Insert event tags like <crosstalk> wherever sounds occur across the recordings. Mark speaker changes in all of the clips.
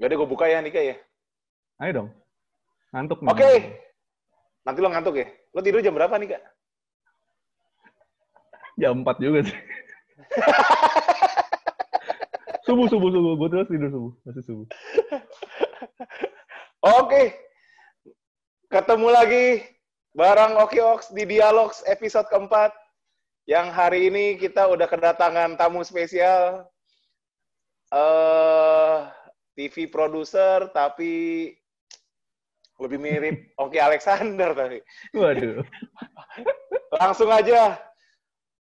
Speaker 1: Gak ada gue buka ya Nika ya.
Speaker 2: Ayo dong. Ngantuk
Speaker 1: Oke. Okay. Nanti lo ngantuk ya. Lo tidur jam berapa Nika?
Speaker 2: Jam 4 juga sih. <laughs> subuh, subuh, subuh. Gue terus tidur subuh. Masih subuh.
Speaker 1: Oke. Okay. Ketemu lagi bareng Oki Ox di Dialogs episode keempat. Yang hari ini kita udah kedatangan tamu spesial. Uh, TV produser tapi lebih mirip <laughs> Oki Alexander tadi.
Speaker 2: Waduh. <laughs>
Speaker 1: Langsung aja.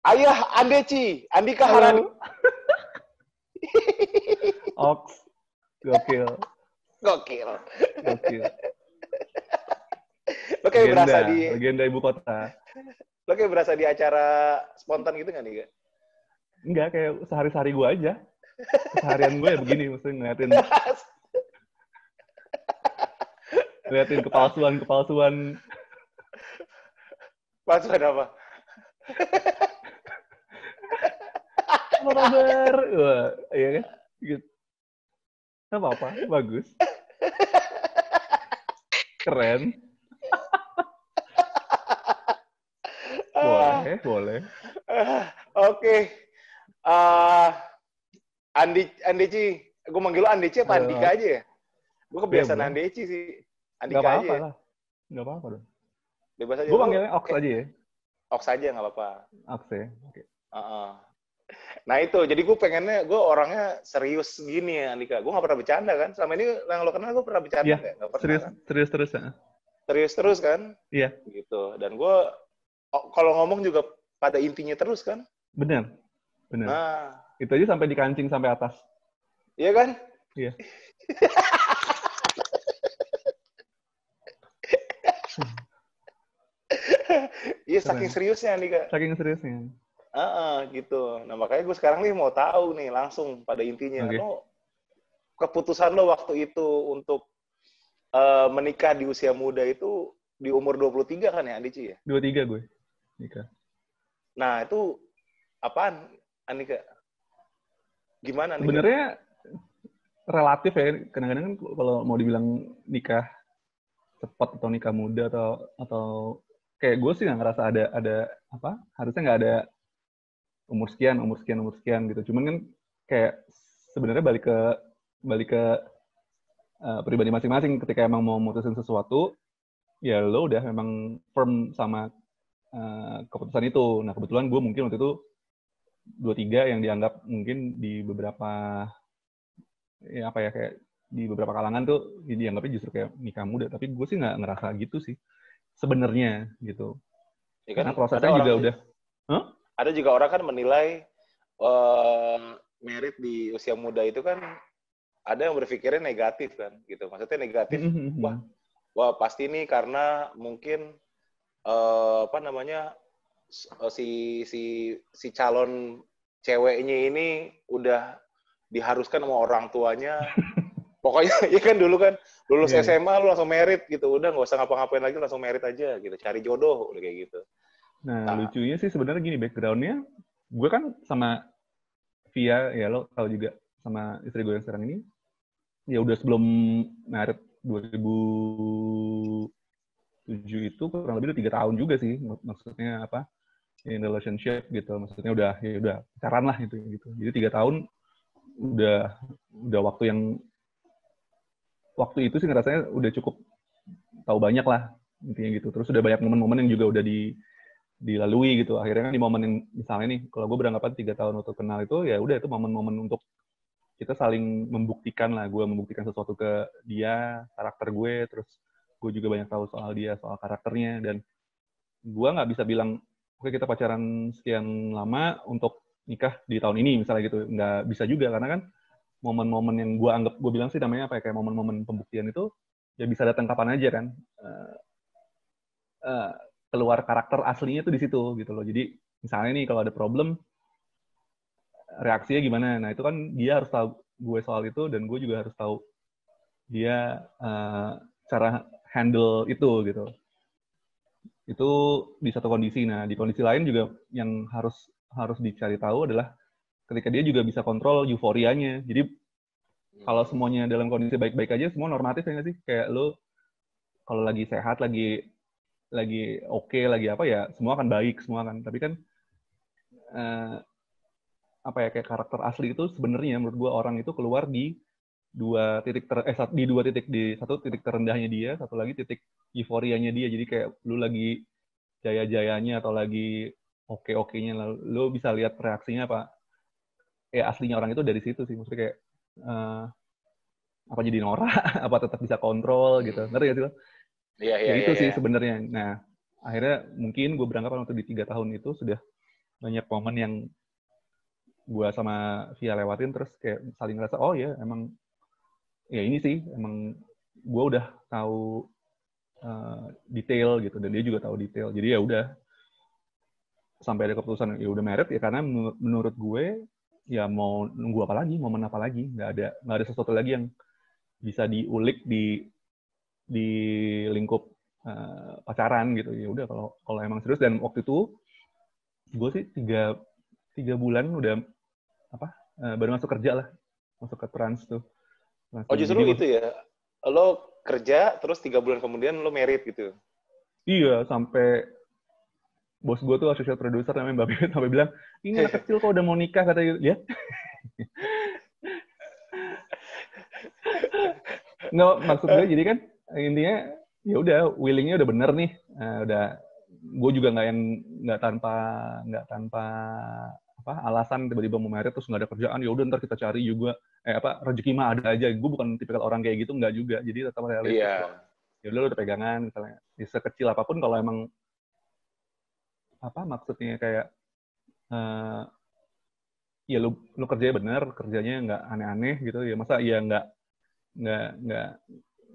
Speaker 1: Ayah Andeci, Andika Harani. <laughs>
Speaker 2: Ox. Gokil.
Speaker 1: Gokil.
Speaker 2: Gokil.
Speaker 1: Lo kayak
Speaker 2: legenda,
Speaker 1: berasa di
Speaker 2: legenda ibu kota.
Speaker 1: Lo kayak berasa di acara spontan gitu nggak nih?
Speaker 2: Enggak, kayak sehari-hari gue aja. Seharian gue ya begini, maksudnya ngeliatin ngeliatin kepalsuan-kepalsuan.
Speaker 1: Palsuan apa?
Speaker 2: Apa kabar? Wah, iya kan? Gitu. Gak apa-apa, bagus. Keren. boleh, boleh.
Speaker 1: Oke. Uh, Andi Andeci, gue manggil lo Andeci apa Andika aja ya? Gue kebiasaan
Speaker 2: Iya,
Speaker 1: Andeci sih.
Speaker 2: Gak
Speaker 1: Andika
Speaker 2: apa-apa
Speaker 1: aja. ya.
Speaker 2: lah. Gak apa-apa dong.
Speaker 1: Bebas aja.
Speaker 2: Gue panggilnya Ox aja ya.
Speaker 1: Ox aja nggak apa-apa.
Speaker 2: Ox ya. Oke.
Speaker 1: Nah itu, jadi gue pengennya, gue orangnya serius gini ya, Andika. Gue nggak pernah bercanda kan. Selama ini yang lo kenal gue pernah bercanda
Speaker 2: Iya,
Speaker 1: nggak? Nggak pernah
Speaker 2: Serius,
Speaker 1: kan?
Speaker 2: serius terus ya.
Speaker 1: Serius terus kan?
Speaker 2: Iya.
Speaker 1: Gitu. Dan gue, kalau ngomong juga pada intinya terus kan?
Speaker 2: Bener. Bener.
Speaker 1: Nah,
Speaker 2: Itu aja sampai dikancing sampai atas.
Speaker 1: iya kan?
Speaker 2: Iya. <laughs>
Speaker 1: Iya, saking seriusnya Andika.
Speaker 2: Saking seriusnya.
Speaker 1: Heeh, gitu. Nah, makanya gue sekarang nih mau tahu nih langsung pada intinya.
Speaker 2: Oke.
Speaker 1: Lo, keputusan lo waktu itu untuk eh, menikah di usia muda itu di umur 23 kan ya, Andici ya?
Speaker 2: Dua tiga gue. Nikah.
Speaker 1: Nah, itu apaan, Andika? Gimana, Andika?
Speaker 2: Sebenarnya relatif ya. Kadang-kadang kan kalau mau dibilang nikah cepat atau nikah muda atau atau kayak gue sih nggak ngerasa ada ada apa harusnya nggak ada umur sekian umur sekian umur sekian gitu cuman kan kayak sebenarnya balik ke balik ke uh, pribadi masing-masing ketika emang mau mutusin sesuatu ya lo udah memang firm sama uh, keputusan itu nah kebetulan gue mungkin waktu itu dua tiga yang dianggap mungkin di beberapa ya apa ya kayak di beberapa kalangan tuh dianggapnya justru kayak nikah muda tapi gue sih nggak ngerasa gitu sih sebenarnya gitu
Speaker 1: Ya kan,
Speaker 2: karena prosesnya juga udah
Speaker 1: Ada juga orang kan menilai eh merit di usia muda itu kan ada yang berpikirnya negatif kan, gitu. Maksudnya negatif
Speaker 2: Mhm,
Speaker 1: Wah. wah pasti nih karena mungkin eh, apa namanya si si si calon ceweknya ini udah diharuskan sama orang tuanya <laughs> pokoknya <laughs> ya kan dulu kan lulus
Speaker 2: iya.
Speaker 1: SMA lu langsung merit gitu udah nggak usah ngapa-ngapain lagi langsung merit aja gitu cari jodoh udah kayak gitu
Speaker 2: Nah,
Speaker 1: Nah.
Speaker 2: lucunya sih sebenarnya gini backgroundnya, gue kan sama Via, ya lo tahu juga sama istri gue yang sekarang ini, ya udah sebelum Maret 2007 itu kurang lebih udah tiga tahun juga sih, mak- maksudnya apa in relationship gitu, maksudnya udah ya udah pacaran lah gitu gitu. Jadi tiga tahun udah udah waktu yang waktu itu sih ngerasanya udah cukup tahu banyak lah intinya gitu. Terus udah banyak momen-momen yang juga udah di dilalui gitu. Akhirnya kan di momen yang misalnya nih, kalau gue beranggapan tiga tahun untuk kenal itu, ya udah itu momen-momen untuk kita saling membuktikan lah. Gue membuktikan sesuatu ke dia, karakter gue, terus gue juga banyak tahu soal dia, soal karakternya, dan gue nggak bisa bilang, oke kita pacaran sekian lama untuk nikah di tahun ini misalnya gitu. Nggak bisa juga, karena kan momen-momen yang gue anggap, gue bilang sih namanya apa ya, kayak momen-momen pembuktian itu, ya bisa datang kapan aja kan. Eh, eh, keluar karakter aslinya tuh di situ gitu loh. Jadi misalnya nih kalau ada problem reaksinya gimana. Nah, itu kan dia harus tahu gue soal itu dan gue juga harus tahu dia eh, cara handle itu gitu. Itu di satu kondisi. Nah, di kondisi lain juga yang harus harus dicari tahu adalah ketika dia juga bisa kontrol euforianya. Jadi kalau semuanya dalam kondisi baik-baik aja semua normatif ya nggak sih kayak lu kalau lagi sehat lagi lagi oke okay, lagi apa ya semua akan baik semua kan tapi kan uh, apa ya kayak karakter asli itu sebenarnya menurut gua orang itu keluar di dua titik ter eh di dua titik di satu titik terendahnya dia satu lagi titik euforianya dia jadi kayak lu lagi jaya-jayanya atau lagi oke-oke-nya lalu lu bisa lihat reaksinya apa ya aslinya orang itu dari situ sih maksudnya kayak uh, apa jadi norak <laughs> apa tetap bisa kontrol gitu ngerti gak sih lo?
Speaker 1: Iya iya.
Speaker 2: Ya, itu
Speaker 1: ya,
Speaker 2: sih
Speaker 1: ya.
Speaker 2: sebenarnya. Nah akhirnya mungkin gue beranggapan waktu di tiga tahun itu sudah banyak momen yang gue sama Via lewatin terus kayak saling ngerasa oh ya emang ya ini sih emang gue udah tahu uh, detail gitu dan dia juga tahu detail. Jadi ya udah sampai ada keputusan ya udah merit ya karena menurut gue ya mau nunggu apa lagi, momen apa lagi, nggak ada nggak ada sesuatu lagi yang bisa diulik di di lingkup uh, pacaran gitu. Ya udah kalau kalau emang serius dan waktu itu gue sih tiga tiga bulan udah apa uh, baru masuk kerja lah masuk ke trans tuh
Speaker 1: Langsung. oh justru Jadi, itu ya. Lo kerja terus tiga bulan kemudian lo merit gitu.
Speaker 2: Iya sampai bos gue tuh associate producer namanya Mbak Bibit sampai bilang ini anak <laughs> kecil kok udah mau nikah kata gitu ya nggak maksud gue jadi kan intinya ya udah willingnya udah bener nih. Uh, udah gue juga nggak yang nggak tanpa nggak tanpa apa alasan tiba-tiba mau merit terus nggak ada kerjaan ya udah ntar kita cari juga. Eh apa rezeki mah ada aja. Gue bukan tipikal orang kayak gitu nggak juga. Jadi tetap realistis yeah. ya udah udah pegangan misalnya ya, sekecil apa pun kalau emang apa maksudnya kayak uh, ya lu lu kerjanya bener kerjanya nggak aneh-aneh gitu. Ya masa ya nggak nggak nggak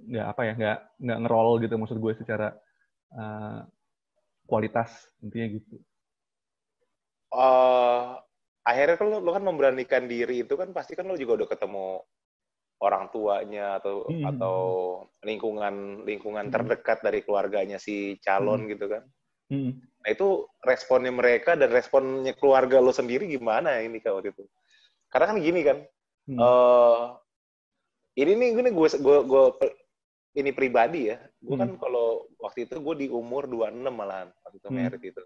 Speaker 2: nggak apa ya nggak nggak ngerol gitu maksud gue secara uh, kualitas intinya gitu.
Speaker 1: Uh, akhirnya kan lo, lo kan memberanikan diri itu kan pasti kan lo juga udah ketemu orang tuanya atau hmm. atau lingkungan lingkungan hmm. terdekat dari keluarganya si calon hmm. gitu kan. Hmm. Nah itu responnya mereka dan responnya keluarga lo sendiri gimana ini kak waktu itu? Karena kan gini kan, hmm. uh, ini nih gue gue gue, gue ini pribadi ya, gue kan hmm. kan kalau waktu itu gue di umur 26 malahan waktu itu hmm. merit itu,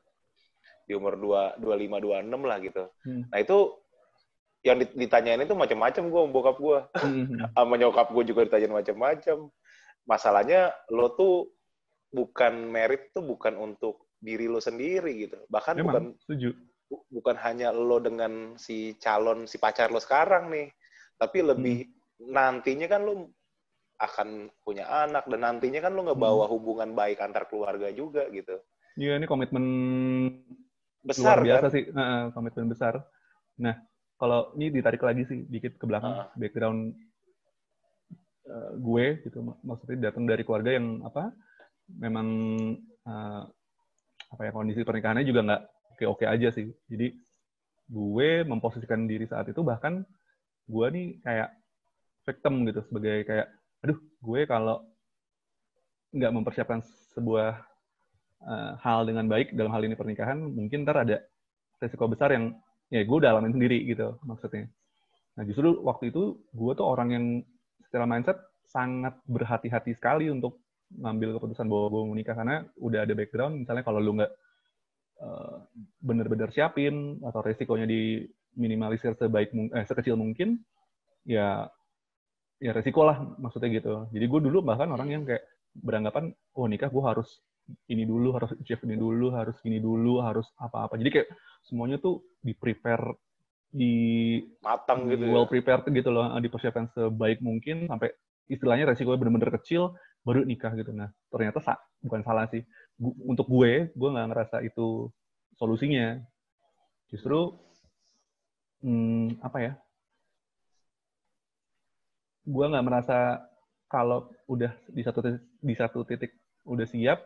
Speaker 1: di umur dua dua lima dua enam lah gitu. Hmm. Nah itu yang ditanyain itu macam-macam gue bokap gue, hmm. <laughs> sama nyokap gue juga ditanyain macam-macam. Masalahnya lo tuh bukan merit tuh bukan untuk diri lo sendiri gitu. Bahkan Memang, bukan setuju. bukan hanya lo dengan si calon si pacar lo sekarang nih, tapi lebih hmm. nantinya kan lo akan punya anak dan nantinya kan lo ngebawa hmm. hubungan baik antar keluarga juga gitu.
Speaker 2: Iya, ini komitmen besar luar biasa kan? sih, uh, komitmen besar. Nah, kalau ini ditarik lagi sih dikit ke belakang uh. background uh, gue gitu, maksudnya datang dari keluarga yang apa? Memang uh, apa ya kondisi pernikahannya juga nggak oke-oke aja sih. Jadi gue memposisikan diri saat itu bahkan gue nih kayak victim gitu sebagai kayak aduh gue kalau nggak mempersiapkan sebuah uh, hal dengan baik dalam hal ini pernikahan mungkin ntar ada resiko besar yang ya gue udah alamin sendiri gitu maksudnya. Nah justru waktu itu gue tuh orang yang secara mindset sangat berhati-hati sekali untuk ngambil keputusan bahwa gue mau nikah karena udah ada background misalnya kalau lu nggak uh, bener-bener siapin atau resikonya diminimalisir sebaik eh, sekecil mungkin ya ya resiko lah maksudnya gitu jadi gue dulu bahkan orang yang kayak beranggapan oh nikah gue harus ini dulu harus achieve ini dulu harus ini dulu harus apa-apa jadi kayak semuanya tuh di prepare di
Speaker 1: matang gitu
Speaker 2: well ya. prepared gitu loh dipersiapkan sebaik mungkin sampai istilahnya resikonya bener-bener kecil baru nikah gitu. Nah, ternyata sa bukan salah sih. Gu untuk gue, gue nggak ngerasa itu solusinya. Justru, hmm, apa ya, gue nggak merasa kalau udah di satu titik, di satu titik udah siap,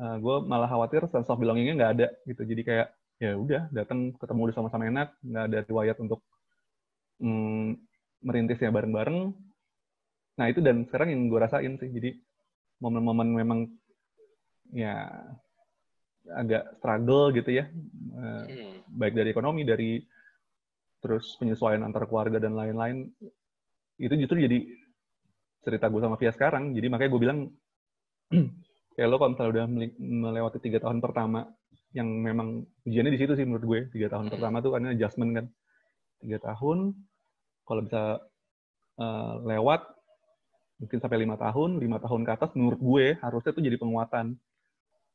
Speaker 2: uh, gue malah khawatir sense of belongingnya nggak ada gitu. Jadi kayak ya udah datang ketemu udah sama-sama enak, nggak ada riwayat untuk mm, merintisnya bareng-bareng, Nah itu dan sekarang yang gue rasain sih. Jadi momen-momen memang ya agak struggle gitu ya. Eh, hmm. Baik dari ekonomi, dari terus penyesuaian antar keluarga dan lain-lain. itu justru jadi cerita gue sama Via sekarang jadi makanya gue bilang <clears throat> kayak lo kalau misalnya udah melewati tiga tahun pertama yang memang ujiannya di situ sih menurut gue tiga tahun hmm. pertama tuh karena adjustment kan tiga tahun kalau bisa uh, lewat mungkin sampai lima tahun lima tahun ke atas menurut gue harusnya tuh jadi penguatan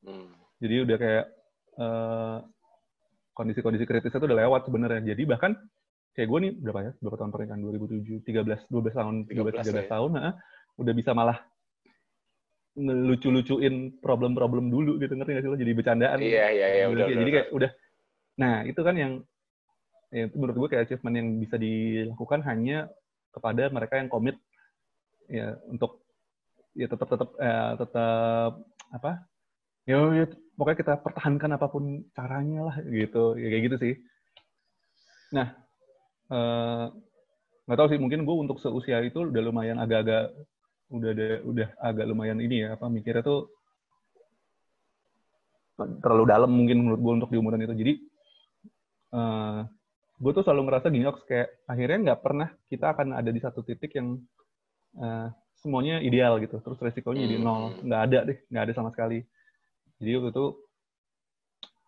Speaker 2: hmm. jadi udah kayak uh, kondisi-kondisi kritisnya tuh udah lewat sebenarnya jadi bahkan kayak gue nih berapa ya berapa tahun pernikahan 2007 13 12 tahun 13 13 ya. tahun nah, udah bisa malah ngelucu-lucuin problem-problem dulu gitu ngerti gak sih lo? Jadi bercandaan.
Speaker 1: Iya iya iya udah,
Speaker 2: udah, jadi kayak udah. Nah itu kan yang ya, itu menurut gue kayak achievement yang bisa dilakukan hanya kepada mereka yang komit ya untuk ya tetap tetap eh, tetap apa? Ya, ya pokoknya kita pertahankan apa pun caranya lah gitu. Ya kayak gitu sih. Nah eh, nggak tahu sih mungkin gue untuk seusia itu udah lumayan agak-agak udah ada udah agak lumayan ini ya apa mikirnya tuh terlalu dalam mungkin menurut gue untuk di umuran itu. Jadi uh, eh, gue tuh selalu ngerasa gini kayak akhirnya nggak pernah kita akan ada di satu titik yang uh, semuanya ideal gitu. Terus resikonya jadi nol. Hmm. nggak ada deh nggak ada sama sekali. Jadi waktu itu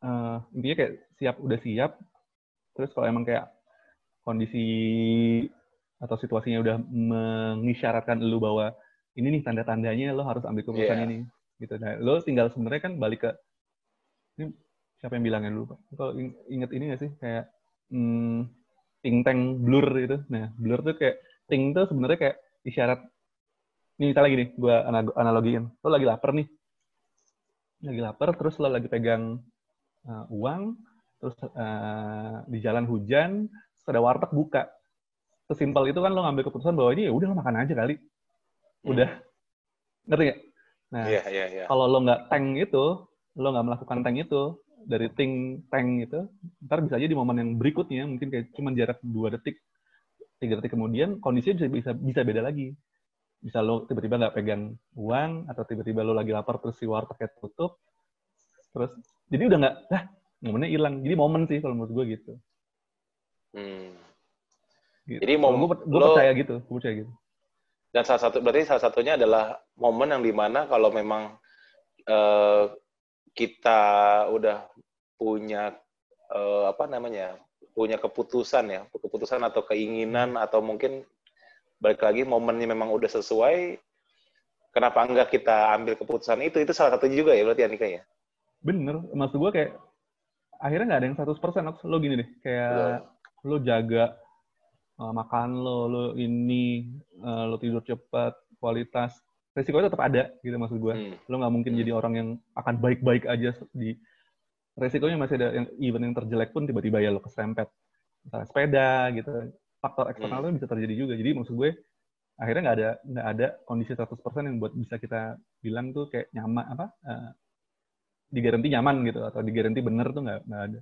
Speaker 2: uh, intinya kayak siap udah siap. Terus kalau emang kayak kondisi atau situasinya udah mengisyaratkan lu bahwa ini nih tanda-tandanya lo harus ambil keputusan yeah. ini gitu. Nah lo tinggal sebenarnya kan balik ke ini siapa yang bilangnya dulu pak? Kalau inget ini gak sih? Kayak hmm, ting tang blur itu nah blur tuh kayak ting tuh sebenarnya kayak isyarat ini misalnya gini gue analogiin. Lo lagi lapar nih. Lagi lapar terus lo lagi pegang uh, uang terus uh, di jalan hujan terus ada warteg buka. Sesimpel itu kan lo ngambil keputusan bahwa ini ya udah lo makan aja kali udah hmm. ngerti gak? Nah, yeah, yeah, yeah. kalau lo nggak tank itu, lo nggak melakukan tank itu dari ting tank itu, ntar bisa aja di momen yang berikutnya mungkin kayak cuma jarak dua detik, tiga detik kemudian kondisinya bisa bisa bisa beda lagi. Bisa lo tiba-tiba nggak pegang uang atau tiba-tiba lo lagi lapar terus si wartegnya tutup, terus jadi udah nggak, ah momennya hilang. Jadi momen sih kalau menurut gue gitu. Hmm.
Speaker 1: gitu. Jadi mau gue,
Speaker 2: gue percaya gitu, gue percaya gitu.
Speaker 1: Dan salah satu berarti salah satunya adalah momen yang di mana kalau memang uh, kita udah punya uh, apa namanya punya keputusan ya keputusan atau keinginan atau mungkin balik lagi momennya memang udah sesuai kenapa enggak kita ambil keputusan itu? Itu salah satunya juga ya berarti Anika ya?
Speaker 2: Bener maksud gue kayak akhirnya nggak ada yang 100% lo gini deh kayak Betul. lo jaga uh, makan lo, lo ini, uh, lo tidur cepat, kualitas, resikonya tetap ada gitu maksud gue. Hmm. Lo nggak mungkin hmm. jadi orang yang akan baik-baik aja di resikonya masih ada yang even yang terjelek pun tiba-tiba ya lo kesempet. Misalnya sepeda gitu. Faktor eksternalnya hmm. bisa terjadi juga. Jadi maksud gue akhirnya nggak ada nggak ada kondisi 100% yang buat bisa kita bilang tuh kayak nyaman apa uh, digaranti nyaman gitu atau digaranti bener tuh nggak nggak ada.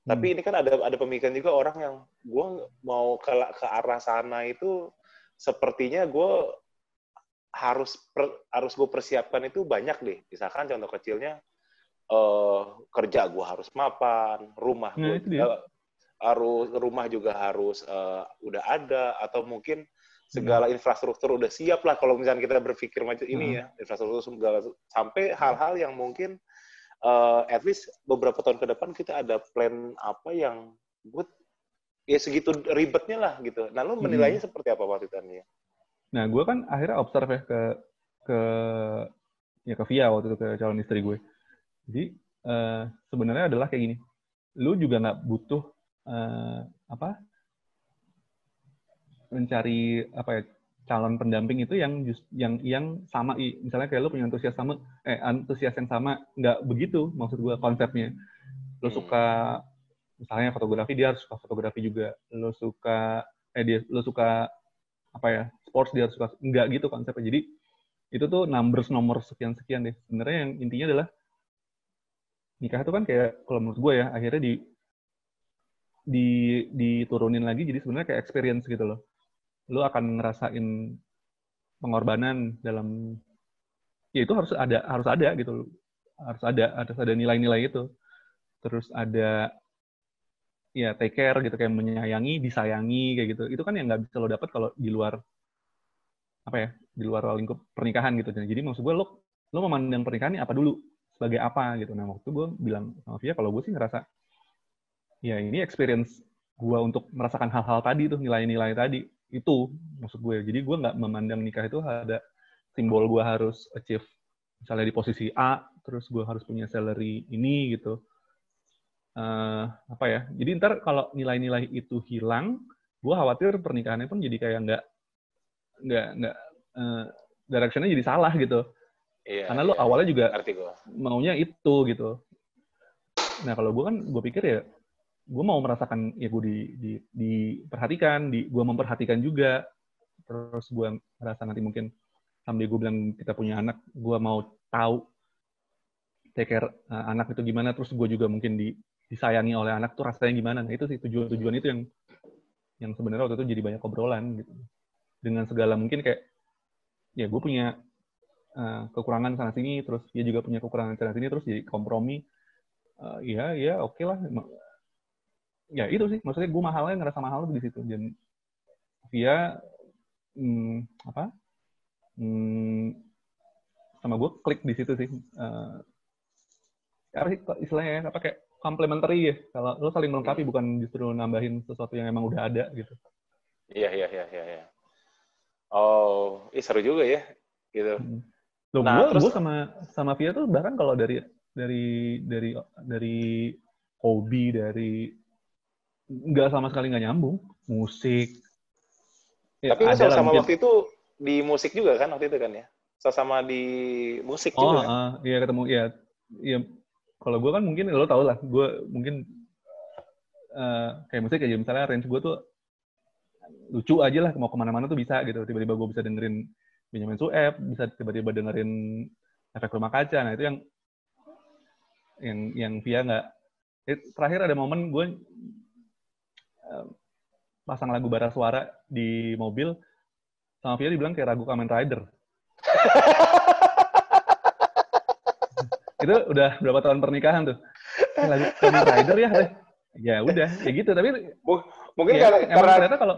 Speaker 1: Tapi hmm. ini kan ada ada pemikiran juga orang yang gue mau ke ke arah sana itu sepertinya gue harus per, harus gue persiapkan itu banyak deh. Misalkan contoh kecilnya uh, kerja gue harus mapan, rumah nah, gue juga harus rumah juga harus uh, udah ada atau mungkin segala hmm. infrastruktur udah siap lah kalau misalnya kita berpikir macam hmm. ini ya infrastruktur segala sampai hal-hal yang mungkin uh, at least beberapa tahun ke depan kita ada plan apa yang good ya segitu ribetnya lah gitu. Nah, lu menilainya hmm. seperti apa waktu itu ya?
Speaker 2: Nah, gue kan akhirnya observe ya ke ke ya ke Via waktu itu ke calon istri gue. Jadi uh, sebenarnya adalah kayak gini. Lu juga nggak butuh uh, apa mencari apa ya calon pendamping itu yang just, yang yang sama misalnya kayak lo punya antusias sama eh antusias yang sama nggak begitu maksud gue konsepnya. Lo hmm. suka misalnya fotografi dia harus suka fotografi juga. Lo suka eh dia lo suka apa ya sports dia harus suka nggak gitu konsepnya. Jadi itu tuh numbers nomor sekian sekian deh. Sebenarnya yang intinya adalah nikah itu kan kayak kalau menurut gue ya akhirnya di di diturunin lagi. Jadi sebenarnya kayak experience gitu loh lu akan ngerasain pengorbanan dalam ya itu harus ada harus ada gitu. Harus ada harus ada nilai-nilai itu. Terus ada ya take care gitu kayak menyayangi disayangi kayak gitu. Itu kan yang nggak bisa lo dapat kalau di luar apa ya di luar lingkup pernikahan gitu. Jadi maksud gue lo lo memandang pernikahan ini apa dulu? Sebagai apa gitu. Nah waktu gue bilang sama Via kalau gue sih ngerasa ya ini experience gue untuk merasakan hal-hal tadi tuh nilai-nilai tadi itu maksud gue. Jadi gue nggak memandang nikah itu ada simbol gue harus achieve misalnya di posisi A terus gue harus punya salary ini gitu. Uh, apa ya? Jadi ntar kalau nilai-nilai itu hilang gue khawatir pernikahannya pun jadi kayak nggak nggak nggak uh, directionnya jadi salah gitu. Iya, karena lo iya, awalnya juga maunya itu gitu. Nah kalau gue kan gue pikir ya gue mau merasakan ya gue di, di diperhatikan di gue memperhatikan juga. Terus gue merasa nanti mungkin sambil gue bilang kita punya anak gue mau tahu take care uh, anak itu gimana. Terus gue juga mungkin di disayangi oleh anak tuh rasanya gimana. Nah itu sih tujuan-tujuan itu yang yang sebenarnya waktu itu jadi banyak obrolan gitu. Dengan segala mungkin kayak ya gue punya uh, kekurangan sana sini terus dia juga punya kekurangan sana sini terus jadi kompromi uh, ya ya oke okay lah ya itu sih maksudnya gue mahalnya ngerasa mahal di situ dan dia hmm, apa hmm, sama gue klik di situ sih uh, apa sih istilahnya ya apa kayak complementary ya. Kalau lo saling melengkapi bukan justru nambahin sesuatu yang emang udah ada gitu.
Speaker 1: Iya iya iya iya. iya. Oh, ih seru juga ya gitu. Hmm.
Speaker 2: Loh, nah, gue, terus... gue sama sama Via tuh bahkan kalau dari dari dari dari hobi dari nggak sama sekali nggak nyambung musik.
Speaker 1: Ya, Tapi ada sama waktu itu di musik juga kan waktu itu kan ya? Sama di musik
Speaker 2: oh,
Speaker 1: juga. Oh,
Speaker 2: uh, iya ketemu ya. Iya kalau gue kan mungkin lo tau lah gue mungkin uh, kayak musik aja misalnya range gue tuh lucu aja lah mau ke mana-mana tuh bisa gitu tiba-tiba gue bisa dengerin Benjamin Sueb bisa tiba-tiba dengerin efek rumah kaca nah itu yang yang yang via nggak terakhir ada momen gue pasang lagu bara suara di mobil sama Via dibilang kayak ragu Kamen Rider. <laughs> Itu udah berapa tahun pernikahan tuh? Lagu Kamen Rider ya ya udah ya gitu tapi
Speaker 1: mungkin ya, karena, karena ternyata kalau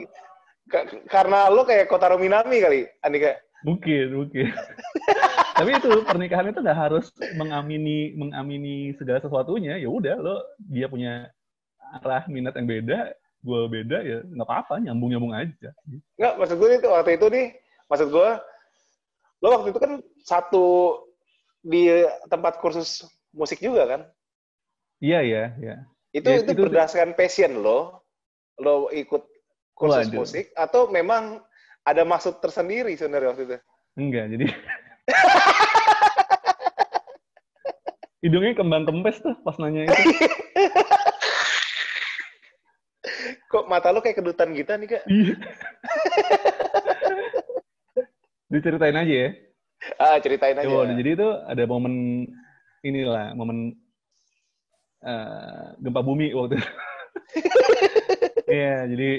Speaker 1: karena lo kayak Kotaro Minami kali Andika
Speaker 2: mungkin mungkin. <laughs> Tapi itu pernikahan itu nggak harus mengamini mengamini segala sesuatunya. Ya udah lo dia punya arah minat yang beda gue beda ya nggak apa-apa nyambung nyambung aja
Speaker 1: nggak maksud gue itu waktu itu nih maksud gue lo waktu itu kan satu di tempat kursus musik juga kan?
Speaker 2: Iya iya iya.
Speaker 1: Itu ya, itu, itu berdasarkan passion lo, lo ikut kursus Waduh. musik atau memang ada maksud tersendiri sebenarnya waktu itu?
Speaker 2: Enggak, jadi <laughs> hidungnya kembang kempes tuh pas nanya itu. <laughs>
Speaker 1: Kok mata lo kayak kedutan gitu nih kak? Iya.
Speaker 2: Diceritain aja ya.
Speaker 1: Ah, ceritain aja.
Speaker 2: Oh, jadi itu ada momen inilah, momen uh, gempa bumi waktu itu. <laughs> Iya, jadi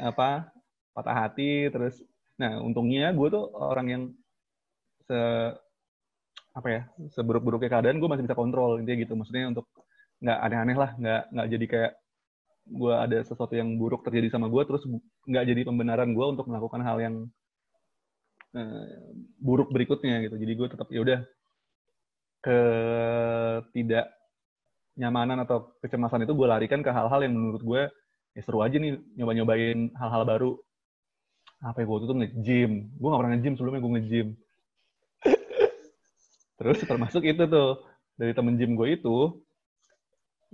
Speaker 2: apa patah hati terus nah untungnya gue tuh orang yang se apa ya seburuk-buruknya keadaan gue masih bisa kontrol intinya gitu maksudnya untuk nggak aneh-aneh lah nggak nggak jadi kayak gue ada sesuatu yang buruk terjadi sama gue terus nggak jadi pembenaran gue untuk melakukan hal yang uh, buruk berikutnya gitu. Jadi gue tetap ya udah ke tidak nyamanan atau kecemasan itu gue larikan ke hal-hal yang menurut gue ya seru aja nih nyoba-nyobain hal-hal baru. Apa ya gue tuh nge-gym. Gue gak pernah nge-gym sebelumnya gue nge-gym. Terus termasuk itu tuh dari temen gym gue itu,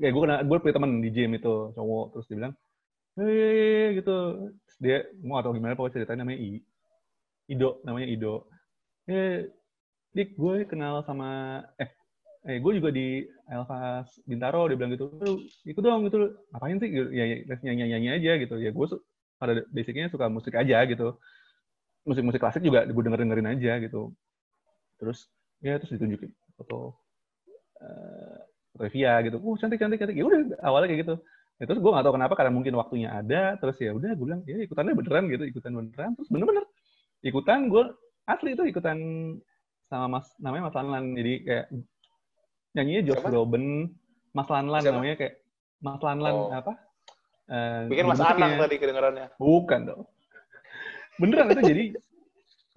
Speaker 2: ya gue kena gue punya temen di gym itu cowok. Terus dia bilang, hei gitu, terus dia mau atau gimana pokoknya ceritanya namanya I, Ido namanya Ido. Eh dik gue kenal sama eh eh gue juga di Elvas Bintaro dia bilang gitu. Lu ikut dong gitu. Ngapain sih? Gitu. ya, ya nyanyi nyanyi aja gitu. Ya gue pada basicnya suka musik aja gitu. Musik musik klasik juga gue denger dengerin aja gitu. Terus ya terus ditunjukin foto uh, foto Via gitu uh cantik cantik cantik ya udah awalnya kayak gitu ya, terus gue gak tau kenapa karena mungkin waktunya ada terus ya udah gue bilang ya ikutannya beneran gitu ikutan beneran terus bener-bener ikutan gue asli itu ikutan sama mas namanya Mas Lanlan jadi kayak nyanyinya Josh Groban Mas Lanlan Siapa? namanya kayak Mas Lanlan
Speaker 1: Oh.
Speaker 2: apa? Eh,
Speaker 1: Bikin Mas. Anang tadi kedengarannya.
Speaker 2: Bukan dong. Beneran itu jadi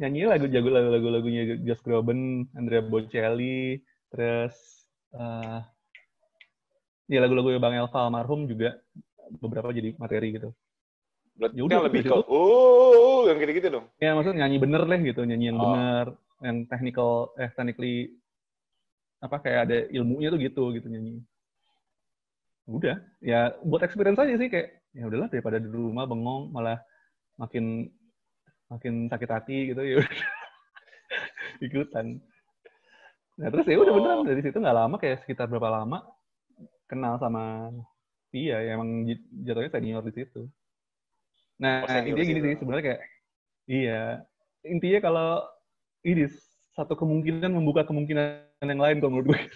Speaker 2: nyanyi lagu jago lagu lagunya Josh Groban, Andrea Bocelli, terus eh ya lagu-lagu Bang Elva almarhum juga beberapa jadi materi gitu.
Speaker 1: Berarti
Speaker 2: Ya udah,
Speaker 1: lebih ke
Speaker 2: situ.
Speaker 1: uh yang gitu-gitu dong.
Speaker 2: Ya maksudnya nyanyi bener deh gitu, nyanyi yang
Speaker 1: Oh.
Speaker 2: bener, yang technical, eh technically apa kayak ada ilmunya tuh gitu gitu nyanyi. Udah, ya buat experience aja sih kayak ya udahlah daripada di rumah bengong malah makin makin sakit hati gitu ya <laughs> ikutan. Nah terus ya udah
Speaker 1: Oh.
Speaker 2: beneran dari situ nggak lama kayak sekitar berapa lama kenal sama dia ya emang jatuhnya senior di situ. Nah
Speaker 1: Oh,
Speaker 2: intinya gini sih sebenarnya kayak iya intinya kalau ini satu kemungkinan membuka kemungkinan yang lain kalau menurut gue. <laughs>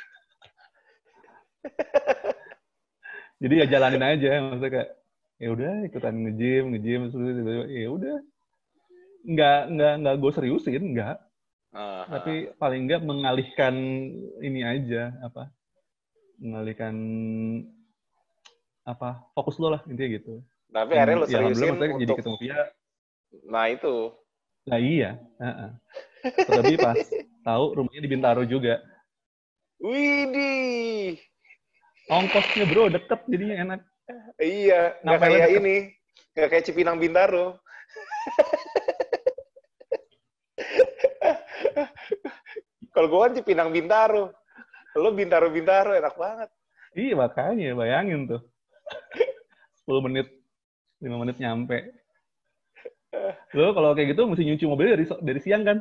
Speaker 2: Jadi ya jalanin aja maksudnya kayak ya udah ikutan terus tiba-tiba, ya udah nggak nggak nggak gue seriusin nggak
Speaker 1: Ah,
Speaker 2: tapi paling nggak mengalihkan ini aja apa mengalihkan apa fokus lo lah intinya gitu
Speaker 1: Tapi akhirnya lo
Speaker 2: Ya,
Speaker 1: seriusin
Speaker 2: maksudnya jadi
Speaker 1: untuk
Speaker 2: ketemu dia
Speaker 1: nah itu.
Speaker 2: lah iya heeh. tapi pas tahu rumahnya di Bintaro juga
Speaker 1: Widih.
Speaker 2: ongkosnya bro deket jadinya enak
Speaker 1: Iya, nggak kayak
Speaker 2: deket?
Speaker 1: ini. Nggak kayak Cipinang Bintaro. <laughs> Kalau gue kan Cipinang Bintaro. Lo Bintaro-Bintaro enak banget.
Speaker 2: iya makanya bayangin tuh 10 menit 5 menit nyampe lo kalau kayak gitu mesti nyuci mobil dari dari siang kan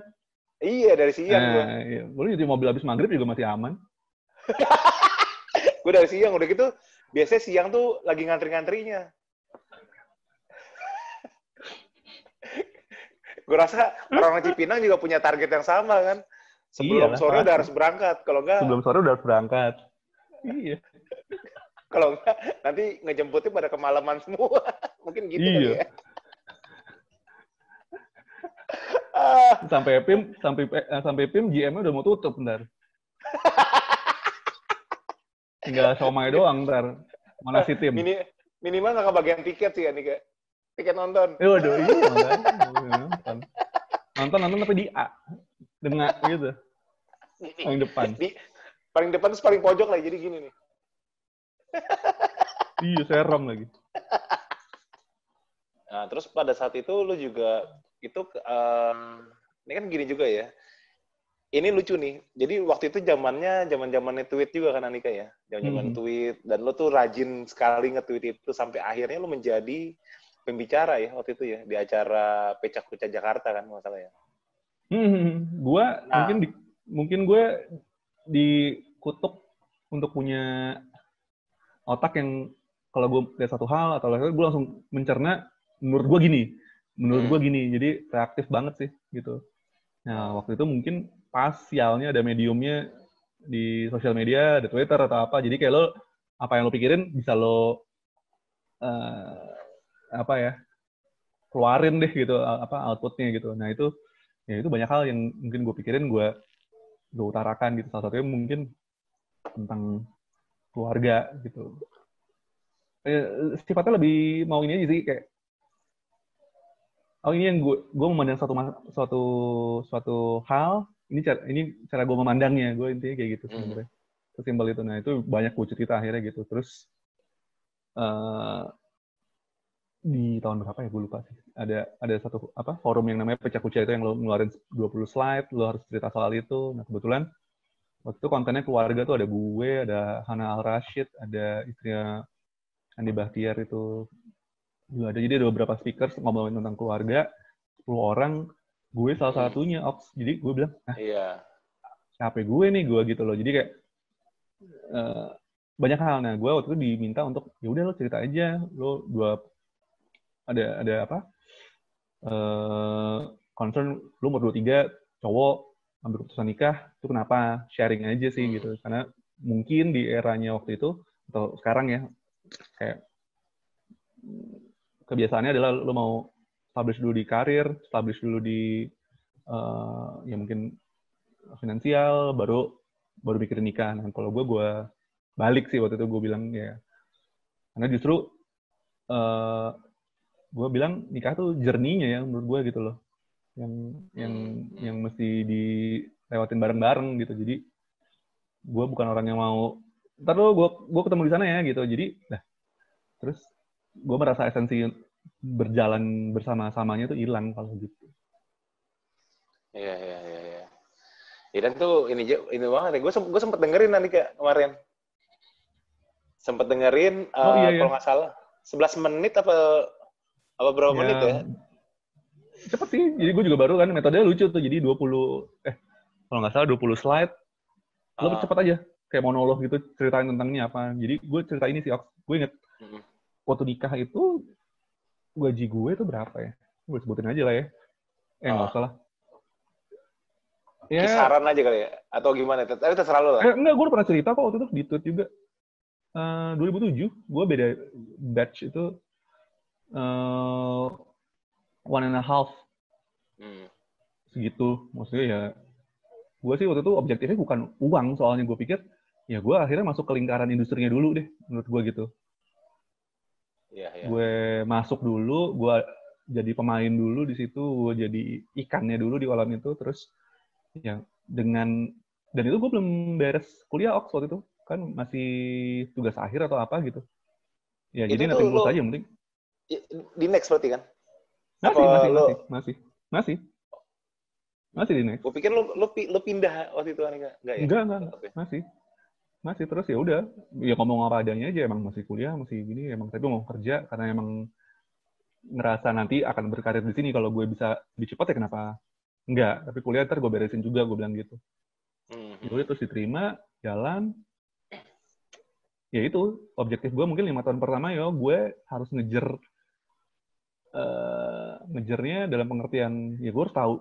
Speaker 1: Iya, dari siang
Speaker 2: nah, iya. Lo nyuci mobil habis maghrib juga masih aman <laughs>
Speaker 1: Gue dari siang, udah gitu biasanya siang tuh lagi ngantri-ngantrinya. gue rasa orang Cipinang juga punya target yang sama kan. Sebelum
Speaker 2: Iyalah,
Speaker 1: sore udah
Speaker 2: pasti.
Speaker 1: harus berangkat. Kalau enggak,
Speaker 2: sebelum sore udah harus berangkat iya <laughs>
Speaker 1: kalau enggak nanti ngejemputnya pada kemalaman semua. <laughs> Mungkin gitu
Speaker 2: Iya.
Speaker 1: ya. <laughs>
Speaker 2: sampai PIM sampai eh, sampai PIM GM-nya udah mau tutup ntar. Tinggal somai doang ntar. Mana si tim?
Speaker 1: mini, minimal nggak kebagian tiket sih ya nih kayak tiket nonton.
Speaker 2: Eh waduh, iya nonton. Nonton nonton tapi di A. Dengar gitu. Paling depan.
Speaker 1: Di paling depan terus paling pojok lah jadi gini nih. <laughs>
Speaker 2: Iya, serem lagi.
Speaker 1: Nah, terus pada saat itu lu juga itu em, ini kan gini juga ya. Ini lucu nih. Jadi waktu itu zamannya zaman-zamannya tweet juga kan Anika ya. Zaman-zaman
Speaker 2: Mhm.
Speaker 1: tweet dan lu tuh rajin sekali nge-tweet itu sampai akhirnya lu menjadi pembicara ya waktu itu ya di acara Pecak Pecak Jakarta kan masalah ya.
Speaker 2: Hmm, gua
Speaker 1: Nah.
Speaker 2: mungkin di, mungkin gue dikutuk untuk punya otak yang kalau gue lihat satu hal atau lain gue langsung mencerna menurut gue gini menurut
Speaker 1: Hmm.
Speaker 2: gue gini jadi reaktif banget sih gitu nah waktu itu mungkin pas sialnya ada mediumnya di sosial media ada Twitter atau apa jadi kayak lo apa yang lo pikirin bisa lo eh, apa ya keluarin deh gitu apa outputnya gitu nah itu ya itu banyak hal yang mungkin gue pikirin gue gue utarakan gitu. Salah satunya mungkin tentang keluarga gitu. Eh, sifatnya lebih mau ini aja sih kayak oh ini yang gue gue memandang suatu suatu suatu hal ini cara ini cara gue memandangnya gue intinya kayak gitu
Speaker 1: Hmm.
Speaker 2: sebenarnya. Sesimpel itu. Nah itu banyak gue cerita akhirnya gitu. Terus eh di tahun berapa ya? Gue lupa sih. Ada ada satu apa forum yang namanya pecah kucing itu yang lo ngeluarin 20 slide lo harus cerita soal itu. Nah kebetulan waktu itu kontennya keluarga tuh ada gue ada Hana Al Rashid ada istrinya Andi Bahtiar itu juga ada. Jadi ada beberapa speaker ngomongin tentang keluarga 10 orang gue salah satunya ops jadi gue bilang ah
Speaker 1: Iya.
Speaker 2: siapa gue nih gue gitu loh. Jadi kayak eh, banyak hal. Nah gue waktu itu diminta untuk ya udah lo cerita aja lo dua ada ada apa eh concern lo umur dua tiga cowok ambil keputusan nikah itu kenapa sharing aja sih
Speaker 1: Hmm.
Speaker 2: gitu karena mungkin di eranya waktu itu atau sekarang ya kayak kebiasaannya adalah lo mau establish dulu di karir, establish dulu di eh, ya mungkin finansial, baru baru mikirin nikah. Nah kalau gue gue balik sih waktu itu gue bilang ya Karena justru uh, gue bilang nikah tuh jerninya ya menurut gue gitu loh. Yang yang
Speaker 1: Hmm.
Speaker 2: yang mesti dilewatin bareng-bareng gitu. Jadi gue bukan orang yang mau ntar lo gue gue ketemu di sana ya gitu. Jadi nah terus gue merasa esensi berjalan bersama-samanya tuh hilang kalau gitu.
Speaker 1: Iya, iya, iya, iya. Ya, dan tuh ini ini banget ya. Gue gue sempet dengerin nanti kayak kemarin. Sempet dengerin
Speaker 2: Oh,
Speaker 1: eh,
Speaker 2: iya, iya.
Speaker 1: kalau nggak salah 11 menit apa apa berapa menit ya?
Speaker 2: Cepet sih. Jadi gue juga baru kan metodenya lucu tuh. Jadi 20 eh kalau nggak salah 20 slide. Lo
Speaker 1: Ah.
Speaker 2: cepet aja kayak monolog gitu ceritain tentang ini apa. Jadi gue cerita ini sih. Gue inget waktu nikah itu gaji gue itu berapa ya? Gue sebutin aja lah ya. Eh nggak
Speaker 1: Ah.
Speaker 2: usah lah. Ya,
Speaker 1: Kisaran aja kali ya? Atau gimana? Tapi terserah lo lah.
Speaker 2: eh, enggak, gue udah pernah cerita kok waktu itu di tweet juga. Eh 2007, gue beda batch itu eh one and a half.
Speaker 1: Hmm.
Speaker 2: segitu. Maksudnya ya gue sih waktu itu objektifnya bukan uang. Soalnya gue pikir ya gue akhirnya masuk ke lingkaran industrinya dulu deh menurut gue gitu.
Speaker 1: Iya, iya.
Speaker 2: gue masuk dulu gue jadi pemain dulu di situ gue jadi ikannya dulu di kolam itu. Terus ya dengan dan itu gue belum beres kuliah Ox waktu itu. Kan masih tugas akhir atau apa gitu. Ya
Speaker 1: Itu
Speaker 2: jadi nanti gue aja yang penting
Speaker 1: Di next berarti kan?
Speaker 2: masih
Speaker 1: Apa
Speaker 2: masih
Speaker 1: lo-
Speaker 2: masih masih masih masih di next
Speaker 1: Gue pikir lo, lo, lo pindah waktu itu kan enggak? Enggak ya?
Speaker 2: Enggak, enggak,
Speaker 1: ya?
Speaker 2: masih. Masih terus ya udah. Ya ngomong apa adanya aja emang masih kuliah, masih gini emang tapi mau kerja karena emang ngerasa nanti akan berkarir di sini kalau gue bisa lebih cepat ya kenapa enggak tapi kuliah ntar gue beresin juga gue bilang gitu
Speaker 1: Hmm.
Speaker 2: ya udah terus diterima jalan ya itu objektif gue mungkin lima tahun pertama ya gue harus ngejar eh ngejarnya dalam pengertian ya gue harus tahu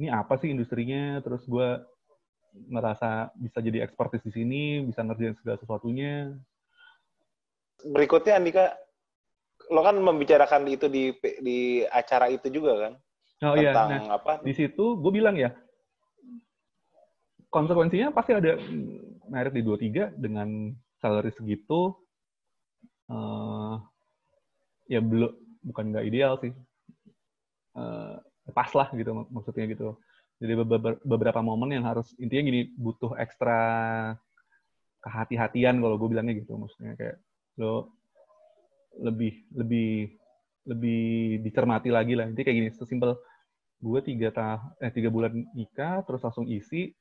Speaker 2: ini apa sih industrinya terus gue merasa bisa jadi expertise di sini bisa ngerjain segala sesuatunya
Speaker 1: Berikutnya Andika, lo kan membicarakan itu di di acara itu juga kan?
Speaker 2: oh iya
Speaker 1: Tentang
Speaker 2: nah
Speaker 1: apa?
Speaker 2: di situ gue bilang ya konsekuensinya pasti ada merit di 23 dengan salary segitu eh ya belum bukan nggak ideal sih. Eh, pas lah gitu mak- maksudnya gitu. Jadi beber- beberapa momen yang harus intinya gini butuh ekstra kehati-hatian kalau gue bilangnya gitu maksudnya kayak lo lebih lebih lebih dicermati lagi lah. Intinya kayak gini sesimpel gue tiga tah eh tiga bulan nikah terus langsung isi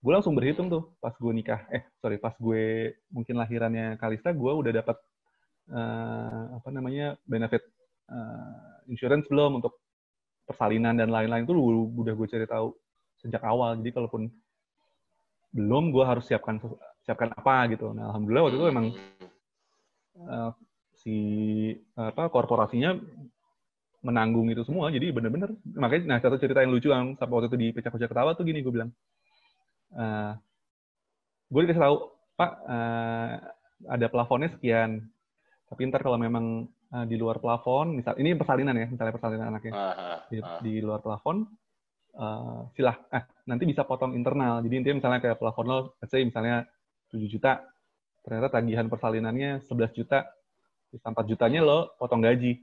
Speaker 2: gue langsung berhitung tuh pas gue nikah. Eh sorry pas gue mungkin lahirannya Kalista gue udah dapat eh, apa namanya benefit eh, insurance belum untuk persalinan dan lain-lain. Itu udah gue cari tahu sejak awal. Jadi kalaupun belum gue harus siapkan siapkan apa gitu. Nah alhamdulillah waktu itu emang eh, si apa korporasinya menanggung itu semua. Jadi bener-bener makanya nah satu cerita yang lucu yang sampai waktu itu di pecah-pecah ketawa tuh gini gue bilang eh gue dikasih tahu pak eh, ada plafonnya sekian. Tapi ntar kalau memang eh, di luar plafon misal ini persalinan ya misalnya persalinan anaknya.
Speaker 1: Ah, ah,
Speaker 2: di,
Speaker 1: ah.
Speaker 2: di luar plafon eh silah eh nanti bisa potong internal. Jadi intinya misalnya kayak plafon lo let's say misalnya 7 juta ternyata tagihan persalinannya 11 juta sisa 4 jutanya lo potong gaji.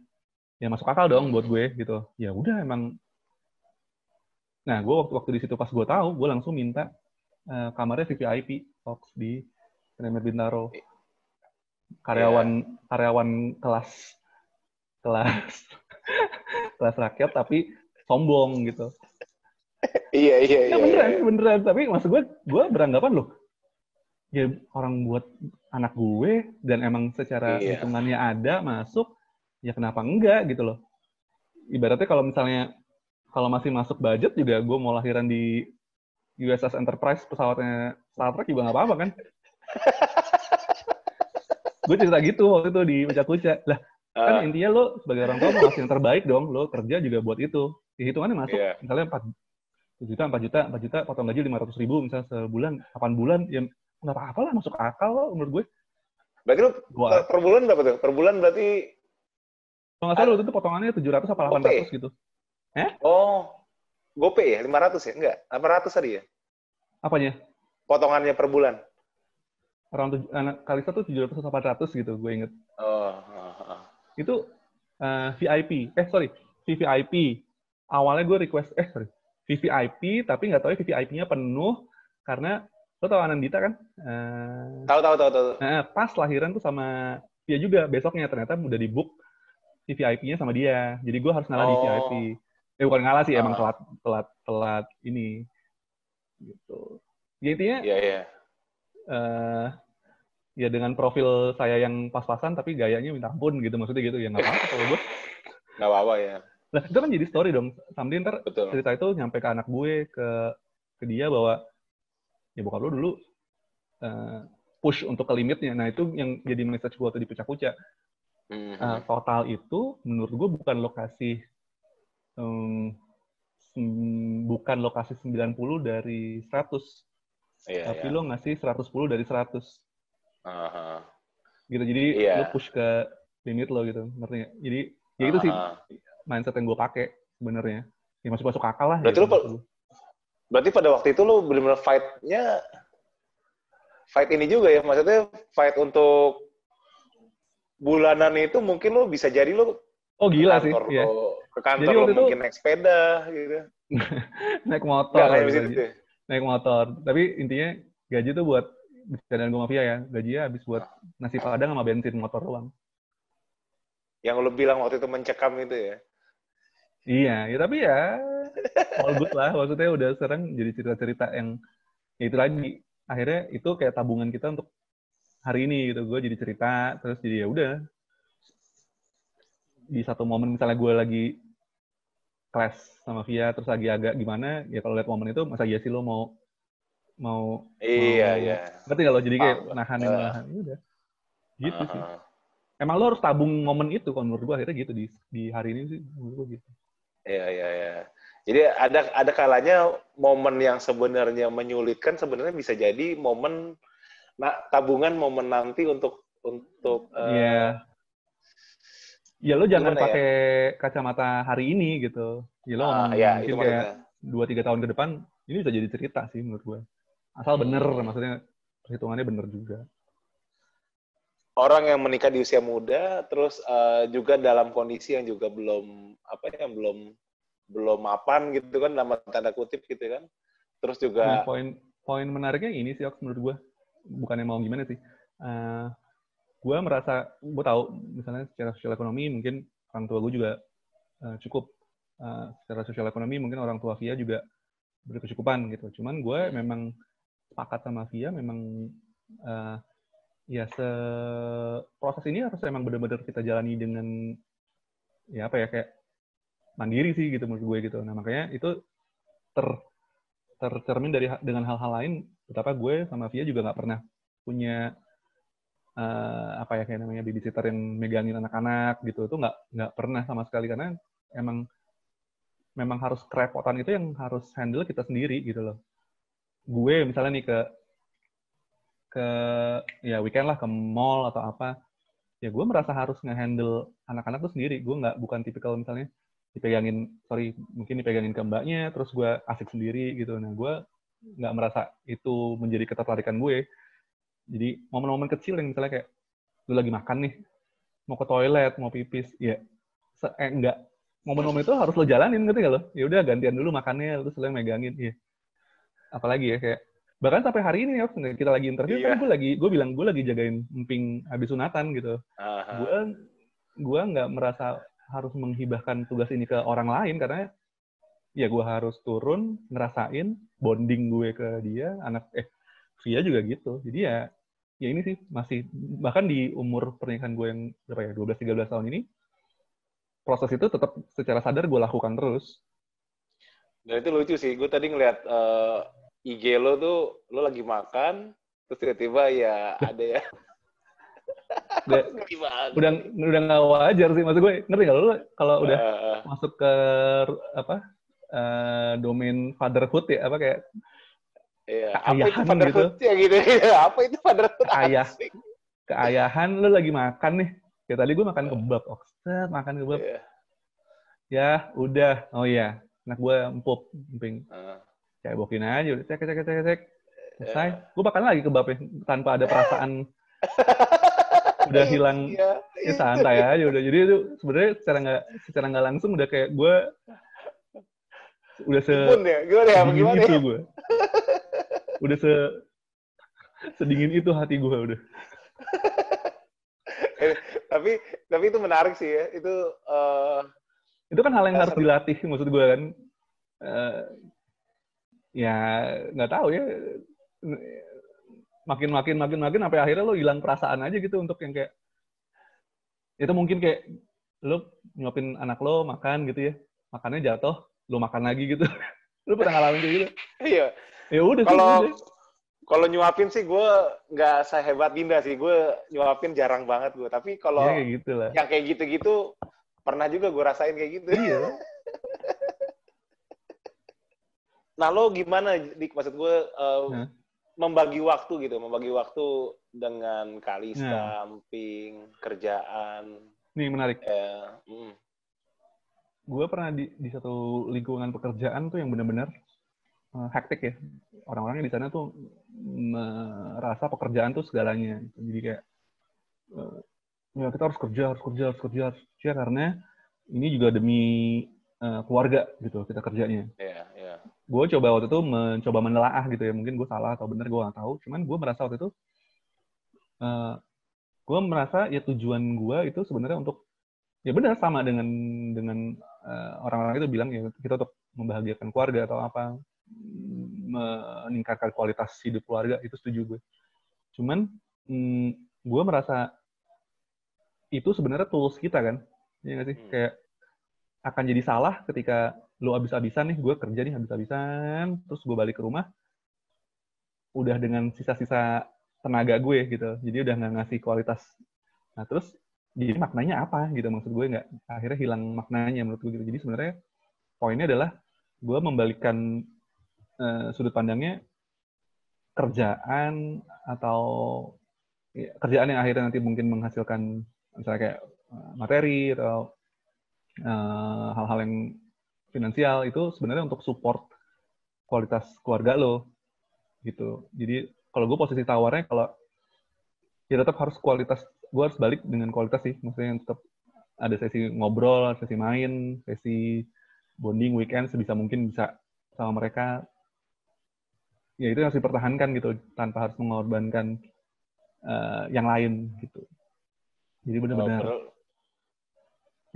Speaker 2: Ya masuk akal dong buat gue gitu. Ya udah emang. Nah gue waktu waktu di situ pas gue tahu gue langsung minta eh, kamarnya VVIP Fox di Premier Bintaro karyawan karyawan kelas kelas <laughs> kelas rakyat tapi sombong gitu
Speaker 1: Iya, iya, iya.
Speaker 2: ya beneran
Speaker 1: iya.
Speaker 2: beneran tapi maksud gue gue beranggapan loh ya orang buat anak gue dan emang secara
Speaker 1: Iya.
Speaker 2: hitungannya ada masuk ya kenapa enggak gitu loh ibaratnya kalau misalnya kalau masih masuk budget juga gue mau lahiran di USS Enterprise pesawatnya Star Trek juga nggak apa-apa kan <laughs> gue cerita gitu waktu itu di Kuca lah
Speaker 1: Ah,
Speaker 2: kan intinya lo sebagai orang tua mau ngasih yang terbaik dong lo kerja juga buat itu ya, hitungannya masuk
Speaker 1: Iya.
Speaker 2: misalnya 4 juta 4 juta 4 juta potong gaji 500 ribu misalnya sebulan 8 bulan ya nggak apa-apa lah masuk akal lo menurut gue
Speaker 1: berarti
Speaker 2: Gua-
Speaker 1: per, per bulan berapa tuh? Per bulan berarti
Speaker 2: kalau nggak salah waktu itu potongannya 700 apa 800 gitu
Speaker 1: oh GoPay ya? 500 ya? Enggak, 800 tadi ya?
Speaker 2: apanya
Speaker 1: Potongannya per bulan.
Speaker 2: Orang tuj- anak Kalista tuh 700 atau 800 gitu gue inget
Speaker 1: Oh
Speaker 2: itu uh, VIP. Eh sorry, VVIP. Awalnya gue request, eh sorry, VVIP, tapi nggak tahu ya VVIP-nya penuh karena lo tau Anandita kan?
Speaker 1: Uh, tahu tahu tahu tahu.
Speaker 2: Nah, pas lahiran tuh sama dia juga besoknya ternyata udah di book VVIP-nya sama dia. Jadi gue harus ngalah oh. di VIP. Eh bukan ngalah sih, uh. emang telat telat telat ini gitu. Ya intinya.
Speaker 1: Iya yeah, iya. Yeah.
Speaker 2: Uh, ya dengan profil saya yang pas-pasan tapi gayanya minta ampun gitu maksudnya gitu. Ya nggak apa-apa kalau gue <laughs>
Speaker 1: nggak apa-apa ya.
Speaker 2: Lah itu kan jadi story dong. Sampai ntar Betul. cerita itu nyampe ke anak gue ke ke dia bahwa ya bokap lu dulu uh, push untuk ke limitnya. Nah itu yang jadi message gue tuh di pecah-pecah mm-hmm. uh, total itu menurut gue bukan lokasi um, bukan lokasi 90 dari 100 iya, tapi iya. lo ngasih 110 dari 100 Uh-huh. Gitu, jadi yeah. lo push ke limit lo gitu, ngerti gak? Jadi, ya itu sih mindset yang gue pakai sebenarnya. Ya masuk-masuk akal lah.
Speaker 1: Berarti
Speaker 2: ya,
Speaker 1: lo, berarti pada waktu itu lo benar-benar fight-nya fight ini juga ya, maksudnya fight untuk bulanan itu mungkin lo bisa jadi lo
Speaker 2: Oh gila sih,
Speaker 1: iya. Ke kantor jadi lo mungkin naik sepeda gitu. <laughs>
Speaker 2: naik motor. Gak, gitu. Naik motor. Tapi intinya gaji tuh buat bercandaan gue mafia ya, gajinya habis buat nasi padang sama bensin motor doang.
Speaker 1: Yang lo bilang waktu itu mencekam itu ya?
Speaker 2: Iya, ya tapi ya all good lah. Maksudnya udah sering jadi cerita-cerita yang ya itu lagi. Akhirnya itu kayak tabungan kita untuk hari ini gitu. Gue jadi cerita, terus jadi ya udah. Di satu momen misalnya gue lagi kelas sama Via, terus lagi agak gimana, ya kalau lihat momen itu, masa iya sih lo mau mau
Speaker 1: iya
Speaker 2: mau,
Speaker 1: iya.
Speaker 2: ngerti gak lo? Jadi kayak nahan uh, nahan ya udah. Gitu uh, sih emang lo harus tabung momen itu kalau menurut gue akhirnya gitu di di hari ini sih menurut gue gitu.
Speaker 1: Iya iya iya. Jadi ada ada kalanya momen yang sebenarnya menyulitkan sebenarnya bisa jadi momen nah, tabungan momen nanti untuk untuk
Speaker 2: uh, yeah. Ya lo jangan ya? pakai ya? kacamata hari ini gitu ya lo uh, ya, mungkin kayak dua tiga tahun ke depan ini bisa jadi cerita sih menurut gue Asal bener, hmm. maksudnya perhitungannya bener juga.
Speaker 1: Orang yang menikah di usia muda, terus uh, juga dalam kondisi yang juga belum apa ya, belum belum mapan gitu kan, dalam tanda kutip gitu kan. Terus juga
Speaker 2: nah, poin poin menariknya ini sih, menurut gue, bukannya mau gimana sih. Uh, gue merasa, gue tahu misalnya secara sosial ekonomi mungkin orang tua gue juga uh, cukup uh, secara sosial ekonomi mungkin orang tua Via juga berkecukupan gitu. Cuman gue memang sepakat sama Via memang uh, ya se proses ini harus memang benar-benar kita jalani dengan ya apa ya kayak mandiri sih gitu menurut gue gitu. Nah makanya itu ter tercermin dari dengan hal-hal lain betapa gue sama Via juga nggak pernah punya uh, apa ya kayak namanya babysitter yang megangin anak-anak gitu itu nggak nggak pernah sama sekali. Karena emang memang harus kerepotan itu yang harus handle kita sendiri gitu loh. Gue misalnya nih ke ke ya weekend lah ke mall atau apa ya gue merasa harus ngehandle anak-anak tuh sendiri. Gue nggak bukan tipikal misalnya dipegangin sorry mungkin dipegangin ke mbaknya terus gue asik sendiri gitu. Nah gue nggak merasa itu menjadi ketertarikan gue jadi momen-momen kecil yang misalnya kayak lu lagi makan nih mau ke toilet mau pipis ya eh, enggak. Momen-momen itu harus lo jalanin ngerti gak lo? Ya udah gantian dulu makannya terus lo megangin iya. Apalagi ya kayak bahkan sampai hari ini ya kita lagi interview kan iya. kan gue lagi gue bilang gue lagi jagain emping habis sunatan gitu. Gue gue nggak merasa harus menghibahkan tugas ini ke orang lain karena ya gue harus turun ngerasain bonding gue ke dia anak eh Via juga gitu. Jadi ya ya ini sih masih bahkan di umur pernikahan gue yang berapa ya 12 13 tahun ini proses itu tetap secara sadar gue lakukan terus.
Speaker 1: Dan itu lucu sih. Gue tadi ngeliat uh, IG lo tuh lo lagi makan terus tiba-tiba ya <laughs> ada ya.
Speaker 2: Udah, <laughs> udah udah nggak wajar sih. Maksud gue ngerti nggak lo? Kalau udah uh, masuk ke apa uh, domain fatherhood ya apa kayak
Speaker 1: iya, keayahan apa itu gitu. ya gitu? Apa itu fatherhood
Speaker 2: ayah keayahan lo lagi makan nih. Kayak tadi gue makan kebab oh, makan kebab. Yeah. ya udah. Oh iya. Anak gue empuk emping. Uh cebokin aja udah. Cek cek cek cek. Selesai. Yeah. gue makan lagi kebabnya tanpa ada perasaan <laughs> udah hilang iya, ya santai aja udah. Jadi itu sebenarnya secara nggak secara nggak langsung udah kayak gue udah se
Speaker 1: ya? Gimana ya? Gimana
Speaker 2: itu
Speaker 1: ya?
Speaker 2: gue udah se sedingin itu hati gue udah. <laughs>
Speaker 1: Eh, tapi tapi itu menarik sih ya. Itu eh,
Speaker 2: itu kan hal yang harus dilatih maksud gue kan. Eh, ya nggak tahu ya. Makin makin makin makin sampai akhirnya lo hilang perasaan aja gitu untuk yang kayak itu mungkin kayak lo nyuapin anak lo makan gitu ya. Makannya jatuh lo makan lagi gitu. <laughs> Lo pernah ngalamin kayak gitu?
Speaker 1: Iya.
Speaker 2: Ya udah sih,
Speaker 1: Kalau kalau nyuapin sih gue nggak sehebat Dinda sih. Gue nyuapin jarang banget gue. Tapi kalau
Speaker 2: ya kayak gitu lah
Speaker 1: yang kayak gitu-gitu pernah juga gue rasain kayak gitu.
Speaker 2: iya <laughs>
Speaker 1: Nah lo gimana, Dik? Maksud gue eh,
Speaker 2: Hah?
Speaker 1: membagi waktu gitu, membagi waktu dengan kali
Speaker 2: Nah.
Speaker 1: samping, kerjaan.
Speaker 2: nih menarik
Speaker 1: Ya, mm.
Speaker 2: gue pernah di, di satu lingkungan pekerjaan tuh yang benar-benar eh, hektik ya. Orang-orangnya di sana tuh merasa pekerjaan tuh segalanya. gitu. Jadi kayak eh, ya kita harus kerja, harus kerja, harus kerja, harus kerja karena ini juga demi eh, keluarga gitu kita kerjanya.
Speaker 1: ya, ya.
Speaker 2: Gue coba waktu itu mencoba menelaah gitu ya. Mungkin gue salah atau benar gue nggak tahu. Cuman gue merasa waktu itu eh, gue merasa ya tujuan gue itu sebenarnya untuk ya benar sama dengan dengan eh, orang-orang itu bilang ya kita untuk membahagiakan keluarga atau apa meningkatkan kualitas hidup keluarga itu setuju gue. Cuman mm, gue merasa itu sebenarnya tools kita kan, ya nggak sih?
Speaker 1: Hmm.
Speaker 2: Kayak akan jadi salah ketika lu abis-abisan nih, gue kerja nih abis-abisan, terus gue balik ke rumah, udah dengan sisa-sisa tenaga gue gitu, jadi udah nggak ngasih kualitas. Nah terus jadi maknanya apa gitu maksud gue nggak akhirnya hilang maknanya menurut gue gitu. Jadi sebenarnya poinnya adalah gue membalikkan eh, sudut pandangnya kerjaan atau ya, kerjaan yang akhirnya nanti mungkin menghasilkan misalnya kayak eh, materi atau eh, hal-hal yang finansial itu sebenarnya untuk support kualitas keluarga lo gitu. Jadi kalau gue posisi tawarnya kalau ya tetap harus kualitas gue harus balik dengan kualitas sih maksudnya tetap ada sesi ngobrol sesi main sesi bonding weekend sebisa mungkin bisa sama mereka ya itu yang harus dipertahankan gitu tanpa harus mengorbankan eh, yang lain gitu. Jadi benar-benar
Speaker 1: Oh,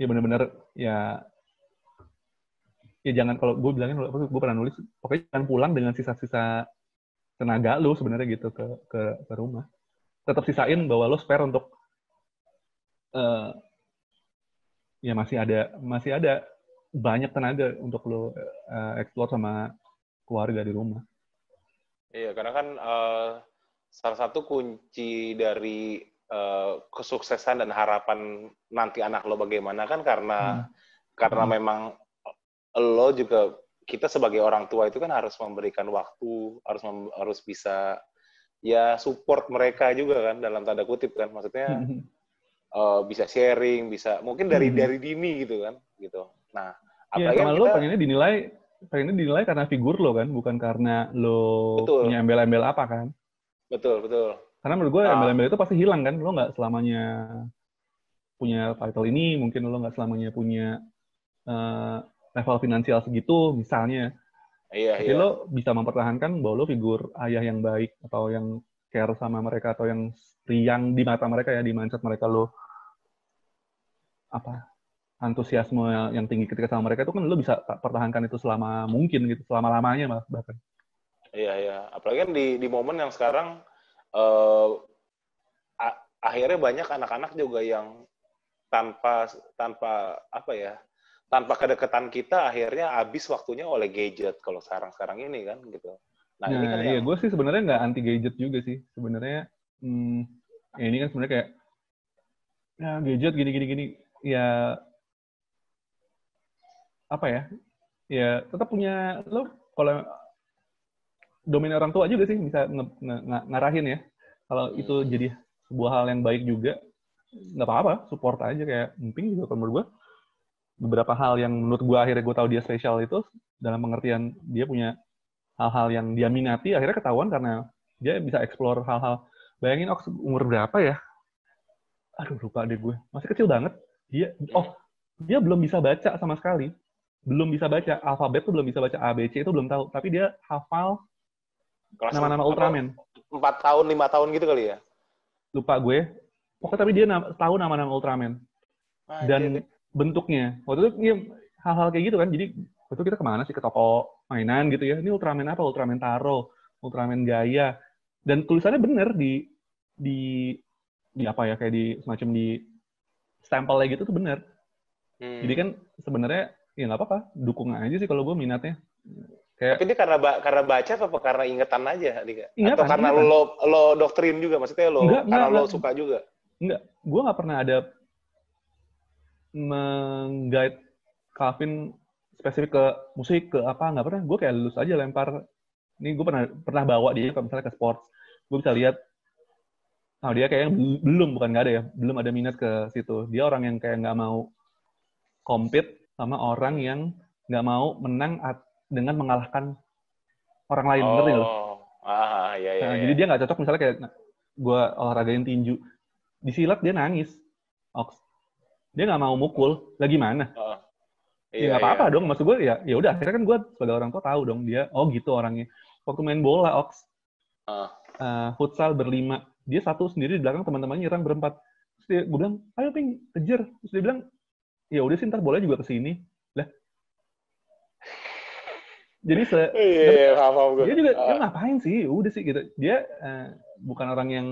Speaker 2: ya benar-benar ya ya jangan kalau gue bilangin gue pernah nulis pokoknya jangan pulang dengan sisa-sisa tenaga lu sebenarnya gitu ke ke ke rumah. Tetap sisain bahwa lo spare untuk eh ya masih ada masih ada banyak tenaga untuk lo eh, explore sama keluarga di rumah
Speaker 1: Iya, karena kan eh, salah satu kunci dari eh, kesuksesan dan harapan nanti anak lo bagaimana kan karena karena
Speaker 2: Hmm.
Speaker 1: memang lo juga kita sebagai orang tua itu kan harus memberikan waktu, harus mem- harus bisa ya support mereka juga kan dalam tanda kutip kan maksudnya eh, bisa sharing, bisa mungkin dari
Speaker 2: Hmm.
Speaker 1: dari dini gitu kan gitu. Nah,
Speaker 2: Iya,
Speaker 1: apalagi kan
Speaker 2: sama lo
Speaker 1: kita
Speaker 2: pengennya dinilai pengennya dinilai karena figur lo kan bukan karena lo
Speaker 1: Betul.
Speaker 2: punya embel-embel apa kan
Speaker 1: betul betul.
Speaker 2: Karena menurut gue
Speaker 1: Ah.
Speaker 2: embel-embel itu pasti hilang kan. Lo nggak selamanya punya title ini, mungkin lo nggak selamanya punya eh, level finansial segitu misalnya.
Speaker 1: Iya,
Speaker 2: Tapi
Speaker 1: iya.
Speaker 2: lo bisa mempertahankan bahwa lo figur ayah yang baik atau yang care sama mereka atau yang riang di mata mereka ya, di mindset mereka lo apa antusiasme yang tinggi ketika sama mereka itu kan lo bisa pertahankan itu selama mungkin gitu, selama lamanya malah bahkan.
Speaker 1: Iya, iya. Apalagi kan di di momen yang sekarang a- akhirnya banyak anak-anak juga yang tanpa tanpa apa ya? Tanpa kedekatan kita akhirnya habis waktunya oleh gadget kalau sekarang-sekarang ini kan gitu. Nah,
Speaker 2: Nah,
Speaker 1: ini kan
Speaker 2: iya,
Speaker 1: yang
Speaker 2: gue sih sebenarnya nggak anti gadget juga sih. Sebenarnya, hmm, ya ini kan sebenarnya kayak ya gadget gini gini gini, ya apa ya? Ya tetap punya lo kalau domain orang tua juga sih bisa nge- nge- nge- ngarahin ya. Kalau itu
Speaker 1: Hmm.
Speaker 2: jadi sebuah hal yang baik juga, nggak apa-apa, support aja kayak emping juga kalau menurut gue beberapa hal yang menurut gue akhirnya gue tahu dia spesial itu dalam pengertian dia punya hal-hal yang dia minati akhirnya ketahuan karena dia bisa explore hal-hal bayangin Ox umur berapa ya aduh lupa deh gue masih kecil banget dia oh dia belum bisa baca sama sekali belum bisa baca. Alfabet tuh belum bisa baca A B C itu belum tahu. Tapi dia hafal nama-nama? Ultraman.
Speaker 1: Empat tahun, lima tahun gitu kali ya?
Speaker 2: lupa gue. Pokoknya tapi dia na- tahu nama-nama Ultraman.
Speaker 1: Anjir,
Speaker 2: dan bentuknya. Waktu itu iya, hal-hal kayak gitu kan. Jadi waktu itu kita ke mana sih? Ke toko mainan gitu ya. Ini Ultraman apa? Ultraman Taro Ultraman Gaya dan tulisannya bener di di di apa ya? Kayak di semacam di stempelnya gitu tuh bener.
Speaker 1: Hmm.
Speaker 2: jadi kan sebenarnya ya nggak apa-apa dukung aja sih kalau gue minatnya kayak
Speaker 1: Tapi dia karena ba- karena baca apa karena ingetan aja, Dika?
Speaker 2: Ingatan,
Speaker 1: Atau karena
Speaker 2: ingatan.
Speaker 1: lo lo doktrin juga, maksudnya lo
Speaker 2: Enggak,
Speaker 1: karena
Speaker 2: enggak,
Speaker 1: lo
Speaker 2: enggak.
Speaker 1: suka juga.
Speaker 2: Enggak, gue nggak pernah ada mengguide Calvin spesifik ke musik ke apa nggak pernah. Gue kayak lulus aja lempar. Ini gue pernah pernah bawa dia kalau misalnya ke sports. Gue bisa lihat. Oh dia bel- belum bukan nggak ada ya, belum ada minat ke situ. Dia orang yang kayak nggak mau compete sama orang yang nggak mau menang dengan mengalahkan orang lain. Ngerti nggak lo?
Speaker 1: Oh, ah, iya, iya.
Speaker 2: Nah,
Speaker 1: iya.
Speaker 2: Jadi dia nggak cocok misalnya kayak gue olahragain tinju. Di silat dia nangis. Ox. Dia nggak mau mukul. Lagi mana?
Speaker 1: Oh,
Speaker 2: ya nggak apa-apa dong. Maksud gue ya ya udah akhirnya kan gue sebagai orang tua tahu dong dia oh gitu orangnya. Waktu main bola Ox
Speaker 1: Ah.
Speaker 2: eh, futsal berlima. Dia satu sendiri di belakang teman-temannya nyerang berempat. Terus dia, gue bilang, ayo ping, kejar. Terus dia bilang, ya udah sih ntar bola juga ke sini. Lah. Jadi se,
Speaker 1: Iya, gue.
Speaker 2: dia juga
Speaker 1: Ah,
Speaker 2: dia ngapain sih udah sih gitu dia eh, bukan orang yang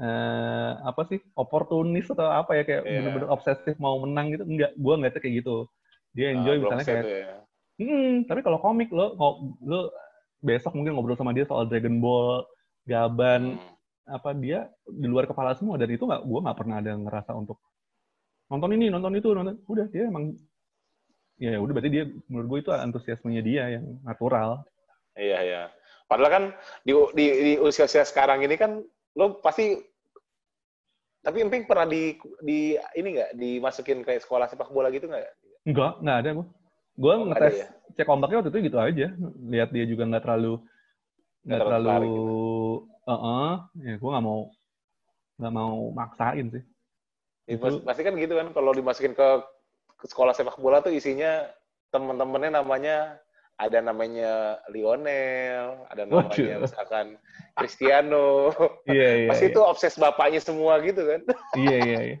Speaker 2: eh, apa sih oportunis atau apa ya kayak
Speaker 1: Iya.
Speaker 2: bener-bener obsesif mau menang gitu enggak gua nggak kayak gitu dia enjoy
Speaker 1: ah,
Speaker 2: misalnya kayak
Speaker 1: ya.
Speaker 2: hmm, tapi kalau komik lo lo besok mungkin ngobrol sama dia soal Dragon Ball Gaban
Speaker 1: Hmm.
Speaker 2: apa dia di luar kepala semua dan itu nggak gua nggak pernah ada ngerasa untuk nonton ini nonton itu nonton udah dia emang ya udah berarti dia menurut gue itu antusiasmenya dia yang natural
Speaker 1: Iya, iya. Padahal kan di di, di usia-usia sekarang ini kan lo pasti tapi Emping pernah di di ini nggak dimasukin kayak sekolah sepak bola gitu nggak?
Speaker 2: Enggak, enggak ada gue. Gue
Speaker 1: Oh, nggak
Speaker 2: ngetes
Speaker 1: ya?
Speaker 2: cek ombaknya waktu itu gitu aja. Lihat dia juga nggak terlalu nggak
Speaker 1: terlalu
Speaker 2: terlalu,
Speaker 1: gitu.
Speaker 2: Heeh, ya gue nggak mau nggak mau maksain sih. Itu-
Speaker 1: pas- pasti kan gitu kan kalau dimasukin ke, ke sekolah sepak bola tuh isinya temen-temennya namanya ada namanya Lionel, ada namanya
Speaker 2: Waduh.
Speaker 1: misalkan Cristiano. <laughs>
Speaker 2: Iya iya.
Speaker 1: Pasti
Speaker 2: iya.
Speaker 1: itu obses bapaknya semua gitu kan. <laughs>
Speaker 2: Iya iya. iya.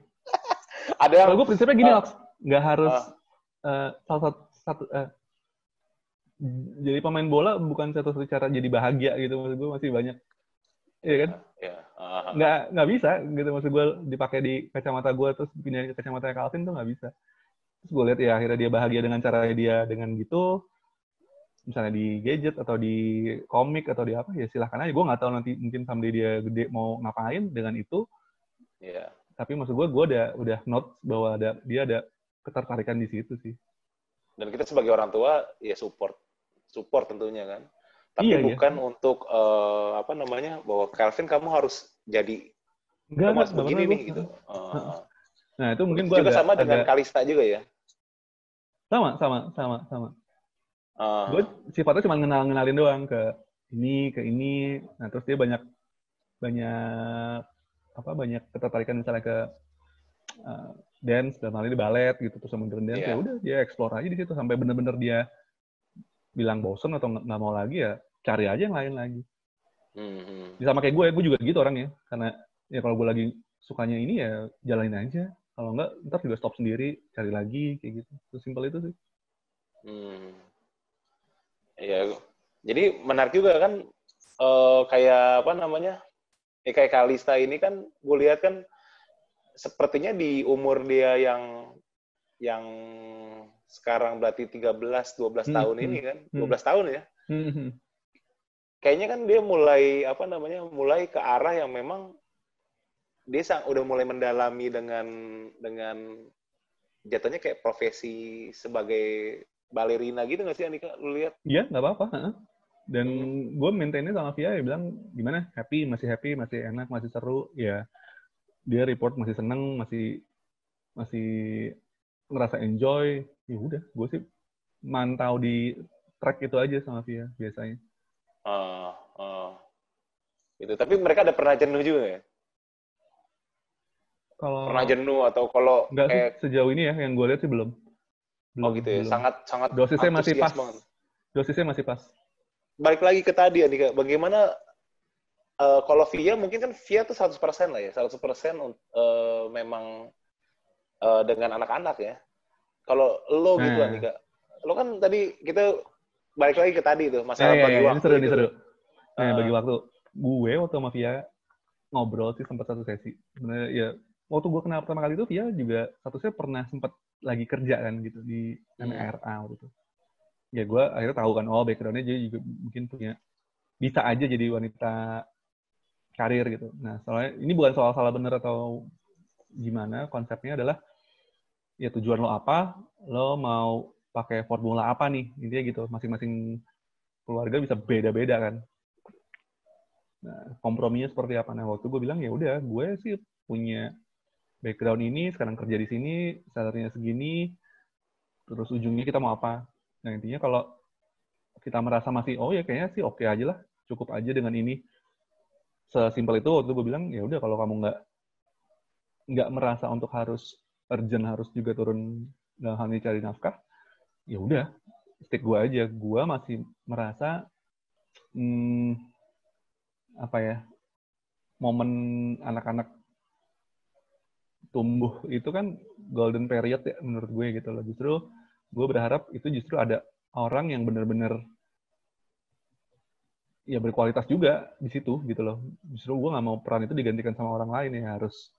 Speaker 1: Ada yang
Speaker 2: Kalau gue prinsipnya gini. Ox. nggak harus
Speaker 1: Ah.
Speaker 2: eh, salah satu, satu eh, jadi pemain bola bukan satu-satu cara jadi bahagia gitu maksud gue masih banyak. Iya kan?
Speaker 1: ya, ah,
Speaker 2: nggak nggak bisa gitu. Maksud gue dipakai di kacamata gue terus pindah ke kacamata Calvin tuh nggak bisa. Terus gue lihat ya akhirnya dia bahagia dengan cara dia dengan gitu. Misalnya di gadget atau di komik atau di apa ya silahkan aja. Gue nggak tahu nanti mungkin someday dia gede mau ngapain dengan itu.
Speaker 1: Ya.
Speaker 2: tapi maksud gue gue udah udah note bahwa ada dia ada ketertarikan di situ sih.
Speaker 1: Dan kita sebagai orang tua ya support, support tentunya kan. Tapi
Speaker 2: Iya, iya.
Speaker 1: bukan untuk eh, apa namanya bahwa Calvin kamu harus jadi
Speaker 2: enggak enggak
Speaker 1: begini nih
Speaker 2: gua.
Speaker 1: gitu. Eh,
Speaker 2: nah itu mungkin gue
Speaker 1: juga
Speaker 2: agak,
Speaker 1: sama dengan
Speaker 2: agak-
Speaker 1: Kalista juga ya.
Speaker 2: sama sama sama sama
Speaker 1: Eh,
Speaker 2: gue sifatnya cuma ngenal ngenalin doang ke ini ke ini nah terus dia banyak banyak apa banyak ketertarikan misalnya ke uh, dance dalam hal ini balet gitu terus sama dance
Speaker 1: Iya.
Speaker 2: ya udah dia explore aja di situ sampai bener-bener dia bilang bosen atau nggak mau lagi ya cari aja yang lain lagi
Speaker 1: hmm, hmm.
Speaker 2: Ya, sama kayak gue gue juga gitu orangnya karena ya kalau gue lagi sukanya ini ya jalanin aja kalau nggak ntar juga stop sendiri cari lagi kayak gitu sesimpel itu sih
Speaker 1: Hmm. Iya, jadi menarik juga kan eh, kayak apa namanya? Eh, kayak Kalista ini kan gue lihat kan sepertinya di umur dia yang yang sekarang berarti 13 12
Speaker 2: Hmm,
Speaker 1: tahun
Speaker 2: hmm,
Speaker 1: ini kan,
Speaker 2: hmm.
Speaker 1: 12 tahun ya.
Speaker 2: Hmm,
Speaker 1: Kayaknya kan dia mulai apa namanya? mulai ke arah yang memang dia sang, udah mulai mendalami dengan dengan jatuhnya kayak profesi sebagai balerina gitu nggak sih Andika? Lu lihat?
Speaker 2: Iya, nggak apa-apa. Dan
Speaker 1: Hmm.
Speaker 2: gue maintainnya sama Via, ya bilang gimana? Happy, masih happy, masih enak, masih seru. Ya, dia report masih seneng, masih masih ngerasa enjoy. Ya udah, gue sih mantau di track itu aja sama Via biasanya.
Speaker 1: Ah, ah. Gitu. Tapi mereka ada pernah jenuh juga ya?
Speaker 2: kalau
Speaker 1: pernah jenuh atau kalau
Speaker 2: Enggak
Speaker 1: kayak
Speaker 2: sih sejauh ini ya yang gue lihat sih belum. belum
Speaker 1: oh gitu ya,
Speaker 2: belum.
Speaker 1: sangat sangat
Speaker 2: Dosisnya masih pas.
Speaker 1: banget.
Speaker 2: Dosisnya masih pas.
Speaker 1: Balik lagi ke tadi Andika, bagaimana eh, kalau Via mungkin kan Via tuh 100% lah ya, 100% un- eh, memang eh, dengan anak-anak ya. Kalau lo gitu
Speaker 2: Nah.
Speaker 1: Andika, lo kan tadi kita balik lagi ke tadi tuh masalah
Speaker 2: ya,
Speaker 1: bagi
Speaker 2: ya, ini
Speaker 1: waktu
Speaker 2: seru, ini
Speaker 1: itu.
Speaker 2: seru. Nah,
Speaker 1: Ah.
Speaker 2: bagi waktu gue waktu sama Via ngobrol sih sempat satu sesi. Sebenarnya ya waktu gue kenal pertama kali itu Via juga statusnya pernah sempat lagi kerja kan gitu di
Speaker 1: Hmm.
Speaker 2: NRA waktu itu. Ya gue akhirnya tahu kan oh backgroundnya dia juga mungkin punya bisa aja jadi wanita karir gitu. Nah soalnya ini bukan soal salah benar atau gimana konsepnya adalah ya tujuan lo apa, lo mau pakai formula apa nih intinya gitu. Masing-masing keluarga bisa beda-beda kan. Nah, komprominya seperti apa? Nah, waktu gue bilang ya udah, gue sih punya background ini, sekarang kerja di sini, salary-nya segini, terus ujungnya kita mau apa? Nah, intinya kalau kita merasa masih, oh ya kayaknya sih oke aja lah, cukup aja dengan ini. Sesimpel itu waktu gue bilang, ya udah kalau kamu nggak nggak merasa untuk harus urgent harus juga turun dalam hal ini cari nafkah, ya udah stick gue aja. Gue masih merasa hmm, apa ya momen anak-anak tumbuh itu kan golden period ya menurut gue gitu loh. Justru gue berharap itu justru ada orang yang benar-benar ya berkualitas juga di situ gitu loh. Justru gue nggak mau peran itu digantikan sama orang lain ya harus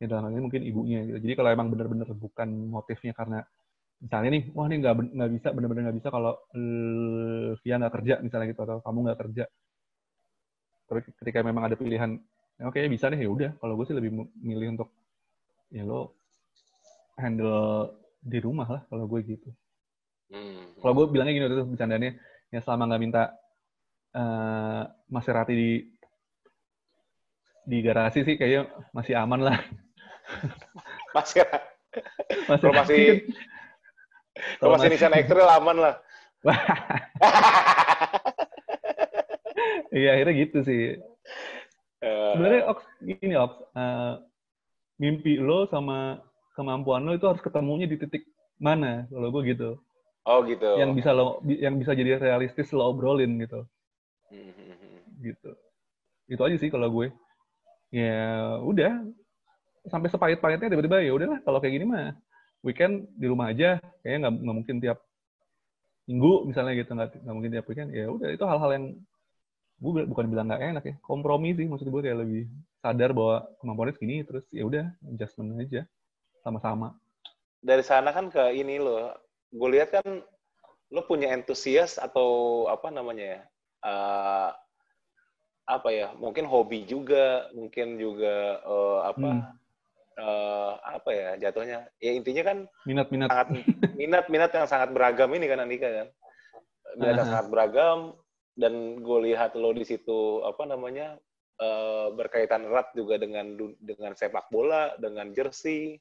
Speaker 2: ya dalam hal ini mungkin ibunya gitu. Jadi kalau emang benar-benar bukan motifnya karena misalnya nih, wah ini nggak nggak bisa benar-benar nggak bisa kalau eh, Via nggak kerja misalnya gitu atau kamu nggak kerja. Tapi ketika memang ada pilihan, ya oke bisa nih ya udah. Kalau gue sih lebih milih untuk ya lo handle di rumah lah kalau gue gitu.
Speaker 1: Hmm.
Speaker 2: Kalau gue bilangnya gini itu bercandanya, ya selama nggak minta eh Maserati di di garasi sih kayaknya masih aman lah. <laughs>
Speaker 1: Masih Kalau
Speaker 2: Maserati
Speaker 1: masih-
Speaker 2: kan-
Speaker 1: kalau masih Nissan X-Trail aman lah. <laughs>
Speaker 2: Iya akhirnya gitu sih.
Speaker 1: Eh,
Speaker 2: Sebenarnya Ox, gini Ox, eh, mimpi lo sama kemampuan lo itu harus ketemunya di titik mana kalau gue gitu.
Speaker 1: oh gitu.
Speaker 2: Yang bisa lo yang bisa jadi realistis lo obrolin gitu.
Speaker 1: Hmm, hmm, hmm.
Speaker 2: gitu. Itu aja sih kalau gue. Ya udah sampai sepahit-pahitnya tiba-tiba ya udahlah kalau kayak gini mah weekend di rumah aja kayaknya nggak nggak mungkin tiap minggu misalnya gitu nggak nggak mungkin tiap weekend ya udah itu hal-hal yang gue bukan bilang nggak enak ya kompromi sih maksud gue kayak lebih sadar bahwa kemampuannya segini terus ya udah adjustment aja sama-sama
Speaker 1: Dari sana kan ke ini lo, gue lihat kan lo punya entusias atau apa namanya ya? eh, apa ya? Mungkin hobi juga, mungkin juga eh, apa?
Speaker 2: Hmm.
Speaker 1: Eh, apa ya jatuhnya? Ya intinya kan
Speaker 2: minat-minat
Speaker 1: sangat minat-minat yang sangat beragam ini kan Andika kan? Minat yang sangat beragam dan gue lihat lo di situ apa namanya eh, berkaitan erat juga dengan dengan sepak bola dengan jersey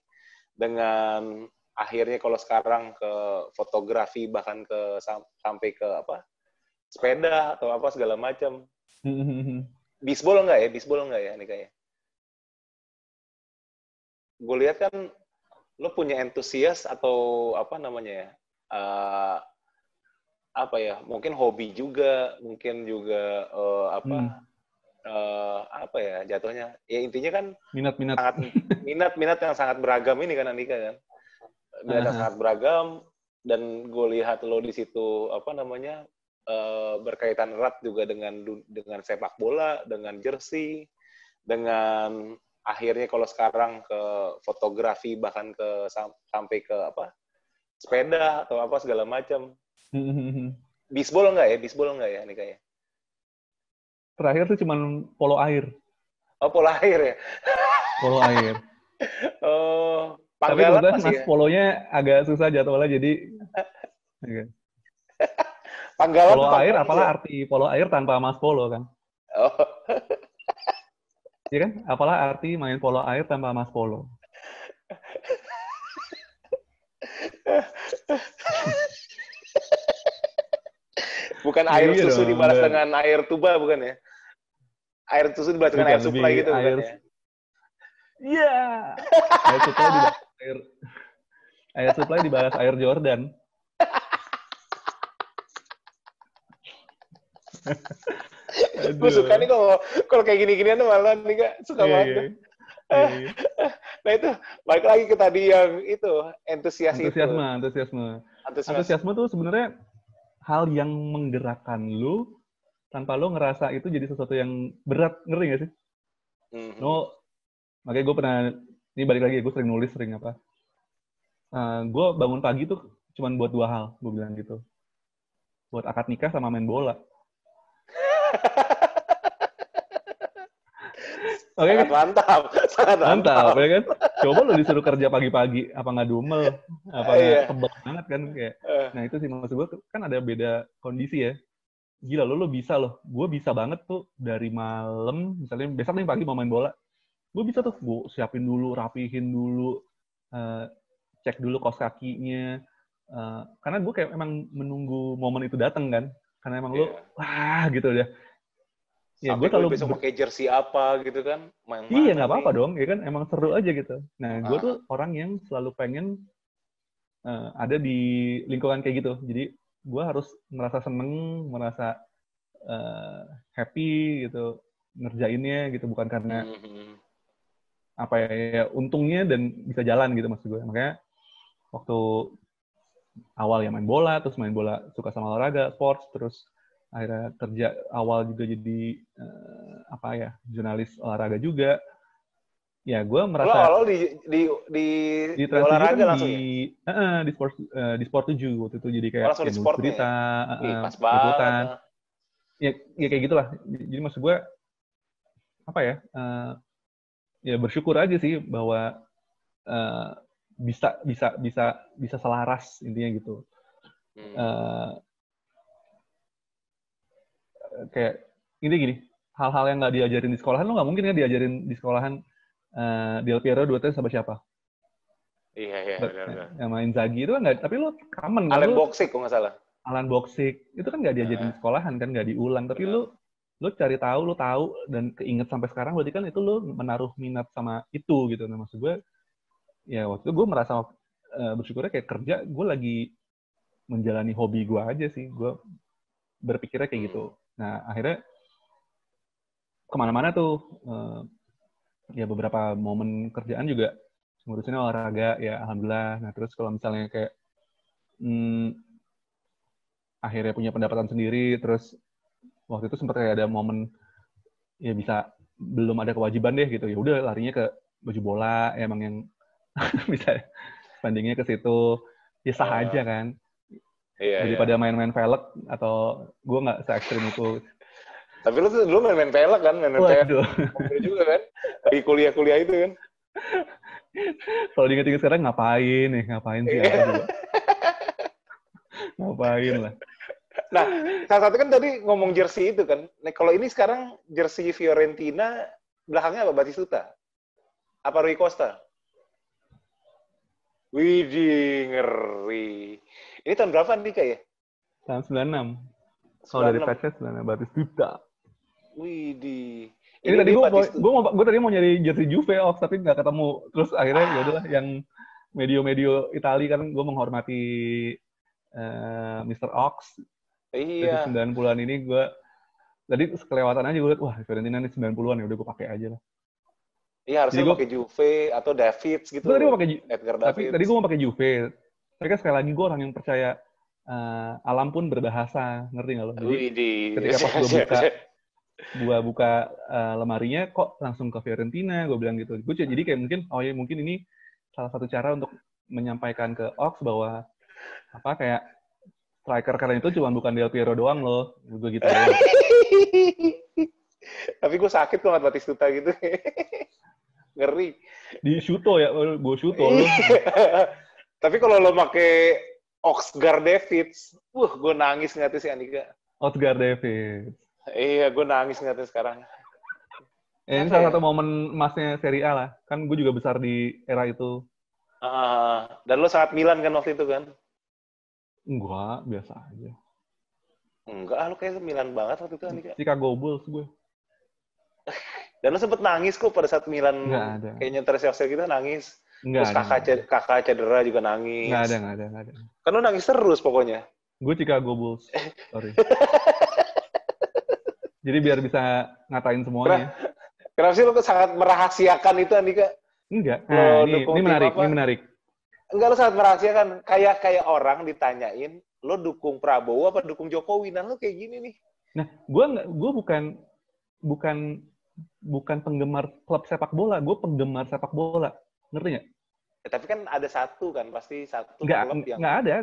Speaker 1: dengan akhirnya kalau sekarang ke fotografi bahkan ke sam- sampai ke apa sepeda atau apa segala macam. <laughs> Bisbol enggak ya? Bisbol enggak ya Andika ya gue lihat kan lo punya entusias atau apa namanya ya eh, apa ya mungkin hobi juga mungkin juga eh, apa
Speaker 2: Hmm.
Speaker 1: eh, apa ya jatuhnya. Ya intinya kan
Speaker 2: minat-minat
Speaker 1: sangat minat minat yang sangat beragam ini kan Andika kan? Minat yang sangat beragam dan gue lihat lo di situ apa namanya eh, berkaitan erat juga dengan dengan sepak bola dengan jersey dengan akhirnya kalau sekarang ke fotografi bahkan ke sam- sampai ke apa? Sepeda atau apa segala macam. <laughs> Bisbol enggak ya? Bisbol enggak ya Andika ya?
Speaker 2: Terakhir tuh cuman polo air.
Speaker 1: Oh pola air ya?
Speaker 2: Polo air. <laughs>
Speaker 1: Oh
Speaker 2: Tapi kebetulan mas
Speaker 1: ya?
Speaker 2: polonya agak susah jadwalnya jadi <laughs>
Speaker 1: panggalan
Speaker 2: polo air apalah
Speaker 1: ya?
Speaker 2: arti polo air tanpa mas polo kan?
Speaker 1: Oh.
Speaker 2: Iya kan apalah arti main polo air tanpa mas polo
Speaker 1: Bukan air
Speaker 2: Iya
Speaker 1: susu
Speaker 2: dong,
Speaker 1: dibalas
Speaker 2: enggak.
Speaker 1: dengan air tuba bukan ya? Air susu dibalas dengan
Speaker 2: Bukan,
Speaker 1: air supply gitu bukan
Speaker 2: air-
Speaker 1: ya?
Speaker 2: Iya. Air supply dibalas air air supply dibalas air Jordan. <laughs>
Speaker 1: Gue suka nih kalau kalau kayak gini-ginian tuh malah nih kak suka
Speaker 2: Iya,
Speaker 1: banget.
Speaker 2: iya. Iya, iya.
Speaker 1: Nah itu balik lagi ke tadi yang itu entusias
Speaker 2: Antusiasme,
Speaker 1: itu.
Speaker 2: antusiasme.
Speaker 1: Antusias.
Speaker 2: Antusiasme tuh sebenarnya hal yang menggerakkan lu tanpa lu ngerasa itu jadi sesuatu yang berat, ngerti gak sih?
Speaker 1: Mhm.
Speaker 2: No, makanya gue pernah, ini balik lagi, gue sering nulis, sering apa. gue bangun pagi tuh cuman buat dua hal, gue bilang gitu. Buat akad nikah sama main bola. Oke
Speaker 1: Sangat
Speaker 2: kan?
Speaker 1: mantap, sangat mantap.
Speaker 2: Mantap, ya kan? Coba lo disuruh kerja pagi-pagi, apa nggak dumel, apa
Speaker 1: Iya.
Speaker 2: nggak tebal banget kan? Kayak,
Speaker 1: Eh,
Speaker 2: nah itu sih maksud gue, kan ada beda kondisi ya. Gila, lo, lo bisa loh. Gue bisa banget tuh dari malam, misalnya besok nih pagi mau main bola. Gue bisa tuh, gue siapin dulu, rapihin dulu, eh, cek dulu kos kakinya. Eh, karena gue kayak emang menunggu momen itu datang kan. Karena emang lo,
Speaker 1: Iya.
Speaker 2: wah gitu ya. Ya, gue
Speaker 1: besok
Speaker 2: ber-
Speaker 1: pakai jersey apa gitu kan? Main
Speaker 2: Iya nggak apa-apa dong, ya kan emang seru aja gitu. Nah, gue
Speaker 1: Ah.
Speaker 2: tuh orang yang selalu pengen eh, ada di lingkungan kayak gitu. Jadi gue harus merasa seneng, merasa eh, happy gitu ngerjainnya gitu, bukan karena
Speaker 1: Mhm.
Speaker 2: apa ya, ya, untungnya dan bisa jalan gitu maksud gue. Makanya waktu awal ya main bola, terus main bola suka sama olahraga, sports, terus akhirnya kerja awal juga jadi eh, apa ya jurnalis olahraga juga. Ya gue
Speaker 1: Lo
Speaker 2: merasa
Speaker 1: awal di di di,
Speaker 2: di
Speaker 1: di
Speaker 2: tujuh
Speaker 1: olahraga
Speaker 2: kan
Speaker 1: langsung
Speaker 2: di
Speaker 1: ya?
Speaker 2: eh, di sport eh, di sport 7 waktu itu jadi kayak
Speaker 1: Oh, di
Speaker 2: ya,
Speaker 1: ya?
Speaker 2: berita,
Speaker 1: Ih,
Speaker 2: eh,
Speaker 1: pas
Speaker 2: liputan. ya, ya kayak gitulah. Jadi maksud gue apa ya? eh, ya bersyukur aja sih bahwa eh, bisa bisa bisa bisa selaras intinya gitu.
Speaker 1: Hmm.
Speaker 2: Eh, kayak ini gini, hal-hal yang nggak diajarin di sekolahan lo nggak mungkin kan diajarin di sekolahan eh, Del Piero dua sama siapa?
Speaker 1: Iya iya
Speaker 2: Ber-
Speaker 1: benar
Speaker 2: main Zagi itu kan nggak, tapi lo common kan lo
Speaker 1: Boxic kok nggak salah.
Speaker 2: Alan Boxic itu kan nggak diajarin di sekolahan kan nggak diulang, tapi lo lo cari tahu, lo tahu dan keinget sampai sekarang berarti kan itu lo menaruh minat sama itu gitu. Nah maksud gue ya waktu itu gue merasa eh, bersyukurnya kayak kerja gue lagi menjalani hobi gue aja sih, gue berpikirnya kayak gitu. Nah akhirnya ke mana-mana tuh eh, ya beberapa momen kerjaan juga ngurusinnya olahraga ya alhamdulillah. Nah terus kalau misalnya kayak hmm, akhirnya punya pendapatan sendiri, terus waktu itu sempat kayak ada momen ya bisa belum ada kewajiban deh gitu ya udah larinya ke baju bola emang yang <laughs> bisa spendingnya ke situ ya sah
Speaker 1: Ah.
Speaker 2: aja kan
Speaker 1: Iya iya.
Speaker 2: daripada main-main velg atau gue nggak se ekstrim itu
Speaker 1: Tapi lu tuh dulu main-main pelek kan, main-main pelek
Speaker 2: waduh
Speaker 1: juga kan. Lagi kuliah-kuliah itu kan. <laughs>
Speaker 2: kalau diinget-inget sekarang ngapain nih ngapain sih apa juga <laughs> ngapain lah
Speaker 1: Nah, salah satu kan tadi ngomong jersey itu kan. Nah, kalau ini sekarang jersey Fiorentina belakangnya apa? Batistuta? Apa Rui Costa? Widih, ngeri. Ini tahun berapa nih Kak ya?
Speaker 2: tahun 96 kalau dari
Speaker 1: 96.
Speaker 2: patchnya 96 Batistuta
Speaker 1: Widih.
Speaker 2: ini, tadi gue gue mau, gue tadi mau nyari jersey Juve Ox tapi nggak ketemu. Terus akhirnya ya udahlah yang medio-medio Itali kan gue menghormati eh, Mr. Ox.
Speaker 1: Iya.
Speaker 2: Jadi 90-an ini gue tadi kelewatan aja gue liat wah Fiorentina ini 90-an ya udah gue pakai aja lah.
Speaker 1: Iya, harusnya
Speaker 2: gua-
Speaker 1: pakai Juve atau Davids gitu.
Speaker 2: Gue tadi mau pakai
Speaker 1: Edgar
Speaker 2: tapi
Speaker 1: Davids.
Speaker 2: tadi gue mau pakai Juve. Tapi kan sekali lagi gue orang yang percaya eh, alam pun berbahasa, ngerti nggak lo? Jadi
Speaker 1: Widih.
Speaker 2: ketika pas gua <laughs> buka, gua buka eh, lemarinya kok langsung ke Fiorentina gue bilang gitu gue jadi kayak mungkin oh ya mungkin ini salah satu cara untuk menyampaikan ke Ox bahwa apa kayak striker kalian itu cuma bukan Del Piero doang loh gue gitu. <laughs>
Speaker 1: Tapi gue sakit kok ngeliat Batistuta gitu. <laughs> Ngeri.
Speaker 2: di Shuto ya gue Shuto lo <laughs>
Speaker 1: Tapi kalau lo pakai Oxgar Davids, wah gue nangis ngeliatnya si Andika.
Speaker 2: Oscar David
Speaker 1: Iya, gue nangis ngeliatnya sekarang.
Speaker 2: eh, ini salah
Speaker 1: ya?
Speaker 2: satu momen emasnya Serie A lah kan gue juga besar di era itu
Speaker 1: Ah, dan lo sangat Milan kan waktu itu kan?
Speaker 2: enggak biasa aja
Speaker 1: Enggak, lo kayak Milan banget waktu itu Andika.
Speaker 2: Chicago Bulls gue
Speaker 1: Dan lo sempet nangis kok pada saat Milan
Speaker 2: Nggak ada.
Speaker 1: kayak nyetir sel kita nangis.
Speaker 2: Enggak
Speaker 1: Terus
Speaker 2: ada.
Speaker 1: kakak, ced- kakak cedera juga nangis.
Speaker 2: Enggak ada, enggak ada, enggak ada.
Speaker 1: Kan lo nangis terus pokoknya.
Speaker 2: Gue Chicago Bulls. <laughs> Sorry. Jadi biar bisa ngatain semuanya.
Speaker 1: Kenapa sih lo sangat merahasiakan itu Andika?
Speaker 2: Enggak.
Speaker 1: Lo
Speaker 2: Nah, ini,
Speaker 1: dukung
Speaker 2: ini
Speaker 1: tim
Speaker 2: menarik,
Speaker 1: apa?
Speaker 2: ini menarik.
Speaker 1: Enggak lo sangat merahasiakan. Kayak kayak orang ditanyain, lo dukung Prabowo apa dukung Jokowi? Nah lo kayak gini nih.
Speaker 2: Nah, gue gue bukan bukan bukan penggemar klub sepak bola, gue penggemar sepak bola. Ngerti nggak?
Speaker 1: Ya, tapi kan ada satu kan, pasti satu
Speaker 2: Nggak,
Speaker 1: klub yang
Speaker 2: nggak ada.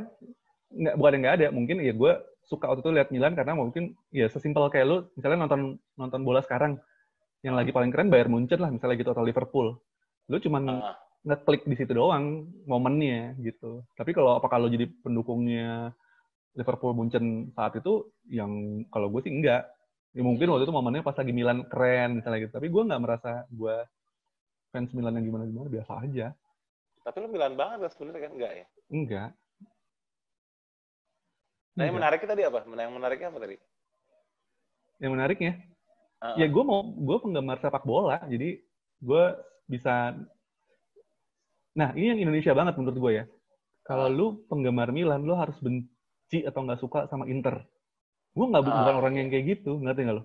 Speaker 2: Nggak, bukan yang nggak ada. Mungkin ya gue suka waktu itu lihat Milan karena mungkin ya sesimpel kayak lu misalnya nonton nonton bola sekarang yang lagi paling keren Bayern Munchen lah misalnya gitu atau Liverpool. Lu cuman
Speaker 1: Ah,
Speaker 2: ngeklik di situ doang momennya gitu. Tapi kalau apa kalau jadi pendukungnya Liverpool Munchen saat itu yang kalau gue sih enggak. Ya mungkin waktu itu momennya pas lagi Milan keren misalnya gitu. Tapi gue nggak merasa gue fans Milan yang gimana-gimana biasa aja.
Speaker 1: tapi lo Milan banget kan sebenarnya kan enggak ya?
Speaker 2: Enggak.
Speaker 1: Nah yang menariknya tadi apa? Yang menariknya apa tadi?
Speaker 2: Yang menariknya,
Speaker 1: Ah,
Speaker 2: ya gue mau gue penggemar sepak bola, jadi gue bisa. Nah ini yang Indonesia banget menurut gue ya. Kalau lu penggemar Milan, lu harus benci atau nggak suka sama Inter. Gue nggak bu- bukan orang yang kayak gitu, ngerti nggak lo?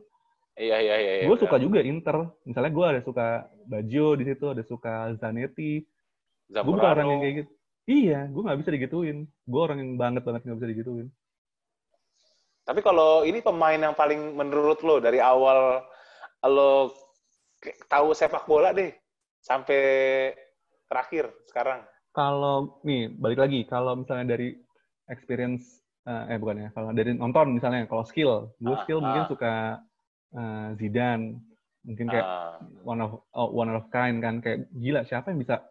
Speaker 1: Iya iya iya. iya,
Speaker 2: gue
Speaker 1: benar.
Speaker 2: suka juga Inter. Misalnya gue ada suka Baggio di situ, ada suka Zanetti. Gue bukan orang yang kayak gitu. Iya, gue nggak bisa digituin. Gue orang yang banget banget nggak bisa digituin.
Speaker 1: Tapi kalau ini pemain yang paling menurut lo dari awal lo tahu sepak bola deh sampai terakhir sekarang.
Speaker 2: Kalau nih balik lagi, kalau misalnya dari experience eh, eh bukan ya, kalau dari nonton misalnya, kalau skill, gue
Speaker 1: Ah,
Speaker 2: skill mungkin
Speaker 1: ah.
Speaker 2: suka eh, Zidane, mungkin kayak
Speaker 1: Ah,
Speaker 2: one of oh, one of kind kan, kayak gila siapa yang bisa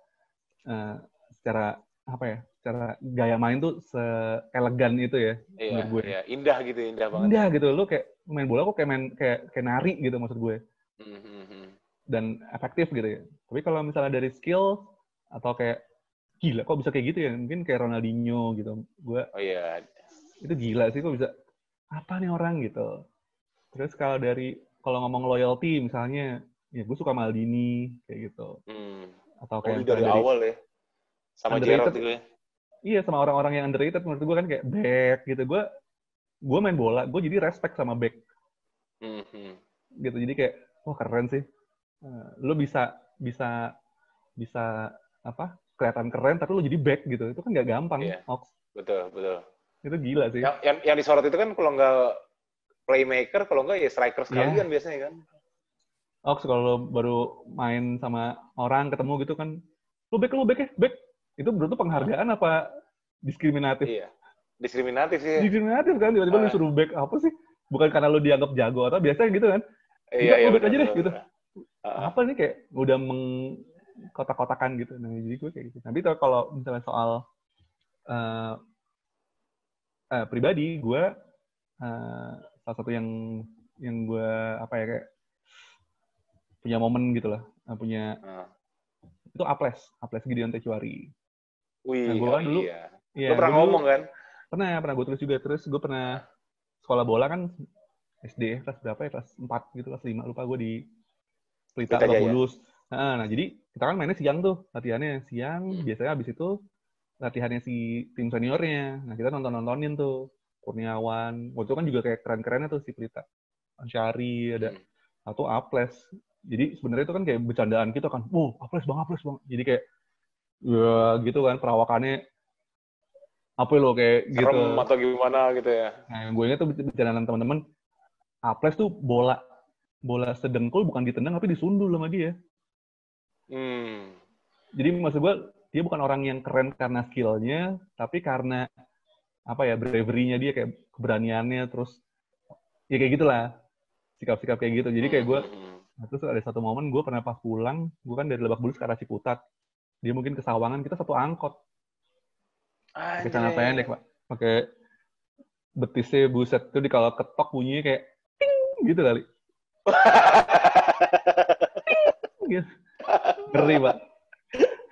Speaker 2: eh, secara apa ya, secara gaya main tuh seelegan itu ya,
Speaker 1: iya,
Speaker 2: menurut gue.
Speaker 1: iya, indah gitu, indah banget.
Speaker 2: indah gitu lu kayak main bola kok kayak main kayak kayak nari gitu maksud gue
Speaker 1: Hmm, hmm, hmm.
Speaker 2: dan efektif gitu ya tapi kalau misalnya dari skill atau kayak gila kok bisa kayak gitu ya mungkin kayak Ronaldinho gitu gue
Speaker 1: Oh iya,
Speaker 2: itu gila sih kok bisa apa nih orang gitu terus kalau dari kalau ngomong loyalty misalnya ya gue suka Maldini kayak gitu
Speaker 1: hmm.
Speaker 2: atau
Speaker 1: Oh,
Speaker 2: kayak
Speaker 1: dari
Speaker 2: misalnya
Speaker 1: awal ya. Sama. Gerrard gitu ya.
Speaker 2: iya sama orang-orang yang underrated menurut gue kan kayak back gitu gue gue main bola gue jadi respect sama back
Speaker 1: Hmm, hmm.
Speaker 2: gitu jadi kayak wah keren sih Eh, lo bisa bisa bisa apa kelihatan keren tapi lo jadi back gitu itu kan nggak gampang
Speaker 1: Iya.
Speaker 2: Ox.
Speaker 1: Betul, betul.
Speaker 2: Itu gila sih
Speaker 1: Yang, yang, yang disorot itu kan kalau nggak playmaker, kalau nggak ya striker sekalian
Speaker 2: Iya.
Speaker 1: biasanya kan.
Speaker 2: Ox kalau baru main sama orang ketemu gitu kan lo back lo back ya back itu menurut lo penghargaan apa diskriminatif
Speaker 1: Iya. Diskriminatif sih.
Speaker 2: diskriminatif kan tiba-tiba lo
Speaker 1: Ah.
Speaker 2: suruh back apa sih bukan karena lo dianggap jago atau biasanya gitu kan
Speaker 1: Iya, iya.
Speaker 2: lo back
Speaker 1: betul,
Speaker 2: aja deh
Speaker 1: betul,
Speaker 2: gitu.
Speaker 1: Ah,
Speaker 2: apa nih kayak udah mengkotak-kotakan gitu. Nah, jadi gue kayak gitu. Tapi tuh kalau misalnya soal eh eh, pribadi, gue eh, salah satu yang yang gue apa ya kayak punya momen gitu lah, Eh, punya
Speaker 1: ah.
Speaker 2: itu Aples, Aples Gideon Tecuari.
Speaker 1: Wih,
Speaker 2: Nah, gua kan
Speaker 1: oh
Speaker 2: dulu-
Speaker 1: iya. Lo pernah
Speaker 2: gue dulu
Speaker 1: ngomong kan?
Speaker 2: Pernah, pernah gue tulis juga. Terus gue pernah sekolah bola kan SD kelas berapa ya? Kelas 4 gitu, kelas 5 lupa gue di Pelita Lebak
Speaker 1: Jaya.
Speaker 2: Bulus. Nah, nah, jadi kita kan mainnya siang tuh, latihannya siang.
Speaker 1: Hmm.
Speaker 2: Biasanya habis itu latihannya si tim seniornya. Nah, kita nonton-nontonin tuh. Kurniawan. Waktu itu kan juga kayak keren-kerennya tuh si Pelita. Ansyari, ada
Speaker 1: Hmm.
Speaker 2: satu Aples. Jadi sebenarnya itu kan kayak bercandaan kita kan. Wow, Aples bang, Aples bang. Jadi kayak ya gitu kan perawakannya apa lo kayak gitu.
Speaker 1: Serem atau gimana gitu ya.
Speaker 2: Nah, yang gue ingat tuh bercandaan teman-teman, Aples tuh bola bola sedengkul bukan ditendang tapi disundul sama dia.
Speaker 1: Hmm.
Speaker 2: Jadi maksud gue dia bukan orang yang keren karena skillnya, tapi karena apa ya bravery-nya dia kayak keberaniannya terus ya kayak gitulah sikap-sikap kayak gitu. Jadi kayak gue. Nah, terus ada satu momen gue pernah pas pulang, gue kan dari Lebak Bulus ke arah Ciputat. Dia mungkin ke Sawangan, kita satu angkot. Pakai celana pendek, Pak. Pakai betisnya buset tuh di kalau ketok bunyinya kayak ting gitu kali. <laughs> Gitu. Ngeri, Pak.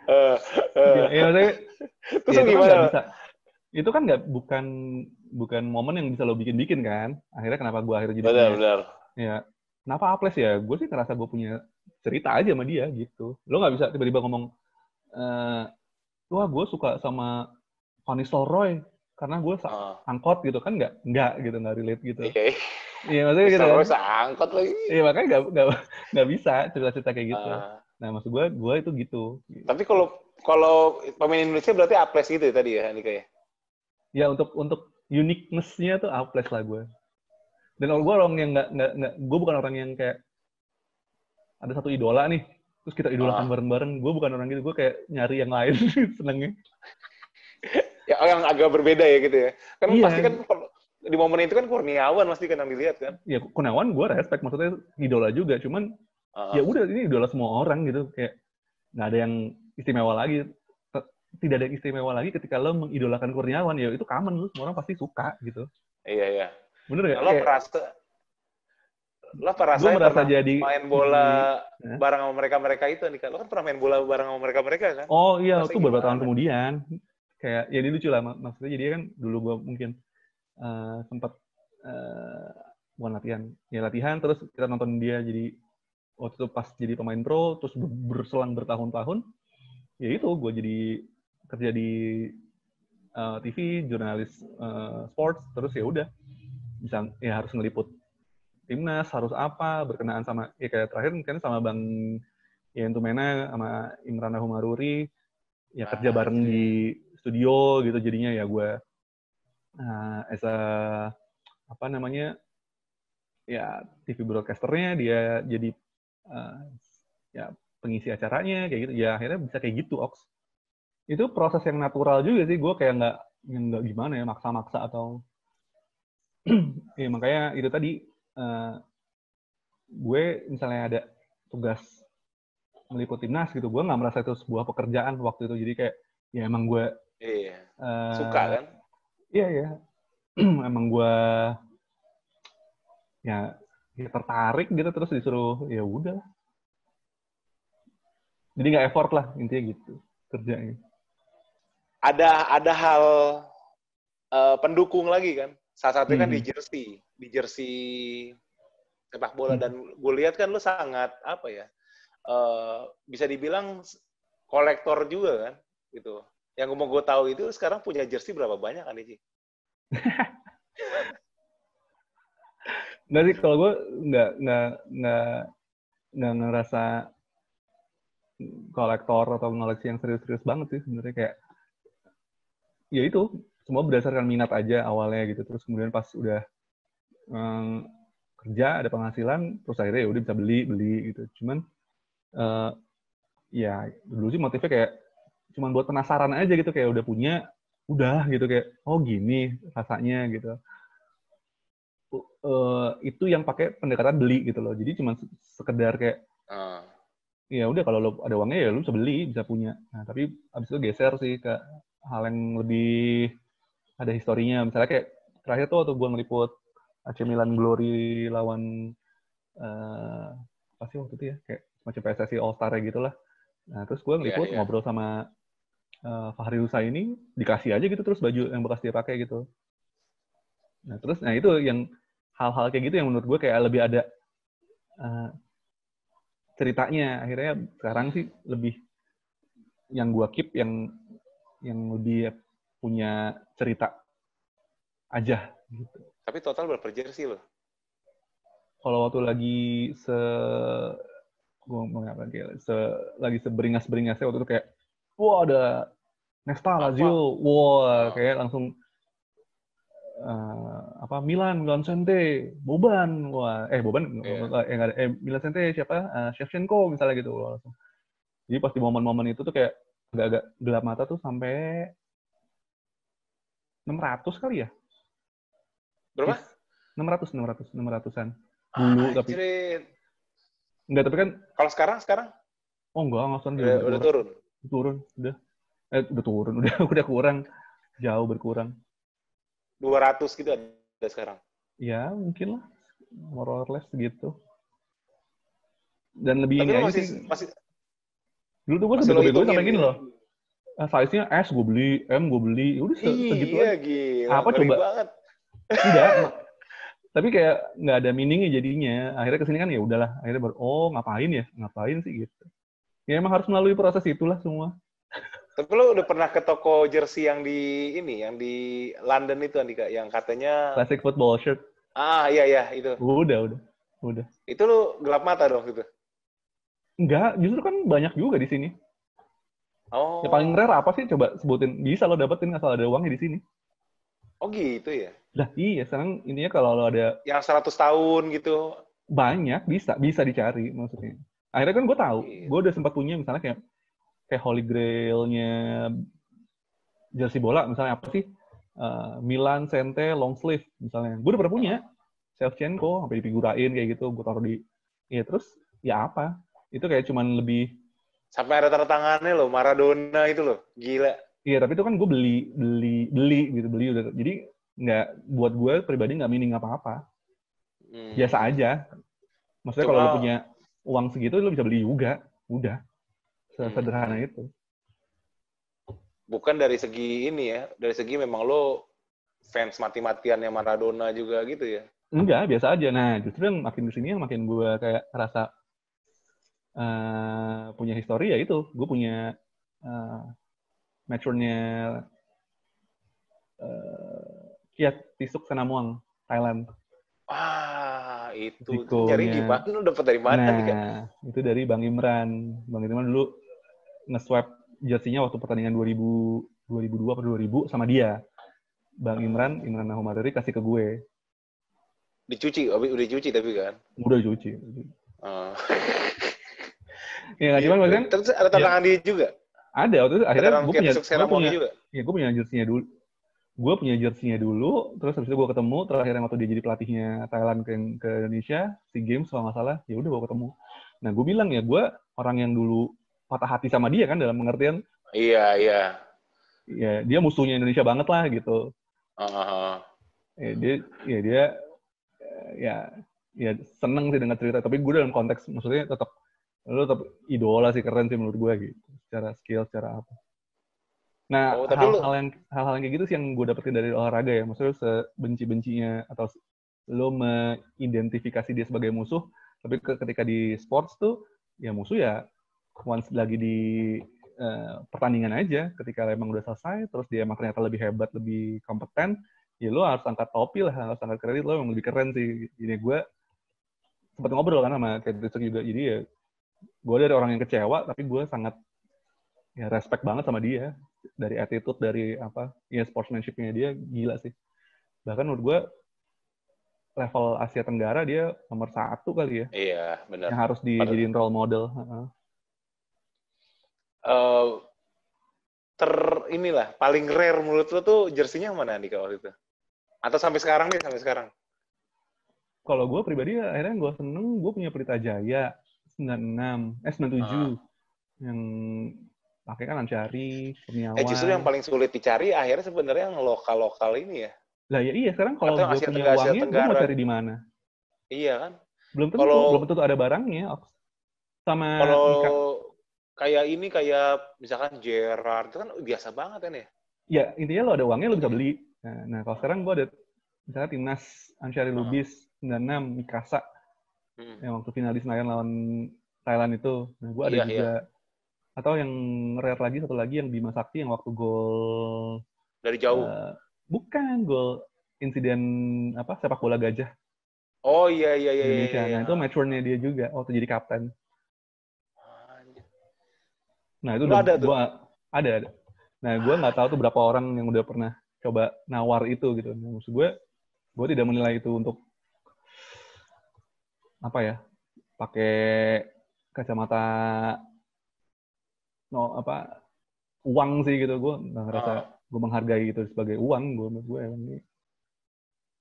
Speaker 2: Ya, maksudnya, <laughs>
Speaker 1: Terus
Speaker 2: ya, itu kan
Speaker 1: gimana?
Speaker 2: nggak bisa. Itu kan nggak bukan bukan momen yang bisa lo bikin-bikin kan. Akhirnya kenapa gue akhirnya jadi
Speaker 1: Benar,
Speaker 2: punya
Speaker 1: benar.
Speaker 2: ya kenapa aples ya gue sih ngerasa gue punya cerita aja sama dia gitu. Lo nggak bisa tiba-tiba ngomong, eh wah gue suka sama Van Nistelrooy karena gue
Speaker 1: Ah.
Speaker 2: angkot gitu kan nggak nggak gitu nggak relate gitu.
Speaker 1: Iya.
Speaker 2: Iya maksudnya gitu. Kan.
Speaker 1: angkot lagi.
Speaker 2: Iya makanya nggak nggak nggak bisa cerita-cerita kayak gitu.
Speaker 1: Ah.
Speaker 2: Nah maksud gue gue itu gitu.
Speaker 1: Tapi kalau kalau pemain Indonesia berarti apres gitu ya tadi ya Andika ya?
Speaker 2: Ya untuk untuk uniqueness-nya tuh aples lah gue. Dan kalau gue orang yang nggak nggak nggak gue bukan orang yang kayak ada satu idola nih terus kita idolakan
Speaker 1: Ah.
Speaker 2: bareng-bareng. Gue bukan orang gitu. Gue kayak nyari yang lain <laughs> senengnya.
Speaker 1: Ya yang agak berbeda ya gitu ya. Kan
Speaker 2: Iya.
Speaker 1: pasti kan kalau- di momen itu kan Kurniawan pasti kan yang dilihat kan.
Speaker 2: Ya Kunawan gue respect maksudnya idola juga. Cuman
Speaker 1: Ah.
Speaker 2: ya udah ini idola semua orang gitu kayak nggak ada yang istimewa lagi tidak ada yang istimewa lagi ketika lo mengidolakan Kurniawan ya itu common lu semua orang pasti suka gitu
Speaker 1: Iya iya.
Speaker 2: bener gak?
Speaker 1: Lo merasa lo apa
Speaker 2: gue
Speaker 1: rasanya
Speaker 2: merasa
Speaker 1: pernah
Speaker 2: jadi
Speaker 1: main bola
Speaker 2: Hah?
Speaker 1: bareng sama mereka-mereka itu Andika? Lo kan pernah main bola bareng sama mereka-mereka kan?
Speaker 2: oh iya
Speaker 1: Rasanya
Speaker 2: itu beberapa tahun
Speaker 1: gimana?
Speaker 2: kemudian kayak ya ini lucu lah mak- maksudnya jadi kan dulu gue mungkin eh, sempat eh, bukan latihan ya latihan terus kita nonton dia jadi waktu itu pas jadi pemain pro terus ber- berselang bertahun-tahun ya itu gue jadi kerja di eh, TV jurnalis eh, sports terus ya udah bisa ya harus ngeliput timnas harus apa berkenaan sama ya kayak terakhir kan sama bang Ian Tumena sama Imran Humaruri ya kerja
Speaker 1: Ah,
Speaker 2: bareng
Speaker 1: iya.
Speaker 2: di studio gitu jadinya ya gue uh, as a apa namanya ya TV broadcasternya dia jadi uh, ya pengisi acaranya kayak gitu ya akhirnya bisa kayak gitu Ox itu proses yang natural juga sih gue kayak nggak nggak gimana ya maksa-maksa atau <clears throat> ya makanya itu tadi uh, gue misalnya ada tugas meliput timnas gitu gue nggak merasa itu sebuah pekerjaan waktu itu jadi kayak ya emang gue
Speaker 1: Iya.
Speaker 2: uh,
Speaker 1: Suka kan?
Speaker 2: Iya <clears throat> ya. Emang gue ya, ya tertarik gitu terus disuruh ya udah. Jadi nggak effort lah intinya gitu kerjanya.
Speaker 1: Ada ada hal eh, pendukung lagi kan? Salah satunya kan
Speaker 2: Hmm.
Speaker 1: di jersey, di jersey sepak bola
Speaker 2: Hmm.
Speaker 1: dan gue lihat kan lu sangat apa ya? eh, bisa dibilang kolektor juga kan gitu. Yang mau gue tahu itu sekarang punya jersey berapa banyak kan Ici? <laughs>
Speaker 2: Nggak sih kalau gue nggak nggak nggak nggak ngerasa kolektor atau ngoleksi yang serius-serius banget sih sebenarnya kayak ya itu semua berdasarkan minat aja awalnya gitu. Terus kemudian pas udah em, kerja ada penghasilan terus akhirnya ya udah bisa beli beli gitu. Cuman eh, ya dulu sih motifnya kayak cuman buat penasaran aja gitu kayak udah punya udah gitu kayak oh gini rasanya gitu eh, itu yang pakai pendekatan beli gitu loh. Jadi cuma se- sekedar kayak
Speaker 1: Ah.
Speaker 2: ya udah kalau lo ada uangnya ya lo bisa beli, bisa punya. Nah, tapi abis itu geser sih ke hal yang lebih ada historinya. Misalnya kayak terakhir tuh waktu gue ngeliput AC Milan Glory lawan eh apa sih waktu itu ya kayak macam PSSI All Star gitu lah. Nah, terus gue ngeliput
Speaker 1: Iya, iya.
Speaker 2: ngobrol sama eh, Fahri Husaini dikasih aja gitu terus baju yang bekas dia pakai gitu. Nah, terus nah itu yang hal-hal kayak gitu yang menurut gue kayak lebih ada eh, ceritanya. Akhirnya sekarang sih lebih yang gue keep yang yang lebih punya cerita aja gitu.
Speaker 1: Tapi total berapa jersey lo?
Speaker 2: Kalau waktu lagi se gue mau apa lagi ya, se lagi seberingas-beringasnya waktu itu kayak wah ada Nesta? Lazio, wah
Speaker 1: Oh.
Speaker 2: kayak langsung eh, apa Milan, Milan Sente, Boban, wah eh Boban
Speaker 1: Iya.
Speaker 2: eh, nggak ada eh Milan Sente siapa? Eh, Shevchenko misalnya gitu wah, langsung. Jadi pas di momen-momen itu tuh kayak agak-agak gelap mata tuh sampai 600 kali ya?
Speaker 1: Berapa?
Speaker 2: 600, 600, 600-an. Dulu, tapi-
Speaker 1: Anjrit.
Speaker 2: Enggak, tapi kan
Speaker 1: Kalau sekarang sekarang
Speaker 2: oh enggak, enggak usah
Speaker 1: udah, udah turun.
Speaker 2: turun, udah. Eh, udah turun, <laughs> udah udah kurang. Jauh berkurang.
Speaker 1: 200 gitu ada sekarang.
Speaker 2: Ya, mungkin lah. More or less gitu. Dan lebih
Speaker 1: Tapi
Speaker 2: ini
Speaker 1: masih
Speaker 2: sih.
Speaker 1: masih
Speaker 2: Dulu tuh gue
Speaker 1: lo
Speaker 2: sebego-bego sampai gini loh. Eh, size-nya S gue beli, M gue beli. Ya Udah se- segitu
Speaker 1: Iya,
Speaker 2: aja.
Speaker 1: gila.
Speaker 2: Apa coba?
Speaker 1: banget.
Speaker 2: Tidak. <laughs> tapi kayak nggak ada meaningnya jadinya akhirnya ke sini kan ya udahlah akhirnya baru oh ngapain ya ngapain sih gitu ya emang harus melalui proses itulah semua
Speaker 1: Tapi lo udah pernah ke toko jersey yang di ini, yang di London itu Andika, yang katanya
Speaker 2: classic football shirt
Speaker 1: ah iya iya itu.
Speaker 2: udah udah udah
Speaker 1: Itu lo gelap mata dong gitu.
Speaker 2: Enggak, justru kan banyak juga di sini.
Speaker 1: Oh.
Speaker 2: Ya paling rare apa sih? Coba sebutin. Bisa lo dapetin asal ada uangnya di sini.
Speaker 1: Oh gitu ya.
Speaker 2: Lah iya, sekarang intinya kalau lo ada
Speaker 1: Yang 100 tahun gitu.
Speaker 2: banyak, bisa bisa dicari maksudnya. Akhirnya kan gue tahu,
Speaker 1: Iya.
Speaker 2: gue udah sempat punya misalnya kayak kayak Holy Grail-nya jersey bola, misalnya apa sih? Eh, Milan Sente long sleeve misalnya. Gue udah pernah punya. Shevchenko sampai dipigurain kayak gitu, gue taruh di Iya, terus ya apa? Itu kayak cuman lebih
Speaker 1: Sampai ada tanda tangannya loh, Maradona itu loh. Gila.
Speaker 2: Iya, tapi itu kan gue beli, beli, beli gitu, beli udah. Jadi nggak buat gue pribadi nggak meaning apa-apa.
Speaker 1: Hmm.
Speaker 2: Biasa aja. Maksudnya kalau lo punya uang segitu, lo bisa beli juga. Udah.
Speaker 1: Hmm.
Speaker 2: Sederhana itu.
Speaker 1: Bukan dari segi ini ya, dari segi memang lo fans mati-matiannya Maradona juga gitu ya.
Speaker 2: Enggak, biasa aja. Nah, justru yang makin di sini yang makin gue kayak rasa eh, punya histori ya itu. Gue punya uh, matchnya uh, Kiat Tisuk Senamuang, Thailand.
Speaker 1: Ah, itu.
Speaker 2: Zikonya.
Speaker 1: Nyari gimana? Lo dapet dari mana nih kan?
Speaker 2: Nah, itu dari Bang Imran. Bang Imran dulu nge-swap jersey-nya waktu pertandingan 2000, 2002 atau 2000 sama dia. Bang Imran, Imran Nahumadari kasih ke gue.
Speaker 1: Dicuci, udah dicuci tapi kan.
Speaker 2: Udah cuci.
Speaker 1: Ah.
Speaker 2: Ya, nggak, cuman maksudnya
Speaker 1: Terus ada tanda tangan dia juga.
Speaker 2: ada waktu itu akhirnya gue
Speaker 1: punya,
Speaker 2: gue punya,
Speaker 1: juga.
Speaker 2: ya gue punya jersey-nya dulu. Gue punya jersey-nya dulu, terus habis itu gue ketemu, terakhir yang waktu dia jadi pelatihnya Thailand ke, ke Indonesia, SEA Games kalau nggak salah, ya udah gue ketemu. Nah, gue bilang ya, gue orang yang dulu patah hati sama dia kan, dalam pengertian,
Speaker 1: Iya, iya.
Speaker 2: ya dia musuhnya Indonesia banget lah gitu.
Speaker 1: Ah.
Speaker 2: Ya, dia, ya dia, ya, ya seneng sih dengar cerita. Tapi gue dalam konteks, maksudnya tetap, lu tetap idola sih, keren sih menurut gue gitu. Secara skill, secara apa. Nah,
Speaker 1: Oh, tapi lu-
Speaker 2: hal-hal yang hal-hal yang kayak gitu sih yang gue dapetin dari olahraga ya. Maksudnya sebenci-bencinya atau lo mengidentifikasi dia sebagai musuh, tapi ke- ketika di sports tuh ya musuh ya once lagi di eh, pertandingan aja. Ketika emang udah selesai, terus dia emang ternyata lebih hebat, lebih kompeten, ya lo harus angkat topi lah, harus angkat kredit lo emang lebih keren sih. Jadi gue sempat ngobrol kan sama Kate Rizek juga. Jadi ya gue dari orang yang kecewa, tapi gue sangat ya respect banget sama dia dari attitude dari apa ya sportsmanship-nya dia gila sih bahkan menurut gue level Asia Tenggara dia nomor satu kali ya
Speaker 1: Iya, benar.
Speaker 2: yang harus dijadiin role model
Speaker 1: Eh, ter inilah paling rare menurut lo tuh jersinya mana Andika waktu itu? Atau sampai sekarang nih, sampai sekarang?
Speaker 2: kalau gue pribadi ya, akhirnya gue seneng gue punya Pelita Jaya 96 eh 97
Speaker 1: Ah.
Speaker 2: yang pakai kan Ancari Kurniawan
Speaker 1: Eh justru yang paling sulit dicari akhirnya sebenarnya yang lokal-lokal ini ya.
Speaker 2: lah ya iya sekarang kalau gue punya
Speaker 1: Tenggara,
Speaker 2: uangnya gue mau cari di mana
Speaker 1: Iya kan?
Speaker 2: belum tentu
Speaker 1: Kalau-
Speaker 2: belum tentu ada barangnya sama
Speaker 1: Kalau. Kayak ini kayak misalkan Gerard itu kan biasa banget kan ya.
Speaker 2: ya intinya lo ada uangnya lo bisa beli. Nah, nah kalau sekarang gue ada misalnya timnas Ansyari
Speaker 1: Ah.
Speaker 2: Lubis 96 Mikasa
Speaker 1: Hmm.
Speaker 2: yang waktu final di Senayan lawan Thailand itu. Nah gue ada
Speaker 1: Iya,
Speaker 2: juga atau yang rare lagi satu lagi yang Bima Sakti yang waktu gol
Speaker 1: Dari jauh.
Speaker 2: eh, bukan gol insiden apa sepak bola gajah
Speaker 1: oh iya iya iya. iya,
Speaker 2: Indonesia.
Speaker 1: iya.
Speaker 2: Nah itu match-nya dia juga waktu jadi kapten. Nah itu
Speaker 1: Lu
Speaker 2: udah
Speaker 1: ada tuh?
Speaker 2: gua ada ada. Nah gue nggak tahu tuh berapa orang yang udah pernah coba nawar itu gitu. Nah, maksud gue, gue tidak menilai itu untuk apa ya, pakai kacamata no apa uang sih gitu. Gue nggak ngerasa
Speaker 1: Ah.
Speaker 2: gue menghargai itu sebagai uang. Gue menurut gue emang ini.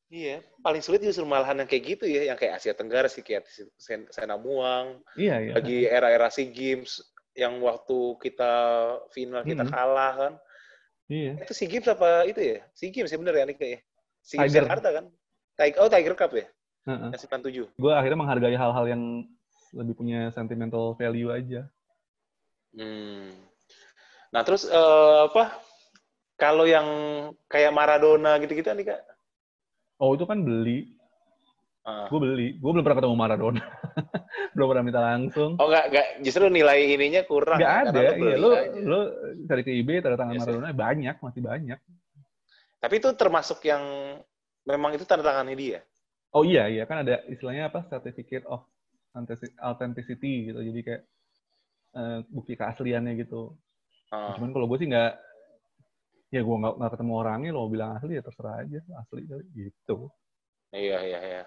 Speaker 1: Iya, paling sulit justru malahan yang kayak gitu ya, yang kayak Asia Tenggara sih kayak Sen- Senamuang,
Speaker 2: Iya iya.
Speaker 1: lagi era-era SEA Games yang waktu kita final kita
Speaker 2: Mm-mm.
Speaker 1: kalah kan.
Speaker 2: Iya.
Speaker 1: Itu SEA Games apa itu ya? SEA Games ya bener ya Nika ya? SEA Games
Speaker 2: Tiger.
Speaker 1: Jakarta kan? Tiger, oh Tiger Cup ya?
Speaker 2: Heeh.
Speaker 1: Yang 97.
Speaker 2: Gue akhirnya menghargai hal-hal yang lebih punya sentimental value aja.
Speaker 1: Hmm. Nah terus eh, apa? Kalau yang kayak Maradona gitu-gitu Nika?
Speaker 2: Oh itu kan beli.
Speaker 1: Ah.
Speaker 2: Gue beli. Gue belum pernah ketemu Maradona. <laughs> belum pernah minta langsung.
Speaker 1: Oh nggak nggak justru nilai ininya kurang.
Speaker 2: Nggak
Speaker 1: ya,
Speaker 2: ada.
Speaker 1: karena
Speaker 2: Iya, lo,
Speaker 1: aja.
Speaker 2: lo cari ke eBay tanda tangan
Speaker 1: Iya sih.
Speaker 2: Maradona banyak, masih banyak.
Speaker 1: Tapi itu termasuk yang memang itu tanda tangannya dia.
Speaker 2: Oh iya, iya kan ada istilahnya apa? Certificate of authentic- authenticity gitu. Jadi kayak eh, bukti keasliannya gitu.
Speaker 1: Ah.
Speaker 2: Cuman kalau gue sih nggak, ya gue nggak nggak ketemu orangnya, lo bilang asli ya terserah aja, asli kali gitu.
Speaker 1: Iya iya iya.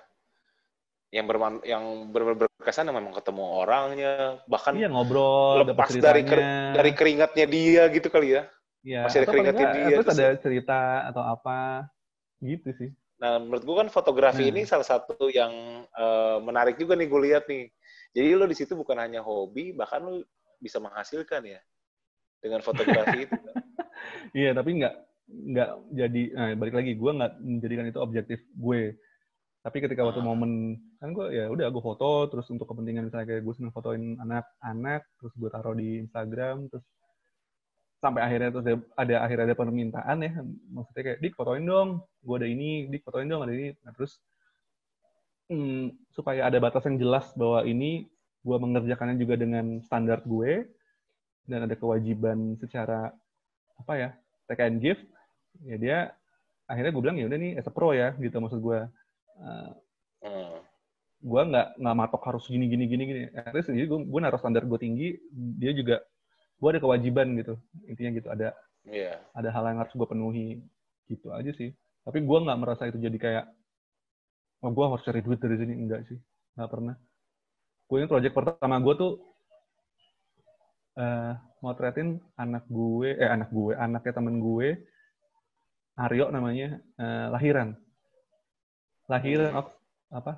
Speaker 1: Yang berman yang ber- ber- berkesan memang ketemu orangnya, bahkan
Speaker 2: Iya ngobrol,
Speaker 1: lepas dari ker- dari keringatnya dia gitu kali ya.
Speaker 2: Iya,
Speaker 1: masih ada
Speaker 2: atau
Speaker 1: keringatnya
Speaker 2: nggak,
Speaker 1: dia,
Speaker 2: Terus
Speaker 1: terus
Speaker 2: ada cerita atau apa gitu sih.
Speaker 1: Nah, menurut gua kan fotografi
Speaker 2: Nah.
Speaker 1: ini salah satu yang eh, menarik juga nih gue lihat nih. Jadi lo di situ bukan hanya hobi, bahkan lo bisa menghasilkan ya dengan fotografi itu. <laughs>
Speaker 2: Iya, tapi nggak nggak jadi. Nah, balik lagi, gue nggak menjadikan itu objektif gue. Tapi ketika waktu
Speaker 1: Ah.
Speaker 2: momen kan gue ya udah gue foto, terus untuk kepentingan misalnya kayak gue seneng fotoin anak-anak, terus gue taruh di Instagram, terus sampai akhirnya terus ada, ada akhirnya ada permintaan ya, maksudnya kayak dik fotoin dong, gue ada ini, dik fotoin dong ada ini, nah, terus hmm, supaya ada batas yang jelas bahwa ini gue mengerjakannya juga dengan standar gue dan ada kewajiban secara apa ya take and give ya dia akhirnya gue bilang ya udah nih as a pro ya gitu maksud gue uh,
Speaker 1: Hmm.
Speaker 2: gue nggak nggak matok harus gini gini gini gini. Akhirnya sendiri gue gue naruh standar gue tinggi dia juga gue ada kewajiban gitu. Intinya gitu ada
Speaker 1: Iya.
Speaker 2: ada hal yang harus gue penuhi. Gitu aja sih. Tapi gue nggak merasa itu jadi kayak oh gue harus cari duit dari sini. Enggak sih. Nggak pernah. Gue ini project pertama gue tuh eh motretin anak gue eh anak gue anaknya temen gue Aryo namanya eh, lahiran lahiran
Speaker 1: Hmm.
Speaker 2: of- apa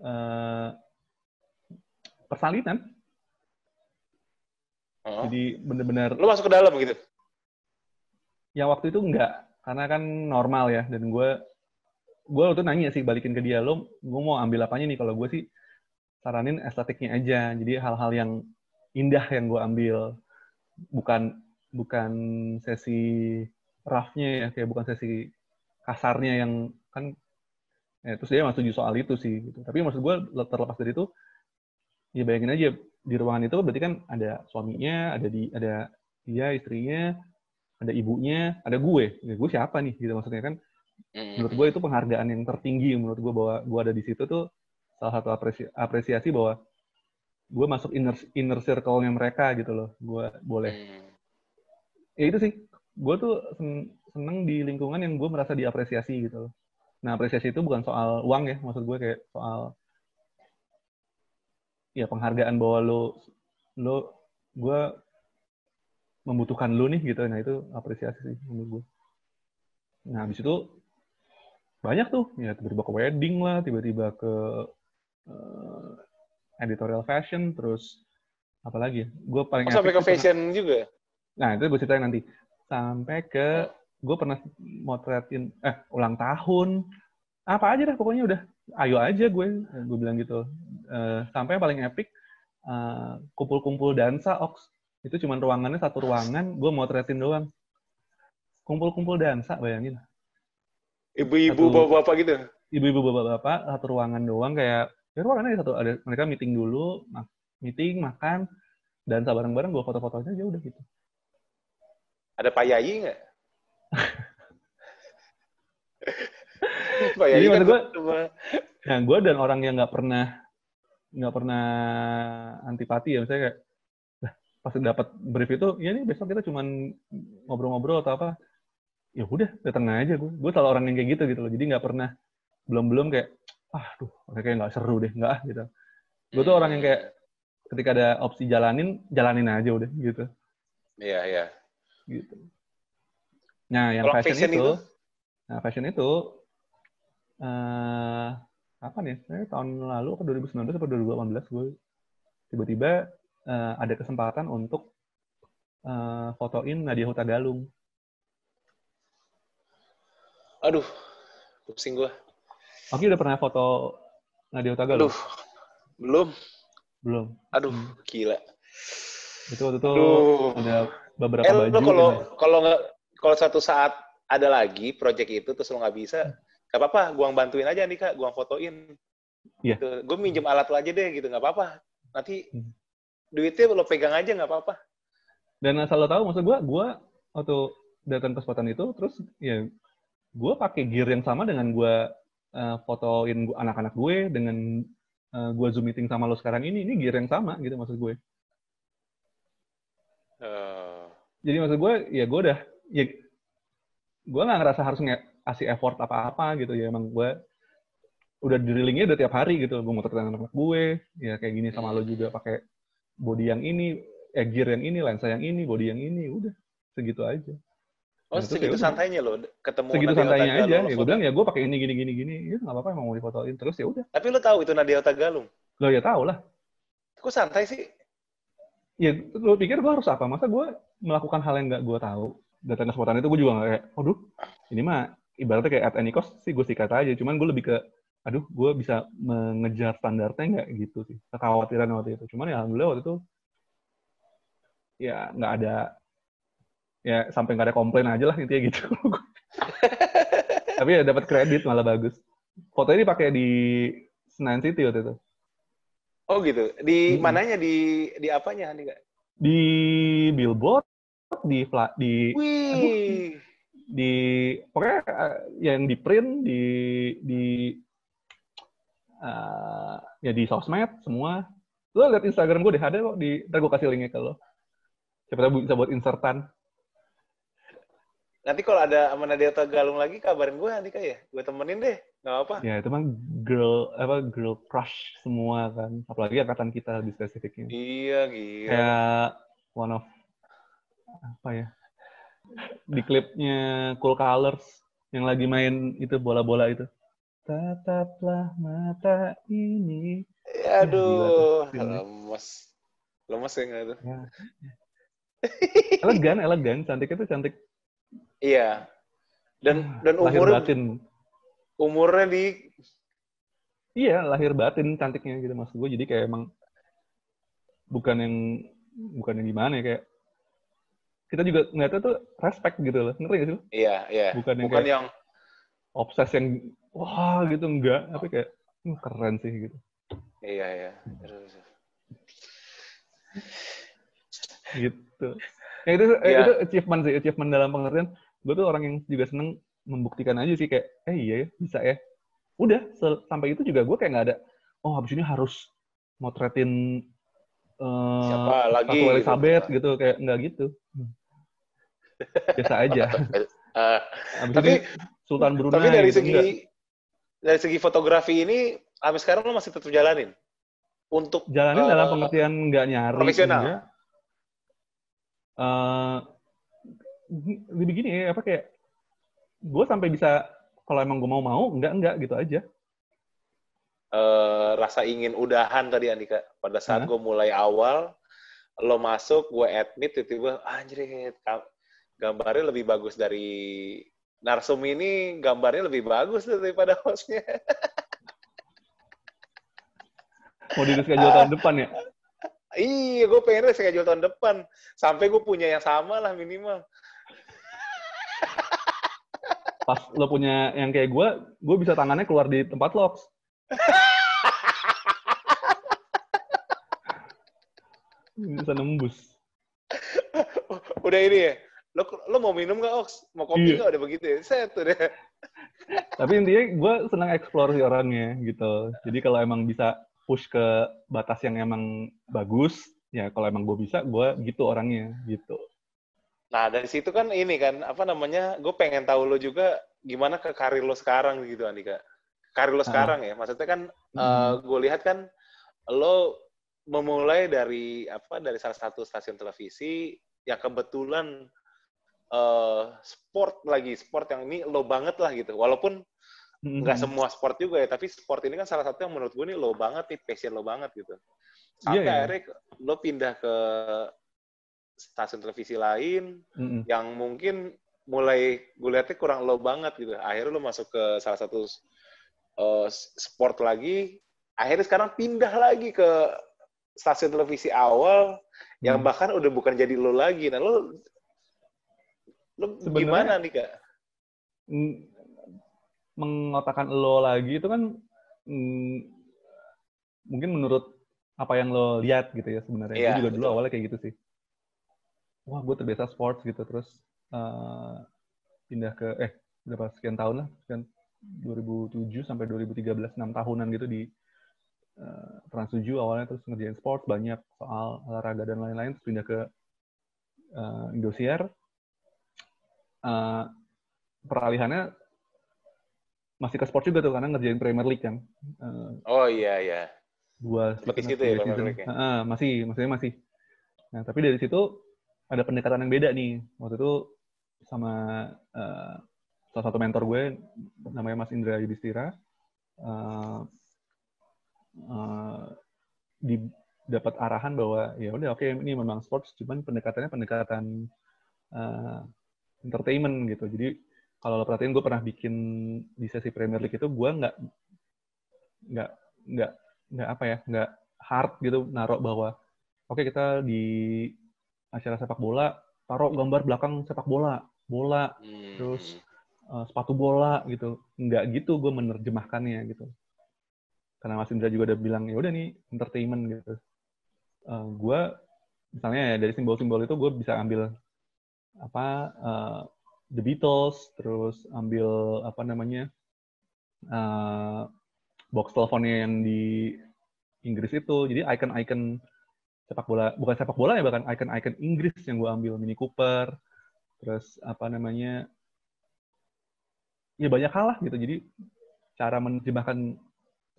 Speaker 2: eh persalinan
Speaker 1: Oh.
Speaker 2: jadi bener-bener
Speaker 1: Lo masuk ke dalam gitu.
Speaker 2: Ya waktu itu enggak, karena kan normal ya. Dan gue, gue waktu itu nanya sih balikin ke dia, lo gue mau ambil apanya nih? Kalau gue sih saranin estetiknya aja. Jadi hal-hal yang indah yang gue ambil, bukan bukan sesi roughnya ya, kayak bukan sesi kasarnya yang kan. Ya, terus dia masuk soal itu sih. Gitu. Tapi maksud gue terlepas dari itu, ya bayangin aja di ruangan itu berarti kan ada suaminya, ada di ada dia istrinya, ada ibunya, ada gue. Ya, gue siapa nih? Gitu maksudnya kan. Menurut gue itu penghargaan yang tertinggi menurut gue bahwa gue ada di situ tuh salah satu apresi- apresiasi bahwa gue masuk inner inner circle-nya mereka gitu loh. Gue boleh.
Speaker 1: Hmm.
Speaker 2: Ya itu sih. Gue tuh sen- seneng di lingkungan yang gue merasa diapresiasi gitu loh. Nah apresiasi itu bukan soal uang ya, maksud gue kayak soal ya penghargaan bahwa lo lo gue membutuhkan lo nih gitu. Nah itu apresiasi sih menurut gue. Nah habis itu banyak tuh ya tiba-tiba ke wedding lah, tiba-tiba ke eh, editorial fashion, terus apa lagi? ya? Gue paling
Speaker 1: Oh, sampai ke
Speaker 2: tuh pernah-
Speaker 1: fashion juga.
Speaker 2: Nah, itu gue ceritain nanti. Sampai ke gue pernah motretin eh ulang tahun. Apa aja dah pokoknya udah ayo aja gue gue bilang gitu. Eh, sampai yang paling epic eh, kumpul-kumpul dansa ox. Itu cuma ruangannya satu ruangan gue motretin doang. Kumpul-kumpul dansa bayangin.
Speaker 1: Ibu-ibu, bapak-bapak gitu.
Speaker 2: ibu-ibu bapak-bapak satu ruangan doang kayak ya ruangannya satu ada mereka meeting dulu meeting makan dansa bareng-bareng gue foto-foto aja udah gitu.
Speaker 1: Ada Pak Yayi nggak? <laughs> Pak
Speaker 2: Jadi
Speaker 1: kan
Speaker 2: maksud gua-
Speaker 1: cuma-
Speaker 2: Nah, gue dan orang yang nggak pernah nggak pernah antipati ya, misalnya kayak "Lah, pas dapat brief itu, ya nih besok kita cuman ngobrol-ngobrol atau apa, ya udah datang aja gue. Gue selalu orang yang kayak gitu gitu loh. Jadi nggak pernah belum-belum kayak, ah, duh, kayak nggak seru deh, nggak ah gitu. Gue tuh orang yang kayak ketika ada opsi jalanin, jalanin aja udah gitu.
Speaker 1: Iya, iya.
Speaker 2: gitu. Nah, yang fashion,
Speaker 1: fashion
Speaker 2: itu,
Speaker 1: itu?
Speaker 2: nah fashion itu eh kapan ya? Saya tahun lalu atau 2019 atau 2018 gue tiba-tiba eh, ada kesempatan untuk eh, fotoin Nadia Hutagalung.
Speaker 1: Aduh, pusing gua.
Speaker 2: Oke, udah pernah foto Nadia Hutagalung?
Speaker 1: Aduh, belum.
Speaker 2: Belum.
Speaker 1: Aduh,
Speaker 2: Hmm.
Speaker 1: gila.
Speaker 2: Itu waktu itu
Speaker 1: Aduh.
Speaker 2: ada beberapa
Speaker 1: Eh,
Speaker 2: baju.
Speaker 1: kalau
Speaker 2: gitu.
Speaker 1: kalau nggak kalau suatu saat ada lagi project itu terus lo nggak bisa, nggak apa-apa, gua bantuin aja nih kak, gua fotoin.
Speaker 2: Iya.
Speaker 1: Gitu. Gue minjem alat lo aja deh gitu, nggak apa-apa. Nanti
Speaker 2: Hmm.
Speaker 1: duitnya lo pegang aja nggak apa-apa.
Speaker 2: Dan asal lo tahu, maksud gue, gue waktu datang ke spotan itu, terus ya gue pakai gear yang sama dengan gue eh, fotoin gua- anak-anak gue, dengan eh, gue zoom meeting sama lo sekarang ini, ini gear yang sama gitu maksud gue.
Speaker 1: Eh,
Speaker 2: Jadi maksud gue, ya gue udah, ya gue nggak ngerasa harus ngasih effort apa-apa gitu ya. Emang gue udah drillingnya udah tiap hari gitu. Gue muter anak-anak gue, ya kayak gini sama lo juga pakai body yang ini, eh gear yang ini, lensa yang ini, body yang ini, udah segitu aja.
Speaker 1: Oh,
Speaker 2: Nah,
Speaker 1: segitu
Speaker 2: ya
Speaker 1: santainya lo ketemu
Speaker 2: Segitu
Speaker 1: Nadia
Speaker 2: santainya
Speaker 1: Otagalung,
Speaker 2: aja. Ya gue bilang ya gue pakai ini gini gini gini. Ya nggak apa-apa emang mau difotoin terus ya udah.
Speaker 1: Tapi lo tahu itu Nadia Otagalung.
Speaker 2: Lo ya tau lah.
Speaker 1: Kok santai sih?
Speaker 2: Ya lo pikir gue harus apa? Masa gue melakukan hal yang nggak gue tahu. Datang ke spotan itu gue juga nggak kayak, aduh ini mah ibaratnya kayak at any cost sih gue sikat aja. Cuman gue lebih ke, aduh gue bisa mengejar standarnya nggak gitu sih. Kekhawatiran waktu itu. Cuman ya alhamdulillah waktu itu ya nggak ada ya sampai nggak ada komplain aja lah intinya gitu. <laughs> Tapi ya dapat kredit malah bagus. Fotonya dipakai di Senayan City waktu itu.
Speaker 1: Oh gitu. Di mananya di di apanya nih kak?
Speaker 2: Di billboard, di di
Speaker 1: Wih.
Speaker 2: di pokoknya eh, yang di print di di eh, ya di sosmed semua lo lihat Instagram gue deh ada kok di ntar gue kasih linknya ke lo siapa tahu bisa buat insertan
Speaker 1: Nanti kalau ada sama Nadia Otagalung lagi kabarin gue nanti kak ya. Gue temenin deh. Gak apa.
Speaker 2: ya itu mah girl apa girl crush semua kan apalagi angkatan kita lebih spesifiknya
Speaker 1: Iya gila.
Speaker 2: kayak one of apa ya di klipnya Cool Colors yang lagi main itu bola-bola itu tataplah mata ini
Speaker 1: Ya, aduh.
Speaker 2: Filmnya.
Speaker 1: Lemes. Lemes ya nggak tuh?
Speaker 2: Ya. elegan elegan cantik itu cantik
Speaker 1: Iya. Dan dan
Speaker 2: lahir
Speaker 1: umurnya
Speaker 2: batin
Speaker 1: umurnya di
Speaker 2: iya lahir batin cantiknya gitu maksud gue jadi kayak emang bukan yang bukan yang gimana ya kayak kita juga ngeliatnya tuh respect gitu loh ngerti gak sih lo?
Speaker 1: iya iya.
Speaker 2: bukan yang
Speaker 1: Bukan
Speaker 2: kayak
Speaker 1: yang
Speaker 2: obses yang wah gitu enggak tapi kayak "Hmm, keren sih gitu
Speaker 1: iya iya. Terus.
Speaker 2: gitu ya itu eh,
Speaker 1: Iya.
Speaker 2: itu achievement sih achievement dalam pengertian gue tuh orang yang juga seneng membuktikan aja sih kayak eh iya ya bisa ya udah sampai itu juga gue kayak nggak ada oh habis ini harus motretin eh
Speaker 1: Siapa lagi
Speaker 2: Ratu
Speaker 1: gitu.
Speaker 2: Elizabeth gitu. kayak nggak gitu Hmm. Biasa aja <laughs>
Speaker 1: Eh,
Speaker 2: habis
Speaker 1: Tapi-
Speaker 2: ini Sultan Brunei
Speaker 1: tapi dari
Speaker 2: gitu,
Speaker 1: segi
Speaker 2: enggak.
Speaker 1: dari segi fotografi ini sampai sekarang lo masih tetap jalanin untuk
Speaker 2: jalanin
Speaker 1: eh,
Speaker 2: dalam pengertian nggak nyari
Speaker 1: profesional.
Speaker 2: enggak. Eh, lebih begini apa kayak gue sampai bisa kalau emang gue mau mau enggak enggak gitu aja
Speaker 1: eh, rasa ingin udahan tadi Andika pada saat
Speaker 2: Hah?
Speaker 1: gue mulai awal lo masuk gue admit tiba-tiba anjir gambarnya lebih bagus dari Narsum ini gambarnya lebih bagus daripada hostnya.
Speaker 2: Mau di schedule tahun depan ya?
Speaker 1: Iya gue pengen schedule tahun depan. Sampai gue punya yang sama lah minimal.
Speaker 2: Pas lo punya yang kayak gue gue bisa tangannya keluar di tempat locks bisa nembus.
Speaker 1: Udah ini ya lo lo mau minum nggak Ox mau kopi
Speaker 2: Iya.
Speaker 1: nggak udah begitu ya set udah <laughs>
Speaker 2: tapi intinya gue senang explore sih orangnya gitu jadi kalau emang bisa push ke batas yang emang bagus ya kalau emang gue bisa gue gitu orangnya gitu
Speaker 1: Nah, dari situ kan ini kan, apa namanya, gue pengen tahu lo juga gimana ke karir lo sekarang gitu, Andika. Karir lo
Speaker 2: Ah.
Speaker 1: sekarang ya, maksudnya kan
Speaker 2: Hmm.
Speaker 1: gue lihat kan lo memulai dari apa dari salah satu stasiun televisi yang kebetulan eh, sport lagi, sport yang ini lo banget lah gitu. Walaupun
Speaker 2: Hmm.
Speaker 1: nggak semua sport juga ya, tapi sport ini kan salah satu yang menurut gue nih lo banget nih, passion lo banget gitu. Sampai
Speaker 2: Iya, iya.
Speaker 1: akhirnya lo pindah ke stasiun televisi lain,
Speaker 2: Mm-mm.
Speaker 1: yang mungkin mulai gue lihatnya kurang low banget gitu. Akhirnya lo masuk ke salah satu uh, sport lagi. Akhirnya sekarang pindah lagi ke stasiun televisi awal yang
Speaker 2: Hmm.
Speaker 1: bahkan udah bukan jadi lo lagi. Nah lo lo
Speaker 2: Sebenarnya-
Speaker 1: gimana nih kak?
Speaker 2: Mengotakkan lo lagi itu kan mm, mungkin menurut apa yang lo lihat gitu ya sebenarnya.
Speaker 1: Iya,
Speaker 2: gue juga dulu
Speaker 1: betul.
Speaker 2: awalnya kayak gitu sih. Wah, gue terbiasa sports gitu terus eh, pindah ke eh berapa sekian tahun lah, sekian 2007 sampai 2013 6 tahunan gitu di eh, Trans 7 awalnya terus ngerjain sports banyak soal olahraga dan lain-lain terus pindah ke eh, Indosiar. Eh, peralihannya masih ke sport juga tuh karena ngerjain Premier League kan. Eh,
Speaker 1: Oh iya iya.
Speaker 2: dua
Speaker 1: situ ya,
Speaker 2: season.
Speaker 1: League ya?
Speaker 2: Heeh, masih, maksudnya masih. Nah, tapi dari situ ada pendekatan yang beda nih. Waktu itu sama eh, salah satu mentor gue namanya Mas Indra Yudhistira. eh eh, di dapat arahan bahwa ya udah oke ini memang sports cuman pendekatannya pendekatan eh, entertainment gitu. Jadi kalau lo perhatiin gue pernah bikin di sesi Premier League itu gue nggak nggak nggak nggak apa ya nggak hard gitu naruh bahwa oke kita di acara sepak bola taruh gambar belakang sepak bola bola
Speaker 1: Hmm.
Speaker 2: Terus, eh, sepatu bola gitu nggak gitu gue menerjemahkannya gitu karena Mas Indra juga udah bilang ya udah nih entertainment gitu Eh, gue misalnya ya dari simbol-simbol itu gue bisa ambil apa eh, The Beatles terus ambil apa namanya eh, box teleponnya yang di Inggris itu. Jadi icon-icon sepak bola bukan sepak bola ya bahkan icon-icon Inggris yang gue ambil Mini Cooper terus apa namanya ya banyak hal lah gitu. Jadi cara menerjemahkan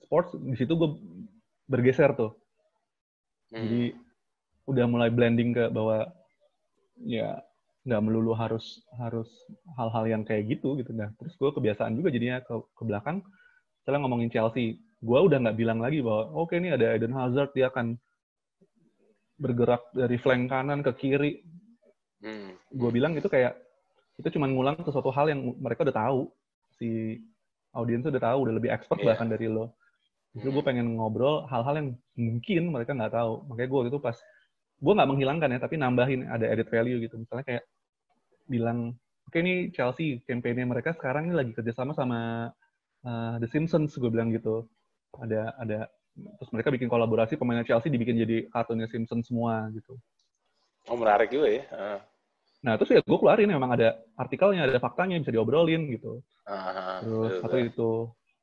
Speaker 2: sports di situ gue bergeser tuh.
Speaker 1: Hmm.
Speaker 2: jadi udah mulai blending ke bahwa ya nggak melulu harus harus hal-hal yang kayak gitu gitu. Nah terus gue kebiasaan juga jadinya ke, ke belakang setelah ngomongin Chelsea gue udah nggak bilang lagi bahwa oke ini ada Eden Hazard dia akan bergerak dari flank kanan ke kiri.
Speaker 1: Hmm.
Speaker 2: gue bilang itu kayak itu cuma ngulang sesuatu hal yang mereka udah tahu. Si audiens udah tahu udah lebih expert
Speaker 1: Iya.
Speaker 2: bahkan dari lo. Justru gue pengen ngobrol hal-hal yang mungkin mereka nggak tahu. Makanya gue waktu itu pas gue nggak menghilangkan ya tapi nambahin ada added value gitu misalnya kayak bilang oke ini Chelsea campaign mereka sekarang ini lagi kerjasama sama uh, The Simpsons gue bilang gitu ada ada terus mereka bikin kolaborasi pemainnya Chelsea dibikin jadi kartunnya Simpsons semua gitu
Speaker 1: Oh menarik juga ya. Ah.
Speaker 2: Nah, terus ya gue keluarin memang ada artikelnya, ada faktanya, bisa diobrolin gitu.
Speaker 1: Ah,
Speaker 2: Terus satu itu.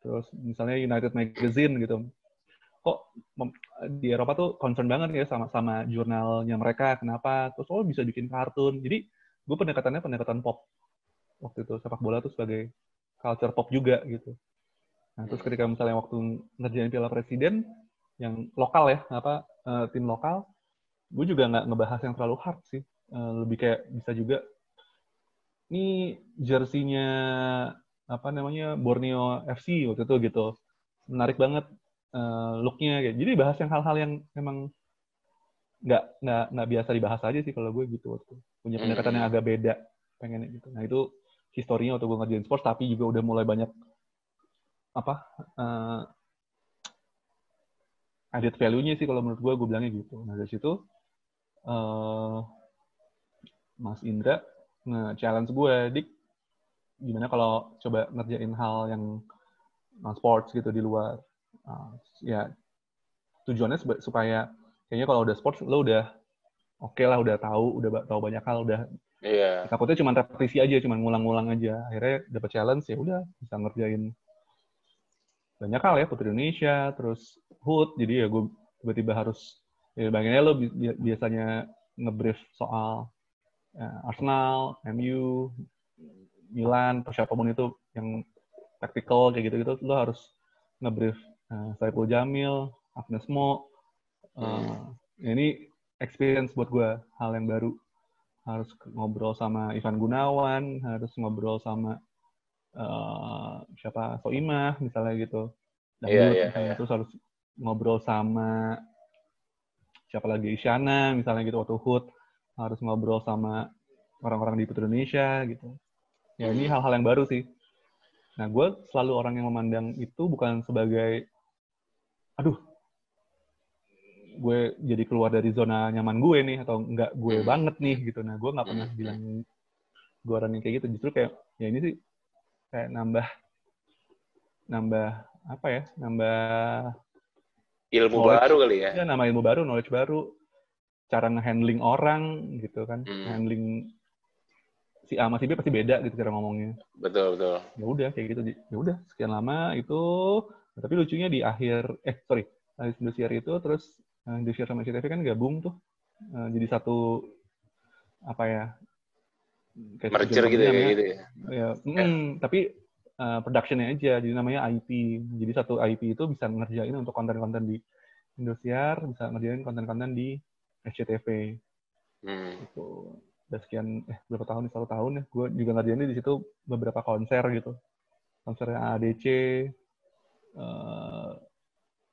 Speaker 2: Terus misalnya United Magazine gitu. Kok di Eropa tuh concern banget ya sama sama jurnalnya mereka, kenapa? Terus oh bisa bikin kartun. Jadi gue pendekatannya pendekatan pop. Waktu itu sepak bola tuh sebagai culture pop juga gitu. Nah, terus ketika misalnya waktu ngerjain Piala Presiden yang lokal ya, apa eh, tim lokal, gue juga nggak ngebahas yang terlalu hard sih. Eh, lebih kayak bisa juga ini jersinya apa namanya Borneo FC waktu itu gitu menarik banget eh, looknya kayak jadi bahas yang hal-hal yang memang nggak nggak nggak biasa dibahas aja sih kalau gue gitu waktu punya pendekatan yang agak beda pengennya gitu. Nah itu historinya waktu gue ngerjain sports tapi juga udah mulai banyak apa eh, added value-nya sih kalau menurut gue gue bilangnya gitu. Nah dari situ eh Mas Indra nge-challenge gue, Dik, gimana kalau coba ngerjain hal yang non-sports gitu di luar. Uh, ya, tujuannya supaya kayaknya kalau udah sports, lo udah oke lah, udah tahu, udah tahu banyak hal, udah
Speaker 1: Iya.
Speaker 2: takutnya cuma repetisi aja, cuma ngulang-ngulang aja. Akhirnya dapet challenge, ya udah bisa ngerjain banyak hal ya, Putri Indonesia, terus HUT, jadi ya gue tiba-tiba harus, ya bagiannya lo bi- bi- biasanya ngebrief soal eh, Arsenal, MU, Milan, atau siapa pun itu yang taktikal kayak gitu-gitu, lo harus ngebrief eh, Saiful Jamil, Agnes Mo. Eh,
Speaker 1: Hmm.
Speaker 2: Ini experience buat gue, hal yang baru. Harus ngobrol sama Ivan Gunawan, harus ngobrol sama eh, siapa Soimah misalnya gitu. Dangdut,
Speaker 1: iya,
Speaker 2: misalnya.
Speaker 1: iya.
Speaker 2: Terus harus ngobrol sama siapa lagi Isyana misalnya gitu waktu HUT harus ngobrol sama orang-orang di Putri Indonesia gitu. Ya ini
Speaker 1: Hmm.
Speaker 2: hal-hal yang baru sih. Nah gue selalu orang yang memandang itu bukan sebagai, aduh, gue jadi keluar dari zona nyaman gue nih atau enggak gue
Speaker 1: Hmm.
Speaker 2: banget nih gitu. Nah gue nggak pernah
Speaker 1: Hmm.
Speaker 2: bilang gue orang yang kayak gitu. Justru kayak ya ini sih kayak nambah nambah apa ya nambah
Speaker 1: ilmu
Speaker 2: Knowledge.
Speaker 1: baru kali ya.
Speaker 2: ya nama ilmu baru, knowledge baru, cara nge-handling orang gitu kan,
Speaker 1: Hmm.
Speaker 2: handling si A sama si B pasti beda gitu cara ngomongnya.
Speaker 1: Betul betul.
Speaker 2: Ya udah kayak gitu. Ya udah sekian lama itu, Nah, tapi lucunya di akhir, eh sorry, habis Indosiar itu terus eh, Indosiar sama SCTV kan gabung tuh, eh, jadi satu apa ya? kayak
Speaker 1: Merger gitu ya, kayak gitu ya.
Speaker 2: Ya, mm, tapi uh, productionnya aja, jadi namanya IP. Jadi satu IP itu bisa ngerjain untuk konten-konten di Indosiar, bisa ngerjain konten-konten di SCTV.
Speaker 1: Hmm.
Speaker 2: Gitu. Udah sekian, eh berapa tahun satu tahun ya. Gue juga ngerjain di situ beberapa konser gitu. Konsernya ADC, eh,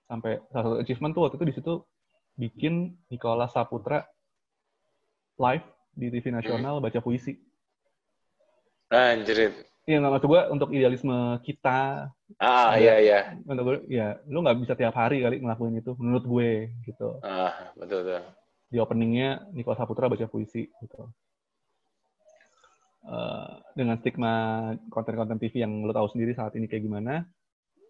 Speaker 2: sampai salah satu achievement tuh waktu itu di situ bikin Nicholas Saputra live di TV nasional baca puisi.
Speaker 1: Anjir.
Speaker 2: Iya, nggak maksud gue untuk idealisme kita,
Speaker 1: Ah,
Speaker 2: Ada.
Speaker 1: iya iya.
Speaker 2: untuk gue, ya lu nggak bisa tiap hari kali ngelakuin itu, menurut gue gitu.
Speaker 1: Ah, betul betul.
Speaker 2: Di openingnya Nicholas Saputra baca puisi gitu. Eh, dengan stigma konten-konten TV yang lo tahu sendiri saat ini kayak gimana,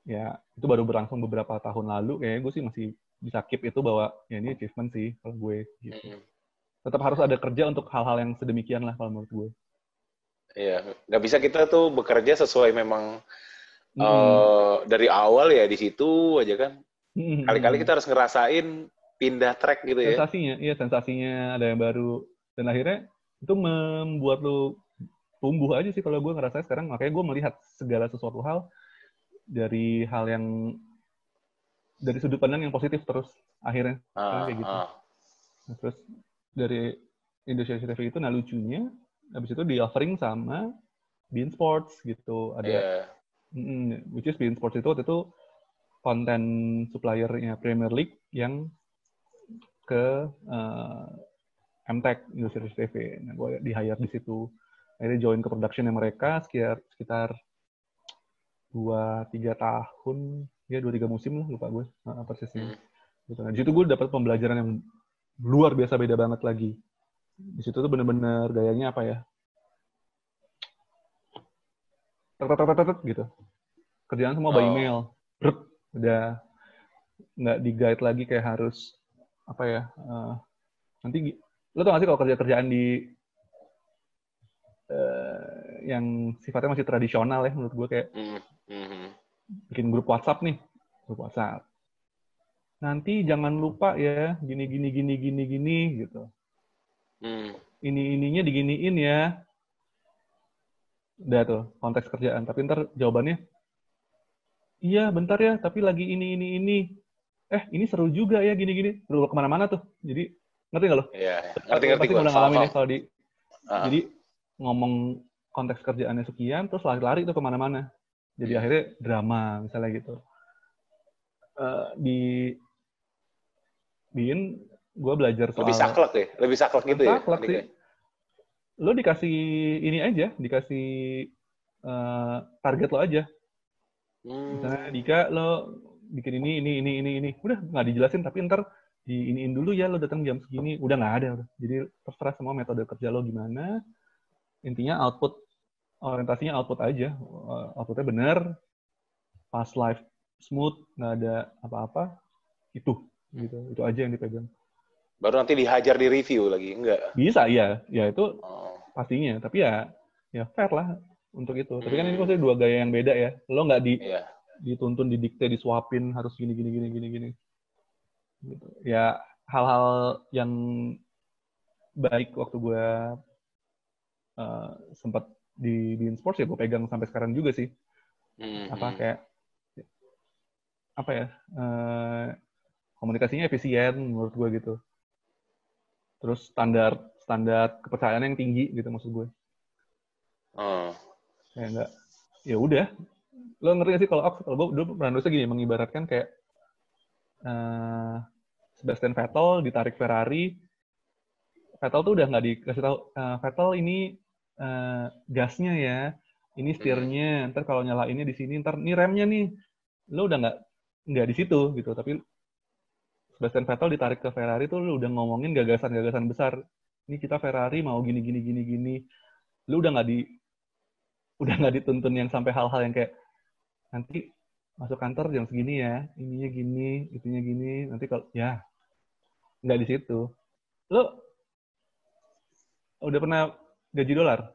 Speaker 2: ya itu baru berlangsung beberapa tahun lalu. Kayaknya gue sih masih bisa keep itu bahwa ya ini achievement sih kalau gue. Gitu.
Speaker 1: Hmm.
Speaker 2: Tetap harus ada kerja untuk hal-hal yang sedemikian lah kalau menurut gue.
Speaker 1: Iya, nggak bisa kita tuh bekerja sesuai memang
Speaker 2: Mm.
Speaker 1: eh, dari awal ya di situ aja kan.
Speaker 2: Mm.
Speaker 1: Kali-kali kita harus ngerasain pindah track gitu ya.
Speaker 2: sensasinya, iya sensasinya ada yang baru dan akhirnya itu membuat lu tumbuh aja sih kalau gue ngerasa sekarang makanya gue melihat segala sesuatu hal dari hal yang dari sudut pandang yang positif terus akhirnya
Speaker 1: Ah,
Speaker 2: kayak gitu.
Speaker 1: ah.
Speaker 2: Nah, terus dari Indonesia TV itu nah lucunya habis itu di offering sama Bean Sports gitu ada
Speaker 1: Iya.
Speaker 2: Mm, which is Bein Sports itu waktu itu konten suppliernya Premier League yang ke uh, MTech Industri TV. Nah, gue di hire di situ. Akhirnya join ke productionnya mereka sekitar sekitar dua tiga tahun, ya dua tiga musim lah lupa gue uh, persisnya.
Speaker 1: Hmm.
Speaker 2: Gitu. Nah, di situ gue dapat pembelajaran yang luar biasa beda banget lagi. Di situ tuh bener-bener gayanya apa ya? tek tek tek tek, tek, gitu. Kerjaan semua by
Speaker 1: Oh.
Speaker 2: email. Brut, udah nggak di guide lagi kayak harus apa ya? eh, nanti lo tau gak sih kalau kerja kerjaan di eh, yang sifatnya masih tradisional ya menurut gue kayak
Speaker 1: Hmm, hmm,
Speaker 2: bikin grup WhatsApp nih, grup WhatsApp. Nanti jangan lupa ya gini gini gini gini gini gitu.
Speaker 1: Hmm.
Speaker 2: Ini ininya diginiin ya. Udah tuh konteks kerjaan. Tapi ntar jawabannya, iya bentar ya. Tapi lagi ini ini ini. Eh ini seru juga ya gini gini. Seru ke mana-mana tuh. Jadi ngerti nggak lo?
Speaker 1: Iya, ngerti ngerti
Speaker 2: Pasti
Speaker 1: gue.
Speaker 2: udah ngalamin ya kalau di
Speaker 1: Ah,
Speaker 2: jadi ngomong konteks kerjaannya sekian, terus lari-lari tuh ke mana-mana. Jadi
Speaker 1: Hmm.
Speaker 2: akhirnya drama misalnya gitu. Eh, di Bin, gue belajar soal
Speaker 1: lebih saklek ya, lebih saklek gitu ya.
Speaker 2: Saklek sih. Lo dikasih ini aja, dikasih eh, target lo aja.
Speaker 1: Hmm.
Speaker 2: Misalnya Dika lo bikin ini ini ini ini ini, udah nggak dijelasin tapi ntar di iniin dulu ya lo datang jam segini, udah nggak ada. Udah. Jadi terserah semua metode kerja lo gimana. Intinya output orientasinya output aja, Eh, outputnya bener, pas live smooth, nggak ada apa-apa, itu gitu, itu aja yang dipegang.
Speaker 1: Baru nanti dihajar di review lagi, enggak?
Speaker 2: Bisa ya, ya itu
Speaker 1: Oh.
Speaker 2: pastinya tapi ya ya fair lah untuk itu tapi kan ini
Speaker 1: Hmm.
Speaker 2: maksudnya dua gaya yang beda ya lo nggak di
Speaker 1: Iya.
Speaker 2: dituntun didikte disuapin harus gini gini gini gini gini gitu ya hal-hal yang baik waktu gue uh, sempat di di sports ya gue pegang sampai sekarang juga sih.
Speaker 1: Hmm,
Speaker 2: apa
Speaker 1: hmm.
Speaker 2: kayak apa ya eh, komunikasinya efisien menurut gue gitu. Terus standar standar kepercayaan yang tinggi gitu maksud gue
Speaker 1: Oh.
Speaker 2: kayak enggak ya udah. Lo ngerti gak sih kalau Ox kalau gue dulu pernah nulisnya gini mengibaratkan kayak eh Sebastian Vettel ditarik Ferrari. Vettel tuh udah nggak dikasih tahu "Eh, Vettel ini eh, gasnya ya. Ini setirnya ntar kalau nyalainnya di sini ntar ini remnya nih. Lo udah nggak nggak di situ gitu tapi Sebastian Vettel ditarik ke Ferrari tuh lu udah ngomongin gagasan-gagasan besar. Ini kita Ferrari mau gini gini gini gini. Lu udah nggak di udah nggak dituntun yang sampai hal-hal yang kayak nanti masuk kantor jam segini ya, ininya gini, itunya gini, nanti kalau ya nggak di situ. Lo udah pernah gaji dolar?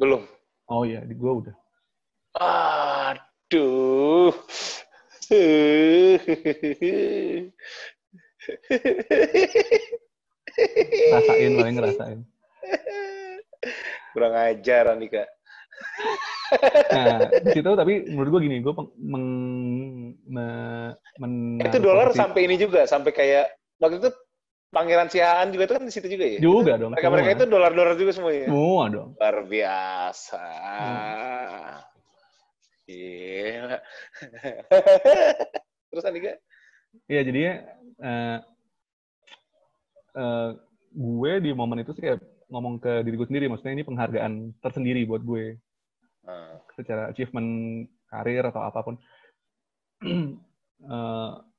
Speaker 1: Belum.
Speaker 2: Oh iya, di gua udah.
Speaker 1: Aduh.
Speaker 2: Rasain, paling ngerasain.
Speaker 1: Kurang ajar, Andika.
Speaker 2: Nah, di situ tapi menurut gue gini, gue meng, me, men,
Speaker 1: Itu dolar sampai ini juga, sampai kayak waktu itu Pangeran Sihaan juga itu kan di situ juga ya?
Speaker 2: Juga dong.
Speaker 1: Mereka mereka itu dolar-dolar juga semuanya.
Speaker 2: Semua dong.
Speaker 1: Luar biasa.
Speaker 2: Hmm.
Speaker 1: Gila. <laughs> Terus Andika?
Speaker 2: Iya, jadinya uh, uh, gue di momen itu sih kayak ngomong ke diri gue sendiri, maksudnya ini penghargaan tersendiri buat gue. Uh. Secara achievement karir atau apa pun. uh, <clears throat>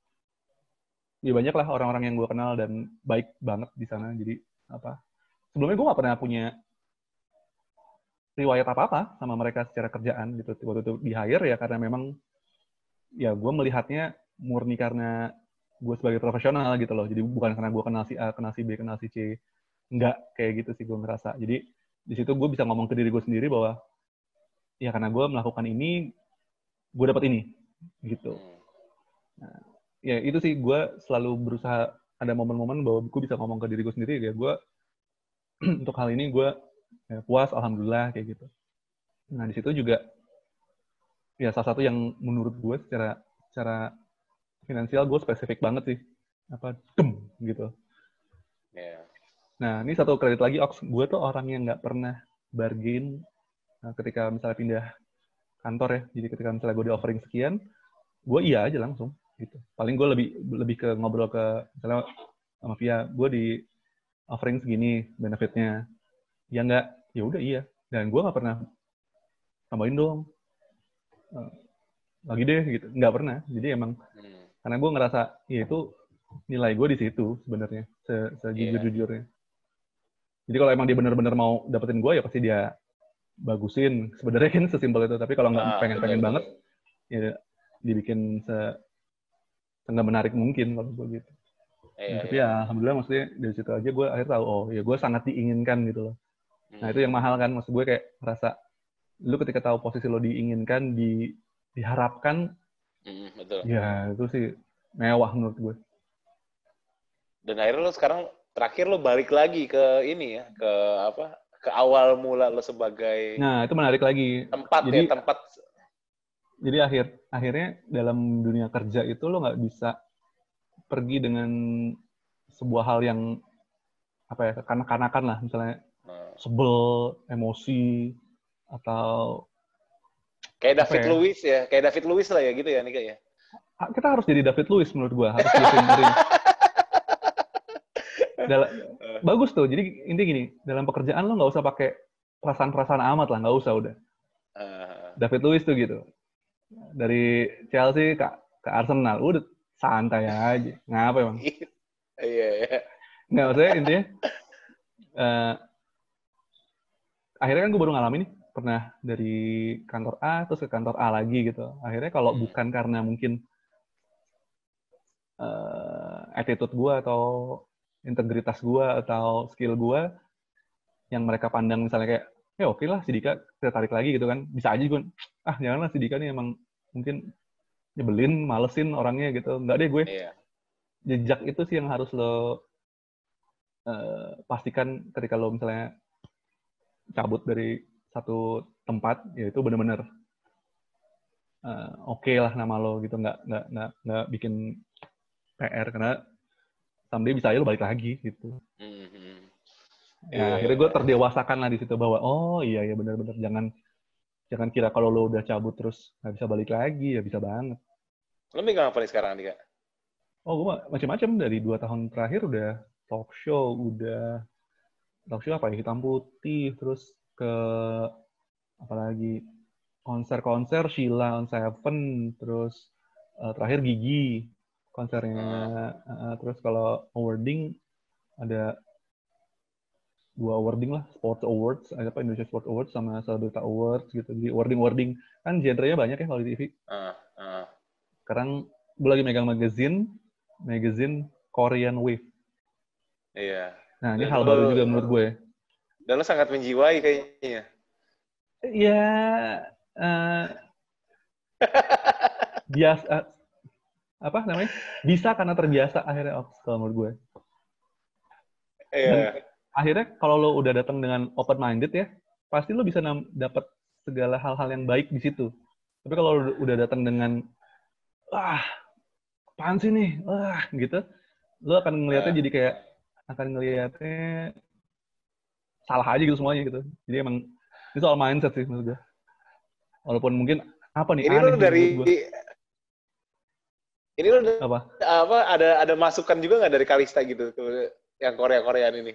Speaker 2: ya banyak lah orang-orang yang gue kenal dan baik banget di sana. Jadi apa? Sebelumnya gue gak pernah punya riwayat apa-apa sama mereka secara kerjaan gitu. Waktu itu di hire ya karena memang ya gue melihatnya murni karena gue sebagai profesional gitu loh. Jadi bukan karena gue kenal si A, kenal si B, kenal si C. Enggak kayak gitu sih gue ngerasa. Jadi di situ gue bisa ngomong ke diri gue sendiri bahwa ya karena gue melakukan ini, gue dapat ini gitu. Nah, ya itu sih. Gue selalu berusaha ada momen-momen bahwa gue bisa ngomong ke diri gue sendiri. Ya gue <clears throat> untuk hal ini gue ya, puas alhamdulillah kayak gitu. Nah di situ juga ya salah satu yang menurut gue secara secara finansial gue spesifik banget sih. Apa dem gitu.
Speaker 1: Yeah.
Speaker 2: nah ini satu kredit lagi ox. Gue tuh orang yang nggak pernah bargain nah, ketika misalnya pindah kantor ya. Jadi ketika misalnya gue di offering sekian gue iya aja langsung gitu. Paling gue lebih lebih ke ngobrol ke misalnya sama Via, gue di offering segini benefitnya. Ya enggak, ya udah iya. Dan gue nggak pernah tambahin dong. Eh, lagi deh gitu, nggak pernah. Jadi emang hmm. karena gue ngerasa ya itu nilai gue di situ sebenarnya se sejujur-jujurnya. Jadi kalau emang dia benar-benar mau dapetin gue ya pasti dia bagusin. Sebenarnya kan sesimpel itu. Tapi kalau nggak ah, pengen-pengen banget, ya dibikin se nggak menarik mungkin kalau gue gitu. Iya, tapi iya. ya alhamdulillah maksudnya dari situ aja gue akhirnya tahu oh ya gue sangat diinginkan gitu loh. Hmm. Nah itu yang mahal kan maksud gue kayak merasa lu ketika tahu posisi lo diinginkan di diharapkan
Speaker 1: hmm, betul.
Speaker 2: ya itu sih mewah menurut gue.
Speaker 1: Dan akhirnya lo sekarang terakhir lo balik lagi ke ini ya ke apa ke awal mula lo sebagai
Speaker 2: nah itu menarik lagi
Speaker 1: tempat
Speaker 2: Jadi,
Speaker 1: ya tempat
Speaker 2: jadi akhir akhirnya dalam dunia kerja itu lo nggak bisa pergi dengan sebuah hal yang apa ya kanak-kanakan lah misalnya hmm. sebel emosi atau
Speaker 1: kayak David ya? Lewis ya kayak David Lewis lah ya gitu ya nih ya
Speaker 2: kita harus jadi David Lewis menurut gua harus hmm. <laughs> bagus tuh jadi intinya gini dalam pekerjaan lo nggak usah pakai perasaan-perasaan amat lah nggak usah udah uh. David Lewis tuh gitu dari Chelsea ke, ke Arsenal udah santai aja. Ngapa emang? <laughs>
Speaker 1: Iya iya.
Speaker 2: Nggak maksudnya intinya uh, akhirnya kan gue baru ngalamin nih pernah dari kantor A terus ke kantor A lagi gitu. Akhirnya kalau hmm. bukan karena mungkin uh, attitude gue atau integritas gue atau skill gue yang mereka pandang misalnya kayak ya oke okay lah si Dika kita tarik lagi gitu kan. Bisa aja gue ah janganlah si Dika nih emang mungkin nyebelin malesin orangnya gitu. Nggak deh gue. Iya. jejak itu sih yang harus lo uh, pastikan ketika lo misalnya cabut dari satu tempat ya itu benar-benar uh, oke okay lah nama lo gitu. Nggak nggak nggak nggak bikin PR karena someday bisa aja lo balik lagi gitu. Mm -hmm ya yeah. akhirnya gue terdewasakan lah di situ bahwa oh iya ya benar-benar. Jangan jangan kira kalau lo udah cabut terus nggak bisa balik lagi ya bisa banget.
Speaker 1: Lo megang apa nih sekarang Dika?
Speaker 2: oh gue macam-macam dari dua tahun terakhir udah talk show udah talk show apa ya? Hitam putih terus ke apalagi konser-konser Sheila on Seven terus uh, terakhir Gigi konsernya. Uh, terus kalau awarding ada dua awarding lah Sports Awards ada apa Indonesia Sports Awards sama Celebrity Awards gitu jadi awarding awarding kan genrenya banyak ya kalau di TV
Speaker 1: Uh, uh.
Speaker 2: sekarang gue lagi megang magazine magazine Korean Wave
Speaker 1: Iya.
Speaker 2: nah ini
Speaker 1: Dan
Speaker 2: hal
Speaker 1: lo-
Speaker 2: baru juga menurut gue
Speaker 1: Dan lo sangat menjiwai kayaknya.
Speaker 2: ya eh, biasa apa namanya bisa karena terbiasa akhirnya Ox, kalau menurut gue
Speaker 1: Iya.
Speaker 2: Akhirnya kalau lo udah datang dengan open minded ya pasti lo bisa dapat segala hal-hal yang baik di situ. Tapi kalau lo udah datang dengan wah apaan sih nih? Wah gitu lo akan ngelihatnya
Speaker 1: Ya.
Speaker 2: jadi kayak akan ngelihatnya salah aja gitu semuanya gitu. Jadi emang ini soal mindset sih menurut gue walaupun mungkin apa nih?
Speaker 1: Ini
Speaker 2: aneh
Speaker 1: lo dari ini lo
Speaker 2: apa?
Speaker 1: apa ada ada masukan juga nggak dari Kalista gitu yang Korea Koreaan ini?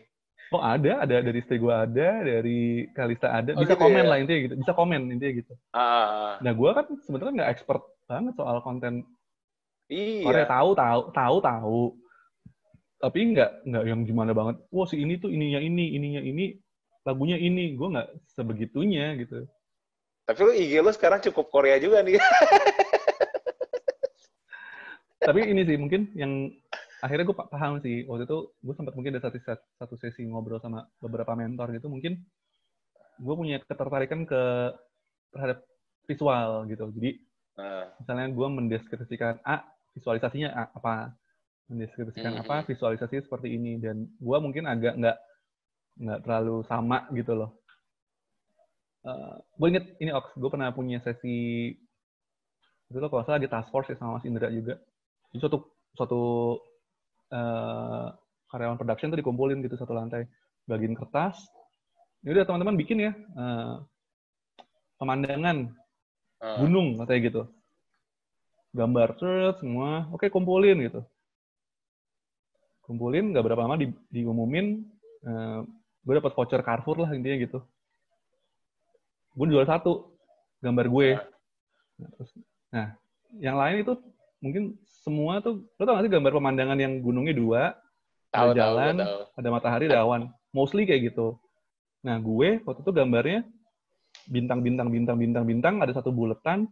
Speaker 2: Oh ada ada dari istri gue ada dari Kalista ada
Speaker 1: Oh,
Speaker 2: bisa
Speaker 1: gitu
Speaker 2: komen
Speaker 1: ya?
Speaker 2: lah intinya gitu bisa komen intinya gitu
Speaker 1: Ah,
Speaker 2: Nah, gue kan sebenarnya nggak expert banget soal konten
Speaker 1: iya.
Speaker 2: Korea. Tahu, tahu, tahu, tahu. Tapi nggak nggak yang gimana banget. Wah, si ini tuh ininya ini, ininya ini, lagunya ini. Gue nggak sebegitunya gitu.
Speaker 1: Tapi lo IG lo sekarang cukup Korea juga nih.
Speaker 2: Tapi ini sih mungkin yang akhirnya gue paham sih. Waktu itu gue sempat mungkin ada satu, satu sesi ngobrol sama beberapa mentor gitu. Mungkin gue punya ketertarikan ke terhadap visual gitu. Jadi
Speaker 1: Nah,
Speaker 2: misalnya gue mendeskripsikan A, visualisasinya A, apa, mendeskripsikan
Speaker 1: Mhm.
Speaker 2: apa, visualisasinya seperti ini, dan gue mungkin agak nggak nggak terlalu sama gitu loh. gue inget ini Ox, gue pernah punya sesi itu lo kalau salah di task force ya sama Mas Indra juga. Jadi suatu suatu eh, karyawan production tuh dikumpulin gitu satu lantai, bagiin kertas. Ya udah teman-teman bikin ya eh, pemandangan
Speaker 1: ah.
Speaker 2: gunung katanya gitu. Gambar terus semua. Oke kumpulin gitu. Kumpulin nggak berapa lama di, diumumin eh, gue dapat voucher Carrefour lah intinya gitu. Gue jual satu gambar gue. Nah, terus, nah yang lain itu mungkin semua tuh lo tau gak sih gambar pemandangan yang gunungnya dua?
Speaker 1: Tahu
Speaker 2: ada
Speaker 1: tahu
Speaker 2: jalan
Speaker 1: tahu.
Speaker 2: ada matahari ada awan. Mostly kayak gitu. Nah gue waktu itu gambarnya bintang bintang bintang bintang bintang ada satu buletan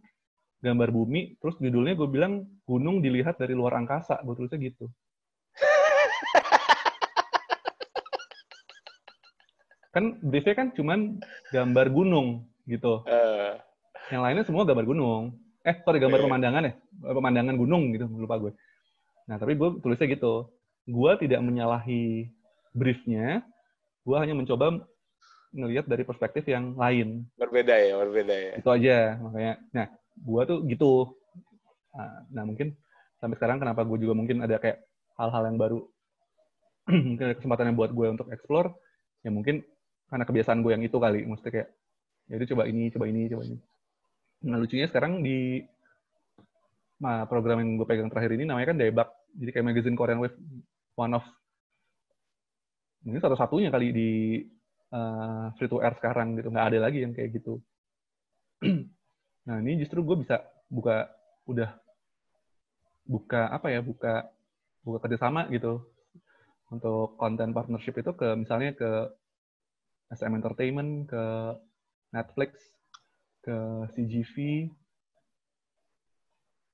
Speaker 2: gambar bumi terus judulnya gue bilang gunung dilihat dari luar angkasa. Gue tulisnya gitu. <laughs> Kan briefnya kan cuman gambar gunung gitu.
Speaker 1: Eh,
Speaker 2: yang lainnya semua gambar gunung eh sorry gambar
Speaker 1: Iya.
Speaker 2: pemandangan ya? Pemandangan gunung gitu lupa gue. Nah tapi gue tulisnya gitu. Gue tidak menyalahi briefnya gue hanya mencoba ngelihat dari perspektif yang lain.
Speaker 1: Berbeda ya, berbeda ya.
Speaker 2: itu aja makanya. Nah gue tuh gitu. Ah, nah mungkin sampai sekarang kenapa gue juga mungkin ada kayak hal-hal yang baru <clears throat> mungkin ada kesempatan yang buat gue untuk explore ya mungkin karena kebiasaan gue yang itu kali. Maksudnya kayak ya udah coba ini coba ini coba ini nah lucunya sekarang di nah, program yang gue pegang terakhir ini namanya kan Daebak. Jadi kayak magazine Korean Wave one of mungkin satu-satunya kali di eh, free to air sekarang gitu. Nggak ada lagi yang kayak gitu. <clears throat> Nah ini justru gue bisa buka udah buka apa ya buka buka kerjasama gitu untuk konten partnership itu ke misalnya ke SM Entertainment ke Netflix ke CGV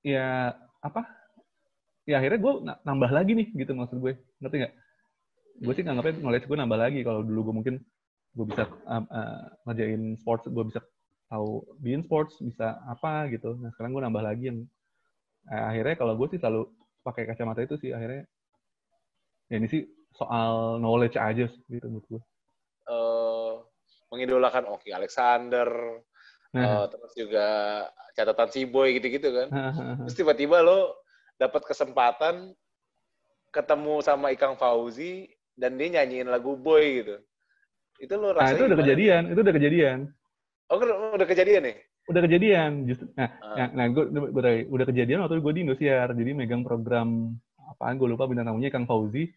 Speaker 2: ya apa? Ya akhirnya gue nambah lagi nih gitu maksud gue. Ngerti nggak? Gue sih nganggapnya knowledge gue nambah lagi. Kalau dulu gue mungkin gue bisa uh, uh, ngerjain sports gue bisa tahu bikin sports bisa apa gitu. Nah sekarang gue nambah lagi yang eh, akhirnya kalau gue sih selalu pakai kacamata itu sih akhirnya ya ini sih soal knowledge aja sih, gitu menurut gue
Speaker 1: Eh, mengidolakan Oki Alexander,
Speaker 2: nah
Speaker 1: eh, terus juga catatan si boy gitu-gitu kan. <laughs> Terus tiba-tiba lo dapat kesempatan ketemu sama Ikang Fauzi dan dia nyanyiin lagu boy gitu. Itu lo
Speaker 2: nah
Speaker 1: rasanya
Speaker 2: itu udah
Speaker 1: gimana?
Speaker 2: kejadian itu udah kejadian
Speaker 1: Oh, udah kejadian nih?
Speaker 2: udah kejadian justru nah
Speaker 1: Ah.
Speaker 2: nah, nah gue udah, udah kejadian waktu gue di Indosiar jadi megang program apaan gue lupa bintang tamunya Kang Fauzi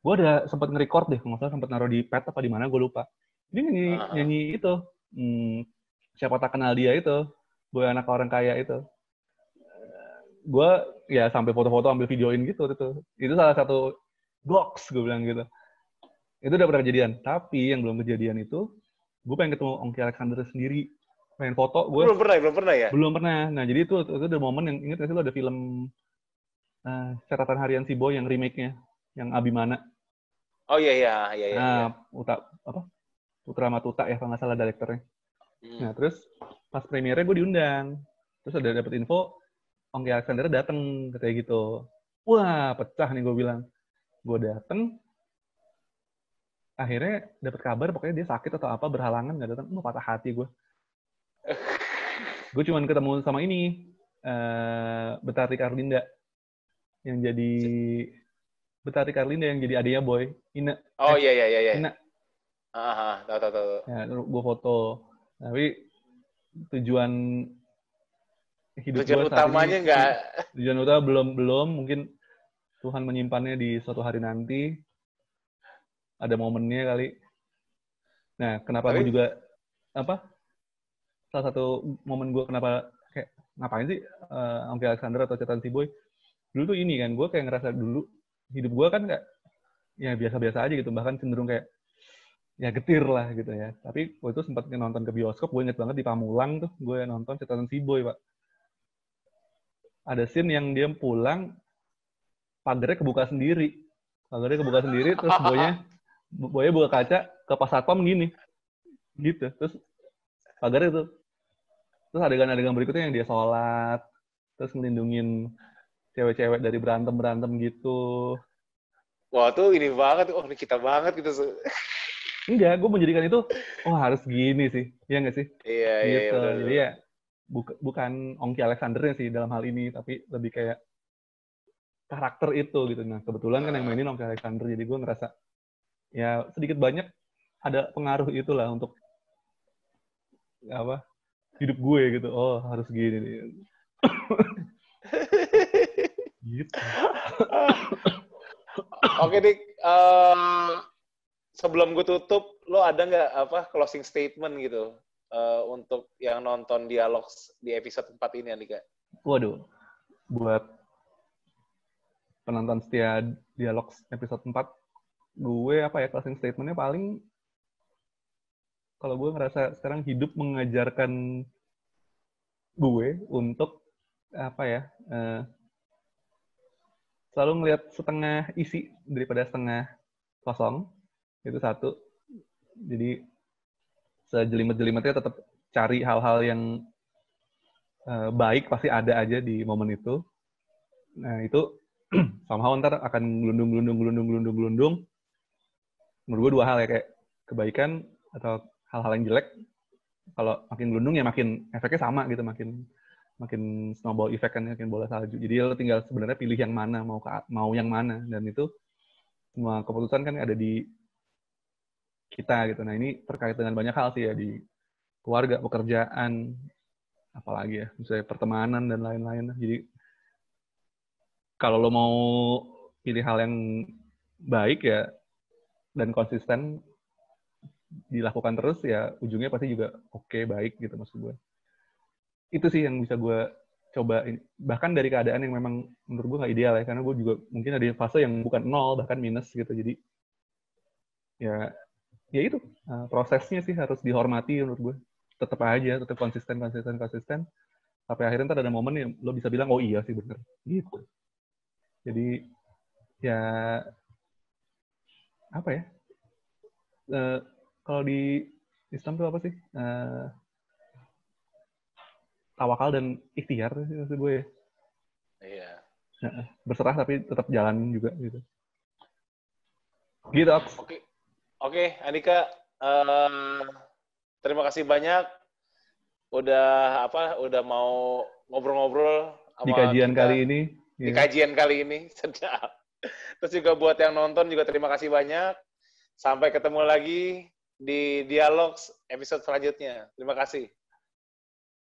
Speaker 2: gue ada sempat nge-record deh nggak salah sempat naruh di pet apa di mana gue lupa dia nyanyi
Speaker 1: Ah.
Speaker 2: nyanyi itu hmm, siapa tak kenal dia itu gue anak orang kaya itu gue ya sampai foto-foto ambil videoin gitu itu itu salah satu goks gue bilang gitu itu udah pernah kejadian. Tapi yang belum kejadian itu, gue pengen ketemu Ongki Alexander sendiri. Pengen foto gue.
Speaker 1: Belum pernah, belum pernah ya?
Speaker 2: Belum pernah. Nah, jadi itu itu ada momen yang inget gak sih lo ada film uh, catatan harian si Boy yang remake-nya, yang Abimana.
Speaker 1: Oh iya iya iya iya.
Speaker 2: Nah,
Speaker 1: iya.
Speaker 2: Uta apa? Putra Matuta ya kalau nggak salah direkturnya.
Speaker 1: Hmm.
Speaker 2: Nah, terus pas premiernya gue diundang. Terus ada dapet info, Ongki Alexander dateng katanya gitu. Wah, pecah nih gue bilang. Gue dateng, akhirnya dapet kabar pokoknya dia sakit atau apa berhalangan nggak datang. Wah, patah hati gue. <laughs> gue cuman ketemu sama ini, uh, Betari Karlinda. Yang jadi Betari Karlinda yang jadi adiknya Boy. Ina.
Speaker 1: Oh iya iya iya. iya.
Speaker 2: Ina.
Speaker 1: Ah, ah, tahu tahu tahu.
Speaker 2: Ya, gue foto. Tapi tujuan hidup
Speaker 1: tujuan
Speaker 2: gua
Speaker 1: utamanya
Speaker 2: ini,
Speaker 1: nggak
Speaker 2: tujuan utama belum belum. Mungkin Tuhan menyimpannya di suatu hari nanti. Ada momennya kali. Nah kenapa
Speaker 1: Tapi-
Speaker 2: gue juga apa? Salah satu momen gue kenapa kayak ngapain sih uh, Alexander atau Cetan Boy dulu tuh ini kan gue kayak ngerasa dulu hidup gue kan kayak ya biasa-biasa aja gitu. Bahkan cenderung kayak ya getir lah gitu ya. Tapi gue itu sempat nonton ke bioskop gue inget banget di Pamulang tuh gue nonton Cetan Boy pak. Ada scene yang dia pulang pagarnya kebuka sendiri. Pagarnya kebuka sendiri terus boynya boynya buka kaca ke pas satpam gini. Gitu terus pagarnya itu terus adegan-adegan berikutnya yang dia sholat terus ngelindungin cewek-cewek dari berantem berantem gitu.
Speaker 1: Wah tuh ini banget oh ini kita banget gitu.
Speaker 2: Enggak gue menjadikan itu oh harus gini sih. Ya nggak sih?
Speaker 1: Iya iya iya,
Speaker 2: gitu.
Speaker 1: benar,
Speaker 2: jadi ya buka- bukan Ongki Alexandernya sih dalam hal ini tapi lebih kayak karakter itu gitu. Nah kebetulan kan yang mainin Ongki Alexander jadi gue ngerasa ya sedikit banyak ada pengaruh itulah untuk apa hidup gue gitu. Oh harus gini nih. <laughs> gitu.
Speaker 1: Oke dik, eh, sebelum gue tutup, lo ada nggak apa closing statement gitu eh, untuk yang nonton dialog di episode 4 ini Andika?
Speaker 2: waduh buat penonton setia dialog episode 4 gue apa ya closing statementnya paling kalau gue ngerasa sekarang hidup mengajarkan gue untuk apa ya eh, selalu ngelihat setengah isi daripada setengah kosong itu satu. Jadi sejelimet-jelimetnya tetap cari hal-hal yang eh, baik pasti ada aja di momen itu. Nah itu <clears throat> somehow ntar akan gelundung gelundung gelundung gelundung gelundung menurut gue dua hal ya kayak kebaikan atau hal-hal yang jelek. Kalau makin gelundung ya makin efeknya sama gitu makin makin snowball effect kan makin bola salju. Jadi lo tinggal sebenarnya pilih yang mana mau ke, mau yang mana. Dan itu semua keputusan kan ada di kita gitu. Nah ini terkait dengan banyak hal sih ya di keluarga pekerjaan apalagi ya misalnya pertemanan dan lain-lain. Jadi kalau lo mau pilih hal yang baik ya dan konsisten dilakukan terus ya ujungnya pasti juga oke baik gitu maksud gue. Itu sih yang bisa gue coba bahkan dari keadaan yang memang menurut gue nggak ideal ya karena gue juga mungkin ada fase yang bukan nol bahkan minus gitu. Jadi ya ya itu uh, prosesnya sih harus dihormati menurut gue. Tetap aja tetap konsisten konsisten konsisten. Sampai akhirnya ntar ada momen yang lo bisa bilang oh iya sih bener. Gitu. Jadi ya apa ya? Eh, kalau di Islam tuh apa sih? Eh, tawakal dan ikhtiar sih maksud gue ya.
Speaker 1: Iya.
Speaker 2: berserah tapi tetap jalan juga gitu. Gitu Oks.
Speaker 1: Oke, oke Andika, eh, terima kasih banyak udah apa udah mau ngobrol-ngobrol
Speaker 2: di kajian
Speaker 1: kita.
Speaker 2: kali ini
Speaker 1: di
Speaker 2: ya.
Speaker 1: kajian kali ini <laughs> sedap. Terus juga buat yang nonton juga terima kasih banyak. Sampai ketemu lagi di dialog episode selanjutnya. Terima kasih.